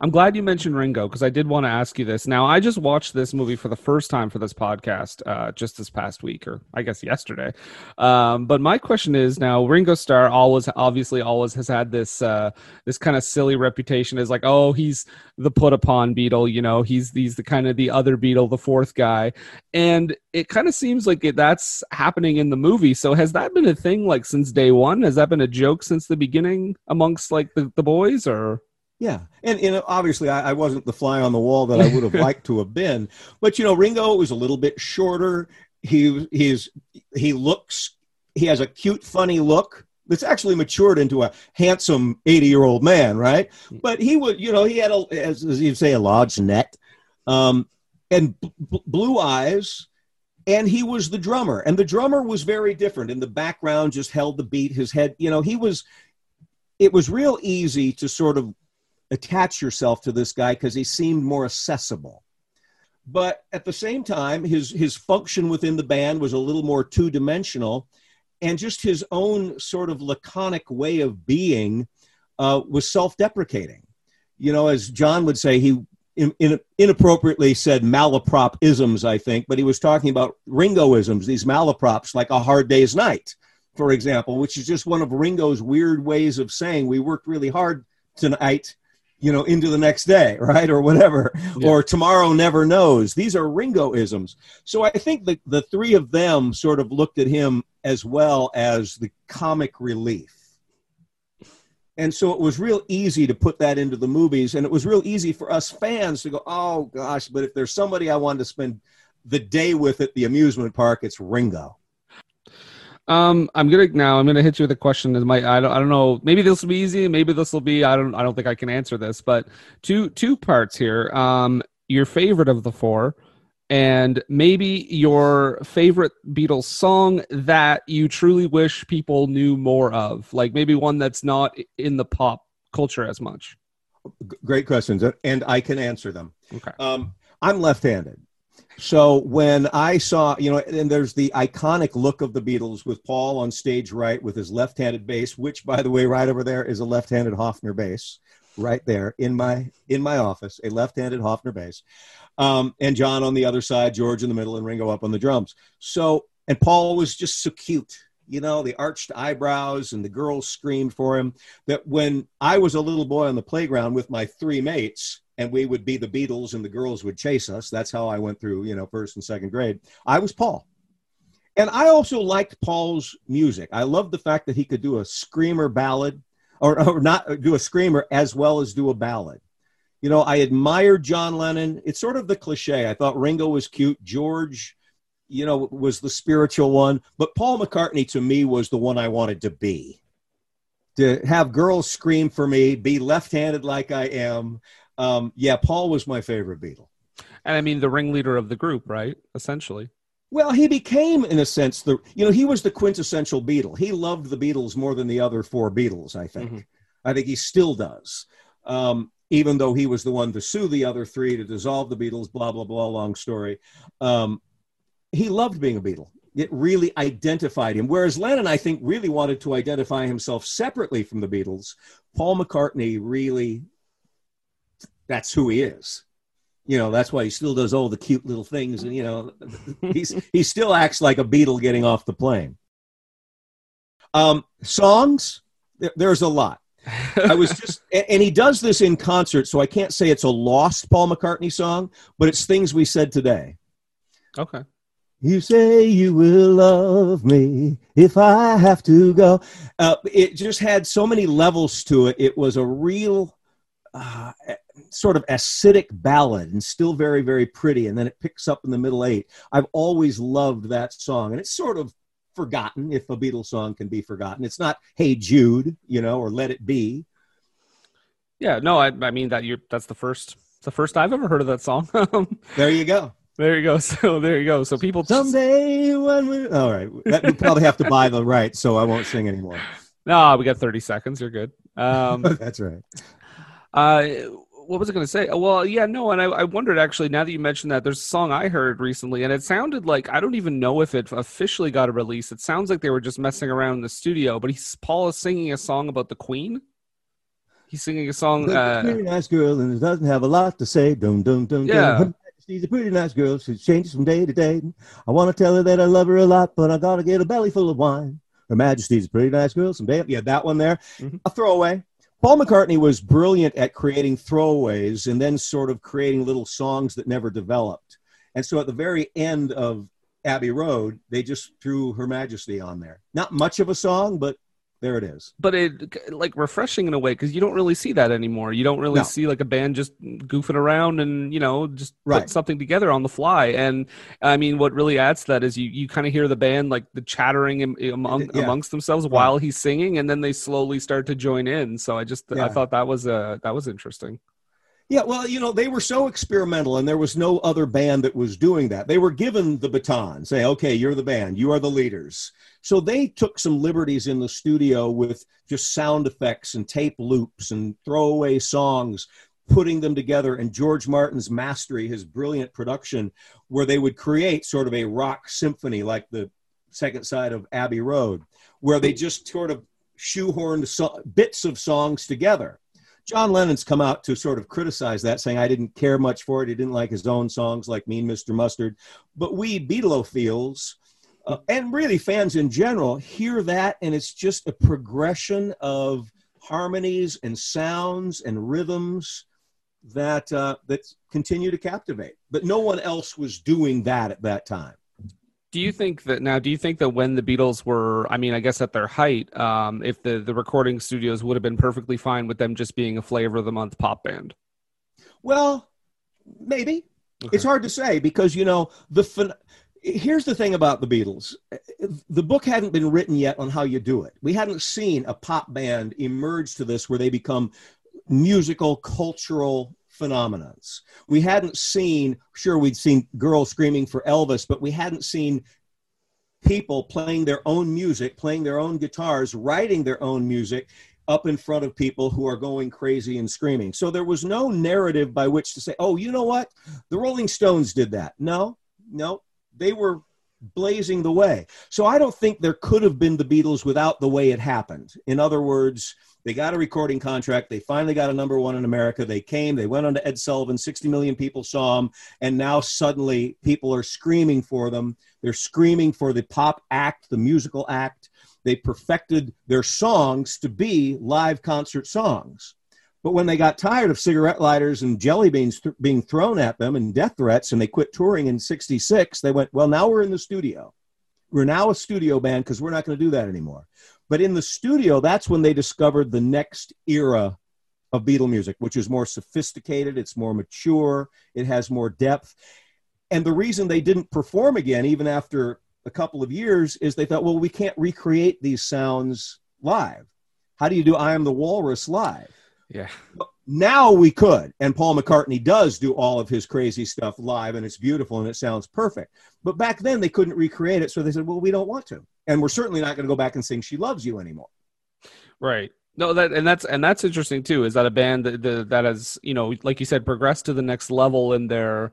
I'm glad you mentioned Ringo because I did want to ask you this. Now, I just watched this movie for the first time for this podcast uh, just this past week, or I guess yesterday. Um, but my question is now, Ringo Starr always, obviously, always has had this uh, this kind of silly reputation as like, oh, he's the put upon Beatle, you know, he's he's the kind of the other Beatle, the fourth guy, and it kind of seems like it, that's happening in the movie. So has that been a thing like since day one? Has that been a joke since the beginning amongst like the, the boys, or?
Yeah, and you know, obviously, I, I wasn't the fly on the wall that I would have liked to have been. But you know, Ringo was a little bit shorter. He he's he looks he has a cute, funny look that's actually matured into a handsome eighty-year-old man, right? But he would, you know, he had a as, as you say, a large neck, um, and b- b- blue eyes. And he was the drummer, and the drummer was very different. In the background, just held the beat. His head, you know, he was. It was real easy to sort of attach yourself to this guy because he seemed more accessible. But at the same time, his his function within the band was a little more two dimensional, and just his own sort of laconic way of being uh, was self deprecating. You know, as John would say, he in, in, inappropriately said malaprop isms, I think, but he was talking about Ringoisms, these malaprops, like a hard day's night, for example, which is just one of Ringo's weird ways of saying we worked really hard tonight you know, into the next day, right? Or whatever. Or tomorrow never knows. These are Ringoisms. So I think the, the three of them sort of looked at him as well as the comic relief. And so it was real easy to put that into the movies. And it was real easy for us fans to go, oh gosh, but if there's somebody I wanted to spend the day with at the amusement park, it's Ringo.
Um, I'm gonna now. I'm gonna hit you with a question. That might I don't I don't know. Maybe this will be easy. Maybe this will be. I don't I don't think I can answer this. But two two parts here. Um, your favorite of the four, and maybe your favorite Beatles song that you truly wish people knew more of. Like maybe one that's not in the pop culture as much.
Great questions, and I can answer them.
Okay.
Um, I'm left-handed, so when I saw, you know, and there's the iconic look of the Beatles with Paul on stage right with his left-handed bass, which, by the way, right over there is a left-handed Hofner bass, right there in my in my office, a left-handed Hofner bass, um, and John on the other side, George in the middle, and Ringo up on the drums. So, and Paul was just so cute. You know, the arched eyebrows and the girls screamed for him. That when I was a little boy on the playground with my three mates, and we would be the Beatles and the girls would chase us. That's how I went through, you know, first and second grade. I was Paul. And I also liked Paul's music. I loved the fact that he could do a screamer ballad or, or not do a screamer as well as do a ballad. You know, I admired John Lennon. It's sort of the cliche. I thought Ringo was cute. George, you know, was the spiritual one. But Paul McCartney to me was the one I wanted to be. To have girls scream for me, be left handed like I am. Um, yeah, Paul was my favorite Beatle.
And I mean, the ringleader of the group, right? Essentially.
Well, he became, in a sense, the you know he was the quintessential Beatle. He loved the Beatles more than the other four Beatles. I think.
Mm-hmm.
I think he still does. Um, even though he was the one to sue the other three to dissolve the Beatles, blah blah blah. Long story. Um, he loved being a Beatle. It really identified him. Whereas Lennon, I think, really wanted to identify himself separately from the Beatles. Paul McCartney really, that's who he is you know that's why he still does all the cute little things and you know he's he still acts like a Beatle getting off the plane um songs there, there's a lot i was just and, and he does this in concert so i can't say it's a lost paul mccartney song but it's things we said today
Okay.
you say you will love me if I have to go. Uh, it just had so many levels to it. It was a real uh, sort of acidic ballad and still very, very pretty. And then it picks up in the middle eight. I've always loved that song. And it's sort of forgotten if a Beatles song can be forgotten. It's not Hey Jude, you know, or Let It Be.
Yeah. No, I, I mean that you that's the first the first I've ever heard of that song.
There you go.
there you go. So there you go. So people just,
Someday when we. All right. That, we probably have to buy the right, so I won't sing anymore.
no, we got 30 seconds. You're good. Um,
That's right.
Uh, what was I going to say? Well, yeah, no, and I, I wondered actually. Now that you mentioned that, there's a song I heard recently, and it sounded like I don't even know if it officially got a release. It sounds like they were just messing around in the studio. But he's Paul is singing a song about the Queen. He's singing a song. Uh,
pretty nice girl and doesn't have a lot to say. Dum dum dum.
Yeah.
dum. She's a pretty nice girl. She changes from day to day. I want to tell her that I love her a lot, but I gotta get a belly full of wine. Her Majesty's a pretty nice girl. Someday, yeah, that one there.
Mhm.
A throwaway. Paul McCartney was brilliant at creating throwaways and then sort of creating little songs that never developed. And so at the very end of Abbey Road, they just threw Her Majesty on there. Not much of a song, but there it is.
but it like refreshing in a way because you don't really see that anymore. You don't really
No.
see like a band just goofing around and you know just
Right.
put something together on the fly. And I mean, what really adds to that is you you kind of hear the band like the chattering among,
Yeah.
amongst themselves while he's singing, and then they slowly start to join in. So I just I thought that was uh that was interesting.
Yeah, well, you know, they were so experimental, and there was no other band that was doing that. They were given the baton, say, okay, you're the band, you are the leaders. So they took some liberties in the studio with just sound effects and tape loops and throwaway songs, putting them together. And George Martin's mastery, his brilliant production, where they would create sort of a rock symphony like the second side of Abbey Road, where they just sort of shoehorned so- bits of songs together. John Lennon's come out to sort of criticize that, saying I didn't care much for it. He didn't like his own songs like Mean Mr. Mustard. But we Beatlophiles, uh, and really fans in general, hear that, and it's just a progression of harmonies and sounds and rhythms that uh, that continue to captivate. But no one else was doing that at that time.
Do you think that now? Do you think that when the Beatles were, I mean, I guess at their height, um, if the the recording studios would have been perfectly fine with them just being a flavor of the month pop band?
Well, maybe. It's hard to say because you know the phen- here's the thing about the Beatles. The book hadn't been written yet on how you do it. We hadn't seen a pop band emerge to this where they become musical cultural phenomenons. We hadn't seen sure we'd seen girls screaming for Elvis, but we hadn't seen people playing their own music, playing their own guitars, writing their own music up in front of people who are going crazy and screaming. So there was no narrative by which to say, oh, you know what? The Rolling Stones did that. No, no, they were blazing the way. So I don't think there could have been the Beatles without the way it happened. In other words, they got a recording contract. They finally got a number one in America. They came, they went on to Ed Sullivan, 60 million people saw them, and now suddenly people are screaming for them. They're screaming for the pop act, the musical act. They perfected their songs to be live concert songs. But when they got tired of cigarette lighters and jelly beans th- being thrown at them and death threats, and they quit touring in 66, they went, Well, now we're in the studio. We're now a studio band because we're not going to do that anymore. But in the studio, that's when they discovered the next era of Beatle music, which is more sophisticated, it's more mature, it has more depth. And the reason they didn't perform again, even after a couple of years, is they thought, well, we can't recreate these sounds live. How do you do I Am the Walrus live?
Yeah.
Now we could. And Paul McCartney does do all of his crazy stuff live, and it's beautiful and it sounds perfect. But back then they couldn't recreate it. So they said, well, we don't want to. And we're certainly not going to go back and sing She Loves You anymore.
Right. No, that and that's and that's interesting too. Is that a band that that, that has you know, like you said, progressed to the next level in their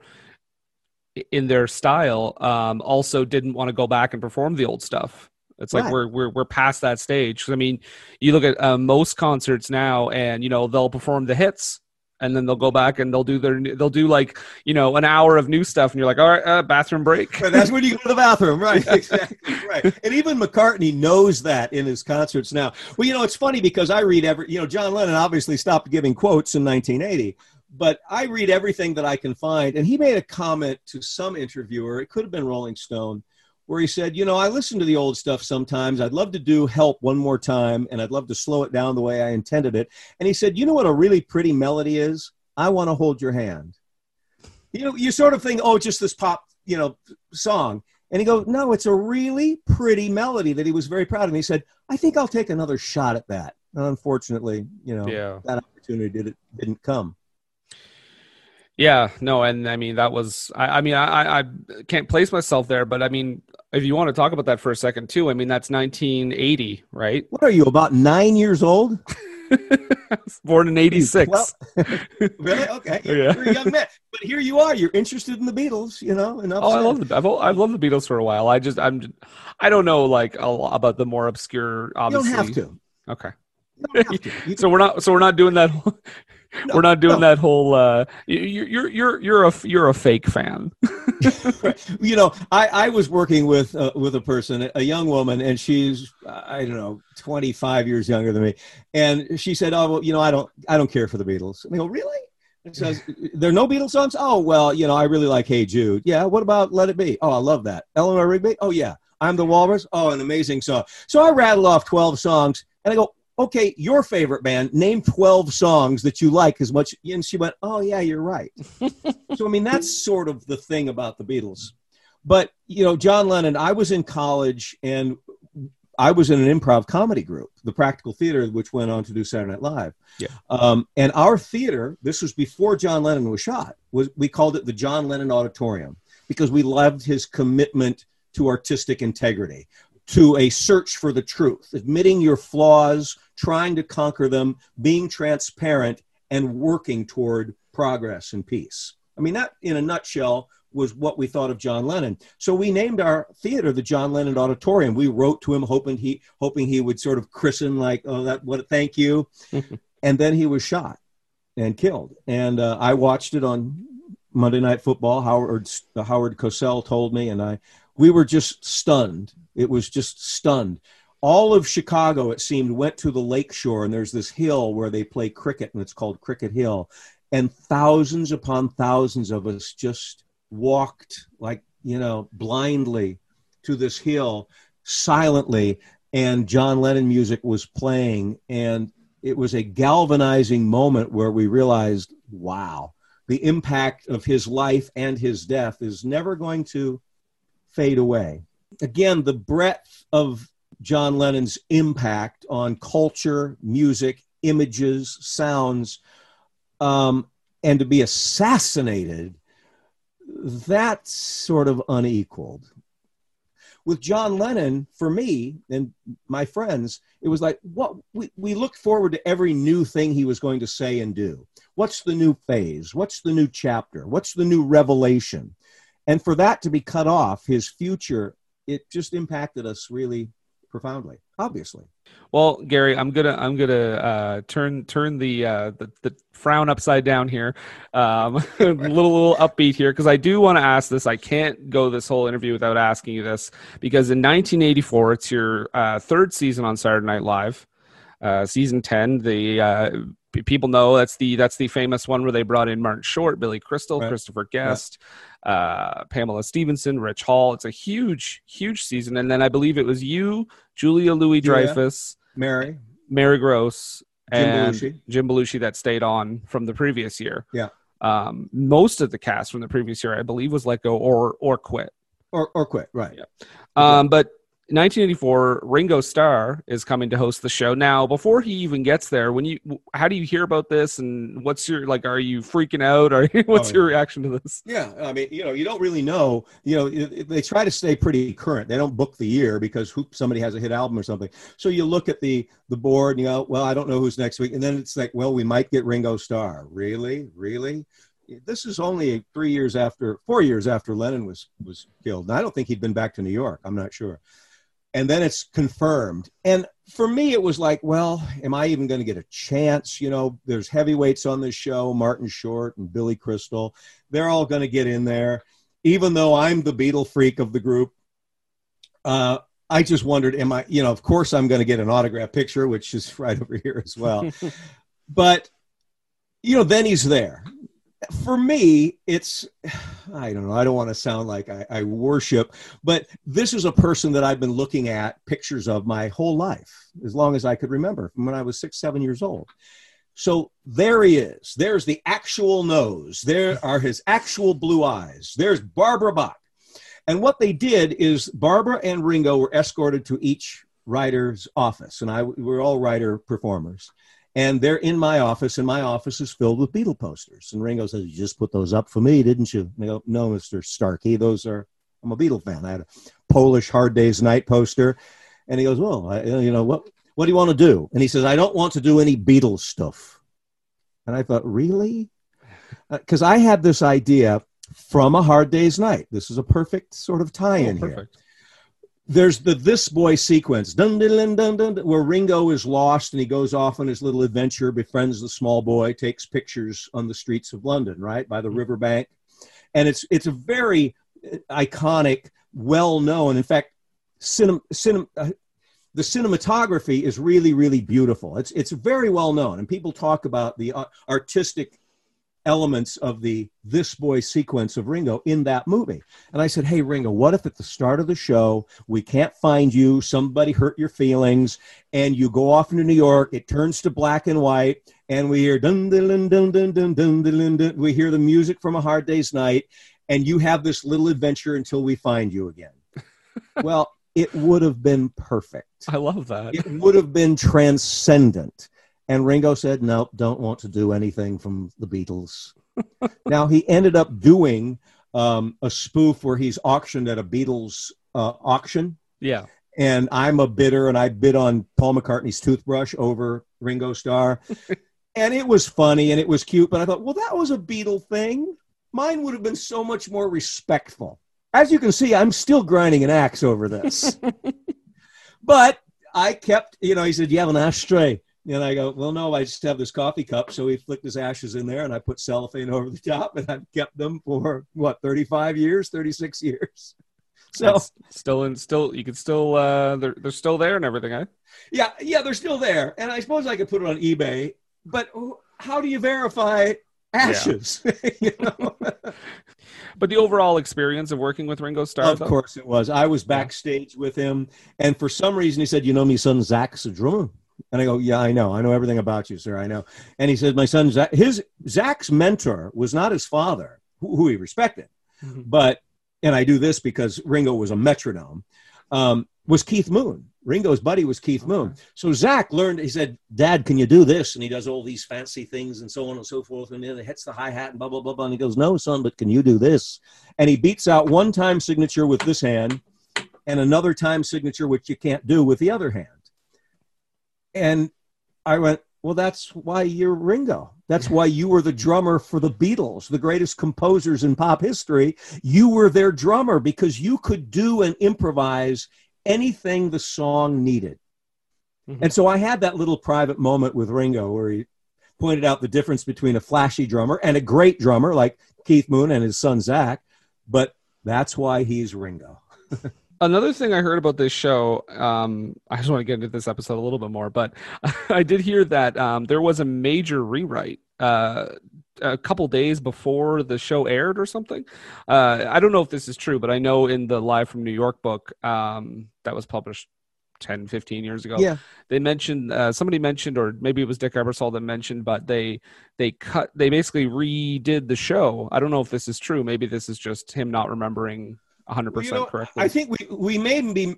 in their style. Um, also, didn't want to go back and perform the old stuff. It's like
Right.
we're we're we're past that stage. I mean, you look at uh, most concerts now, and you know they'll perform the hits, and then they'll go back and they'll do their they'll do like you know an hour of new stuff, and you're like, all right, uh, bathroom break.
But that's when you go to the bathroom, right? Exactly, right. And even McCartney knows that in his concerts now. Well, you know, it's funny because I read every, you know, John Lennon obviously stopped giving quotes in 1980, but I read everything that I can find. And he made a comment to some interviewer, it could have been Rolling Stone, where he said, You know, I listen to the old stuff sometimes. I'd love to do Help one more time, and I'd love to slow it down the way I intended it. And he said, You know what a really pretty melody is? I want to hold your hand you know, you sort of think, oh, just this pop, you know, song. And he goes, no, it's a really pretty melody that he was very proud of. And he said, I think I'll take another shot at that. And unfortunately, you know,
Yeah.
that opportunity did, didn't come.
Yeah, no, and I mean that was I, I mean I, I I can't place myself there, but I mean if you want to talk about that for a second too, I mean that's 1980, right?
What are you, about nine years old?
Born in 86.
Well, really? Okay.
Yeah.
You're a young man. But here you are. You're interested in the Beatles, you know? And
Oh, I love the I've, I've loved the Beatles for a while. I just I'm I don't know like a lot about the more obscure.
You don't
Obviously,
have to.
Okay. so we're not so we're not doing that. Whole- we're not doing
no.
that whole. uh you- You're you're you're a you're a fake fan.
you know, I, I was working with uh, with a person, a young woman, and she's I don't know, twenty five years younger than me, and she said, "Oh, well, you know, I don't I don't care for the Beatles." And I go, "Really?" And says, "There are no Beatles songs." Oh, well, you know, I really like Hey Jude. Yeah. What about Let It Be? Oh, I love that. Eleanor Rigby. Oh, yeah. I'm the Walrus. Oh, an amazing song. So I rattled off twelve songs, and I go. Okay, your favorite band. Name twelve songs that you like as much. And she went, "Oh yeah, you're right." so I mean, that's sort of the thing about the Beatles. But you know, John Lennon. I was in college and I was in an improv comedy group, the Practical Theater, which went on to do Saturday Night Live.
Yeah.
Um, and our theater, this was before John Lennon was shot, was we called it the John Lennon Auditorium because we loved his commitment to artistic integrity, to a search for the truth, admitting your flaws, trying to conquer them, being transparent, and working toward progress and peace. I mean, that in a nutshell was what we thought of John Lennon. So we named our theater the John Lennon Auditorium. We wrote to him hoping he hoping he would sort of christen like, oh, that what thank you. and then he was shot and killed. And uh, I watched it on Monday Night Football. Howard Howard Cosell told me, and I we were just stunned. It was just stunned. All of Chicago, it seemed, went to the lake shore, and there's this hill where they play cricket, and it's called Cricket Hill. And thousands upon thousands of us just walked like, you know, blindly to this hill silently, and John Lennon music was playing. And it was a galvanizing moment where we realized, wow, the impact of his life and his death is never going to fade away. Again, the breadth of John Lennon's impact on culture, music, images, sounds, um, and to be assassinated, that's sort of unequaled. With John Lennon, for me and my friends, it was like what we, we looked forward to every new thing he was going to say and do. What's the new phase? What's the new chapter? What's the new revelation? And for that to be cut off, his future, it just impacted us really profoundly, obviously.
Well, Gary, I'm gonna I'm gonna uh, turn turn the, uh, the the frown upside down here, um, a little little upbeat here because I do want to ask this. I can't go this whole interview without asking you this because in 1984, it's your uh, third season on Saturday Night Live, uh, season 10. The uh, people know that's the that's the famous one where they brought in Martin Short, Billy Crystal,
Right.
Christopher Guest, uh, Pamela Stephenson, Rich Hall. It's a huge huge season, and then I believe it was you, Julia Louis. Dreyfus.
Mary.
Mary Gross,
Jim
and
Belushi.
Jim Belushi that stayed on from the previous year.
Yeah.
Um, most of the cast from the previous year, I believe, was let go or or quit.
Or or quit. Right. Yeah.
Um, but 1984, Ringo Starr is coming to host the show. Now, before he even gets there, when you, how do you hear about this, and what's your like? Are you freaking out, or what's
Oh,
your reaction to this?
Yeah, I mean, you know, you don't really know. You know, they try to stay pretty current. They don't book the year because who, somebody has a hit album or something. So you look at the the board and you go, well, I don't know who's next week, and then it's like, well, we might get Ringo Starr. Really, really. This is only three years after, four years after Lennon was was killed. And I don't think he'd been back to New York. I'm not sure. And then it's confirmed. And for me, it was like, well, am I even going to get a chance? You know, there's heavyweights on this show, Martin Short and Billy Crystal. They're all going to get in there. Even though I'm the Beatle freak of the group, uh, I just wondered, am I, you know, of course I'm going to get an autograph picture, which is right over here as well. but, you know, then he's there. For me, it's, I don't know, I don't want to sound like I, I worship, but this is a person that I've been looking at pictures of my whole life, as long as I could remember, from when I was six, seven years old. So there he is. There's the actual nose. There are his actual blue eyes. There's Barbara Bach. And what they did is Barbara and Ringo were escorted to each writer's office, and I we're all writer performers. And they're in my office, and my office is filled with Beatle posters. And Ringo says, "You just put those up for me, didn't you?" And I go, "No, Mister Starkey, those are. I'm a Beatle fan. I had a Polish Hard Day's Night poster." And he goes, "Well, I, uh, you know what? What do you want to do?" And he says, "I don't want to do any Beatles stuff." And I thought, really? Uh, because I had this idea from a hard day's night. This is a perfect sort of tie-in oh,
here.
There's the this boy sequence, dun, dun, dun, dun, where Ringo is lost and he goes off on his little adventure, befriends the small boy, takes pictures on the streets of London, right by the riverbank, and it's it's a very uh, iconic, well known. In fact, cinem, cinem, uh, the cinematography is really really beautiful. It's it's very well known and people talk about the uh, artistic elements of the this boy sequence of ringo in that movie and i said hey ringo what if at the start of the show we can't find you somebody hurt your feelings and you go off into new york it turns to black and white and we hear dun dun dun dun dun dun dun dun we hear the music from a hard day's night and you have this little adventure until we find you again well it would have been perfect
I love that.
it would have been transcendent. And Ringo said, Nope, don't want to do anything from the Beatles. now, he ended up doing um, a spoof where he's auctioned at a Beatles uh, auction.
Yeah.
And I'm a bidder, and I bid on Paul McCartney's toothbrush over Ringo Starr. and it was funny and it was cute, but I thought, well, that was a Beatle thing. Mine would have been so much more respectful. As you can see, I'm still grinding an axe over this. But I kept, you know, he said, You have an ashtray. And I go, Well, no, I just have this coffee cup. So he flicked his ashes in there and I put cellophane over the top and I've kept them for what, 35 years, 36 years. So,
That's still in, still you could still uh, they're they're still there and everything. Eh?
yeah, yeah, they're still there. And I suppose I could put it on eBay, but how do you verify ashes? You know?
But the overall experience of working with Ringo Starr,
Of
though?
course it was. I was backstage with him, and for some reason he said, "You know, my son Zach's a drummer." And I go, "Yeah, I know. I know everything about you, sir. I know." And he said, "My son Zach, his Zach's mentor was not his father, who, who he respected, but and I do this because Ringo was a metronome. Um, was Keith Moon. Ringo's buddy was Keith Moon. So Zach learned, he said, Dad, can you do this? And he does all these fancy things and so on and so forth. And then he hits the hi hat and blah, blah, blah, blah. And he goes, No, son, but can you do this? And he beats out one time signature with this hand and another time signature, which you can't do with the other hand. And I went, Well, that's why you're Ringo. That's why you were the drummer for the Beatles, the greatest composers in pop history. You were their drummer because you could do and improvise anything the song needed. Mm-hmm. And so I had that little private moment with Ringo where he pointed out the difference between a flashy drummer and a great drummer like Keith Moon and his son Zach. But that's why he's Ringo.
Another thing I heard about this show, um, I just want to get into this episode a little bit more, but I did hear that um, there was a major rewrite uh, a couple days before the show aired or something. Uh, I don't know if this is true, but I know in the Live from New York book um, that was published 10 15 years ago
Yeah.
they mentioned uh, somebody mentioned or maybe it was dick ebersol that mentioned but they they cut they basically redid the show i don't know if this is true maybe this is just him not remembering 100%
Well, you know,
correctly
I think we we may be.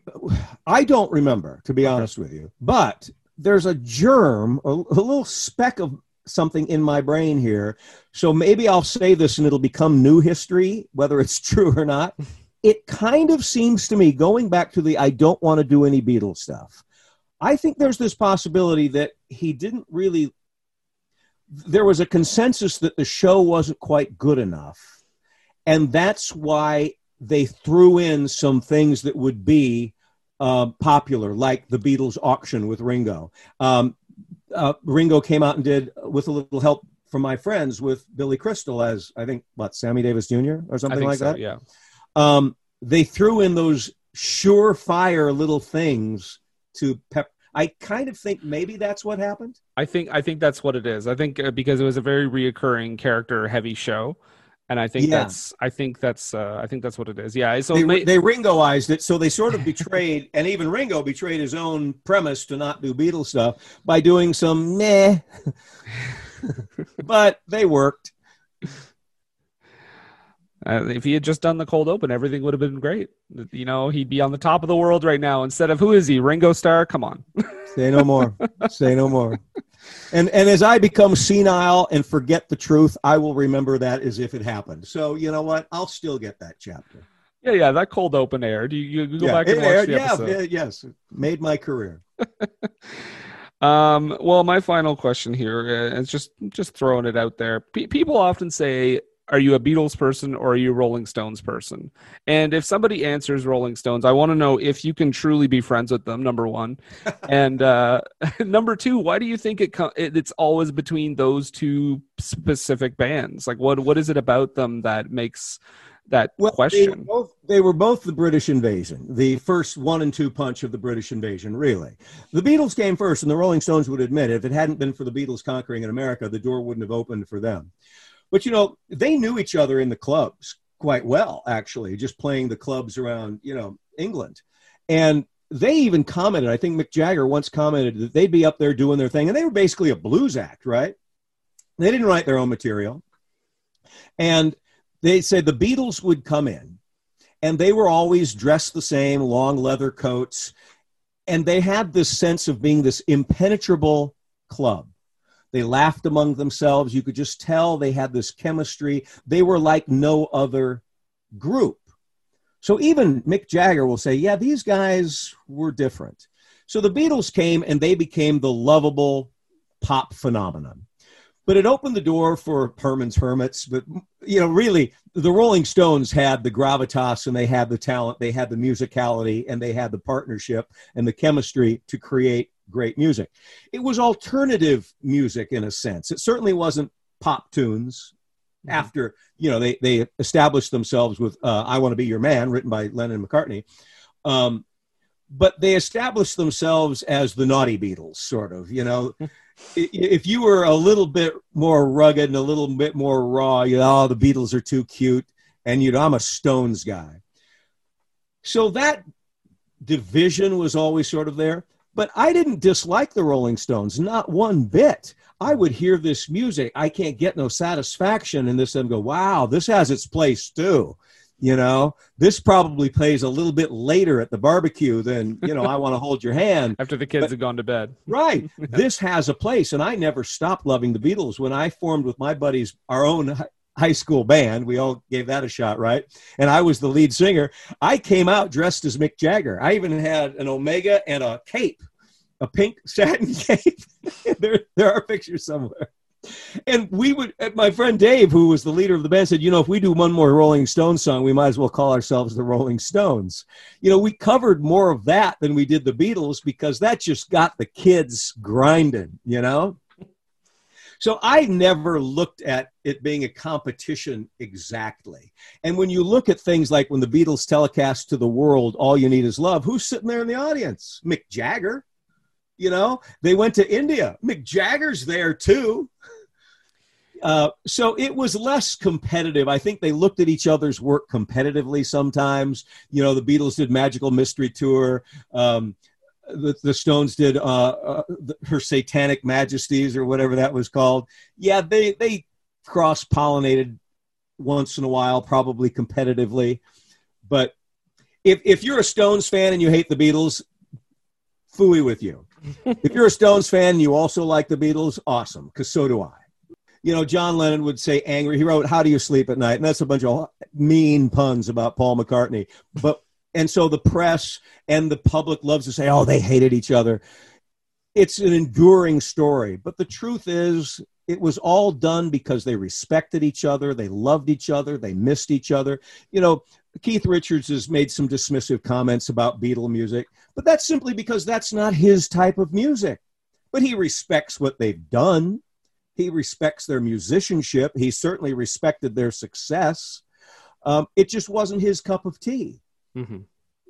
I don't remember, to be honest with you, but there's a germ, a, a little speck of something in my brain here. So maybe I'll say this and it'll become new history, whether it's true or not. It kind of seems to me, going back to the I don't want to do any Beatles stuff. I think there's this possibility that he didn't really. There was a consensus that the show wasn't quite good enough, and that's why they threw in some things that would be uh, popular, like the Beatles auction with Ringo. Um, uh, Ringo came out and did, with a little help from my friends, with Billy Crystal as I think what Sammy Davis Jr. or
I
something
think
like
so,
that.
yeah
Um, they threw in those surefire little things to pep. I kind of think maybe that's what happened.
I think I think that's what it is. I think uh, because it was a very reoccurring character heavy show, and I think
Yeah.
that's I think that's uh, I think that's what it is. Yeah. So
they,
may-
they Ringoized it, so they sort of betrayed, and even Ringo betrayed his own premise to not do Beatles stuff by doing some meh, but they worked.
Uh, if he had just done the cold open, everything would have been great. You know, he'd be on the top of the world right now instead of who is he? Ringo Starr? Come on.
Say no more. Say no more. And and as I become senile and forget the truth, I will remember that as if it happened. So you know what? I'll still get that chapter.
Yeah, yeah, that cold open aired. You, you go
Yeah,
back and watch
aired.
the
yeah,
episode.
yeah, yes, made my career.
Um, well, my final question here uh, is just just throwing it out there. Pe people often say, "Are you a Beatles person or are you a Rolling Stones person?" And if somebody answers Rolling Stones, I want to know if you can truly be friends with them. Number one, and uh, number two, why do you think it, co- it it's always between those two specific bands? Like, what what is it about them that makes that
They were,
question?
both, they were both the British invasion, the first one and two punch of the British invasion, really. The Beatles came first, and the Rolling Stones would admit if it hadn't been for the Beatles conquering in America, the door wouldn't have opened for them. But, you know, they knew each other in the clubs quite well, actually, just playing the clubs around, you know, England. And they even commented, I think Mick Jagger once commented that they'd be up there doing their thing, and they were basically a blues act, right? They didn't write their own material. And they said the Beatles would come in and they were always dressed the same, long leather coats. And they had this sense of being this impenetrable club. They laughed among themselves. You could just tell they had this chemistry. They were like no other group. So even Mick Jagger will say, yeah, these guys were different. So the Beatles came and they became the lovable pop phenomenon but it opened the door for Herman's Hermits. But you know, really, the Rolling Stones had the gravitas and they had the talent, they had the musicality, and they had the partnership and the chemistry to create great music. It was alternative music in a sense. It certainly wasn't pop tunes. After you know, they they established themselves with uh, "I Want to Be Your Man," written by Lennon and McCartney. Um, but they established themselves as the naughty Beatles, sort of. You know, if you were a little bit more rugged and a little bit more raw, you know, oh, the Beatles are too cute, and you know, I'm a Stones guy. So that division was always sort of there. But I didn't dislike the Rolling Stones, not one bit. I would hear this music. I can't get no satisfaction in this and go, wow, this has its place too. You know, this probably plays a little bit later at the barbecue than, you know, I want to hold your hand.
After the kids have gone to bed.
Right. this has a place. And I never stopped loving the Beatles. When I formed with my buddies our own high school band, we all gave that a shot, right? And I was the lead singer. I came out dressed as Mick Jagger. I even had an Omega and a cape, a pink satin cape. there, there are pictures somewhere. And we would, uh, my friend Dave, who was the leader of the band, said, you know, if we do one more Rolling Stones song, we might as well call ourselves the Rolling Stones. You know, we covered more of that than we did the Beatles because that just got the kids grinding, you know? So I never looked at it being a competition exactly. And when you look at things like when the Beatles telecast to the world, All You Need Is Love, who's sitting there in the audience? Mick Jagger. You know, they went to India. Mick Jagger's there too. Uh, so it was less competitive. I think they looked at each other's work competitively sometimes. You know, the Beatles did Magical Mystery Tour. Um, the, the Stones did uh, uh, her Satanic Majesties or whatever that was called. Yeah, they they cross pollinated once in a while, probably competitively. But if if you're a Stones fan and you hate the Beatles, fooey with you. if you're a Stones fan and you also like the Beatles, awesome, because so do I. You know, John Lennon would say angry. He wrote, How do you sleep at night? And that's a bunch of mean puns about Paul McCartney. But and so the press and the public loves to say, Oh, they hated each other. It's an enduring story. But the truth is, it was all done because they respected each other, they loved each other, they missed each other. You know, Keith Richards has made some dismissive comments about Beatle music, but that's simply because that's not his type of music. But he respects what they've done. He respects their musicianship. He certainly respected their success. Um, it just wasn't his cup of tea,
mm-hmm.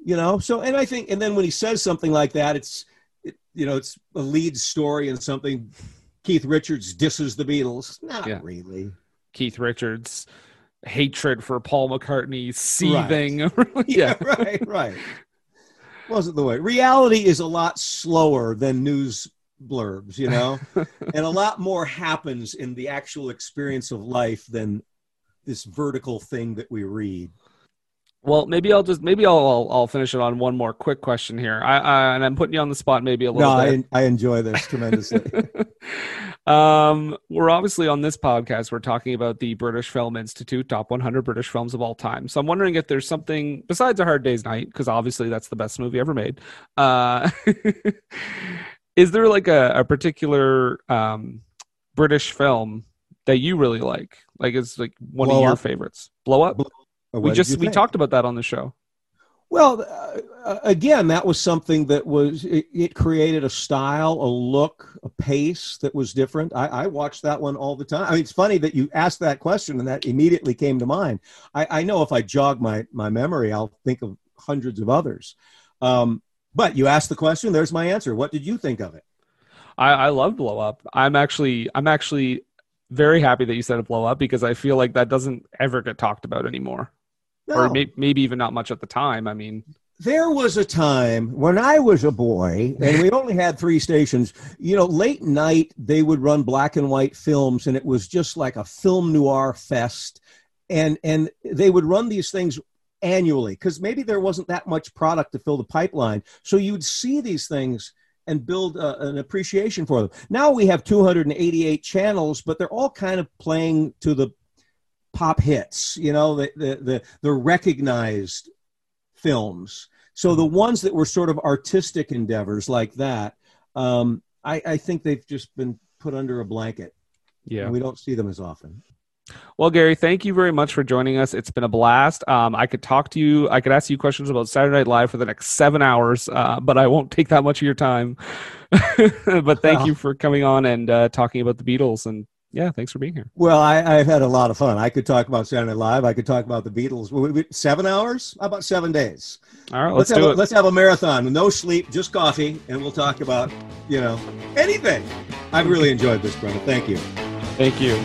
you know. So, and I think, and then when he says something like that, it's, it, you know, it's a lead story and something. Keith Richards disses the Beatles. Not
Yeah.
really.
Keith Richards' hatred for Paul McCartney seething.
yeah,
yeah.
right, right. Wasn't the way. Reality is a lot slower than news blurbs, you know, and a lot more happens in the actual experience of life than this vertical thing that we read.
Well, maybe I'll just maybe I'll I'll, I'll finish it on one more quick question here. I, I and I'm putting you on the spot maybe a
No,
little bit.
I, I enjoy this tremendously.
Um, we're obviously on this podcast. We're talking about the British Film Institute top 100 British films of all time. So I'm wondering if there's something besides A Hard Day's Night, because obviously that's the best movie ever made. Uh, is there like a, a particular um, British film that you really like? Like it's like one
Blow
of your favorites. Blow Up.
Or
we just we talked about that on the show.
Well, uh, again, that was something that was it, it created a style, a look, a pace that was different. I, I watched that one all the time. I mean, it's funny that you asked that question and that immediately came to mind. I, I know if I jog my my memory, I'll think of hundreds of others. Um, but you asked the question. There's my answer. What did you think of it?
I, I love blow up. I'm actually I'm actually very happy that you said it blow up because I feel like that doesn't ever get talked about anymore, or may, maybe even not much at the time. I mean,
There was a time when I was a boy, and we only had three stations. You know, late night they would run black and white films, and it was just like a film noir fest. And and they would run these things annually because maybe there wasn't that much product to fill the pipeline. So you'd see these things and build uh, an appreciation for them. Now we have 288 channels, but they're all kind of playing to the pop hits. You know, the the the, the recognized films. So the ones that were sort of artistic endeavors like that, um, I, I think they've just been put under a blanket.
Yeah.
We don't see them as often.
well, Gary, thank you very much for joining us. It's been a blast. Um, I could talk to you. I could ask you questions about Saturday Night Live for the next seven hours, uh, but I won't take that much of your time. but thank
Well.
you for coming on and uh, talking about the Beatles. And yeah, thanks for being here.
Well, I, I've had a lot of fun. I could talk about Saturday Night Live. I could talk about the Beatles. We- we- Seven hours? How about seven days?
All right, let's,
have
do
a,
it.
Let's have a marathon. No sleep, just coffee, and we'll talk about you know anything. I've really enjoyed this, brother. Thank you.
Thank you.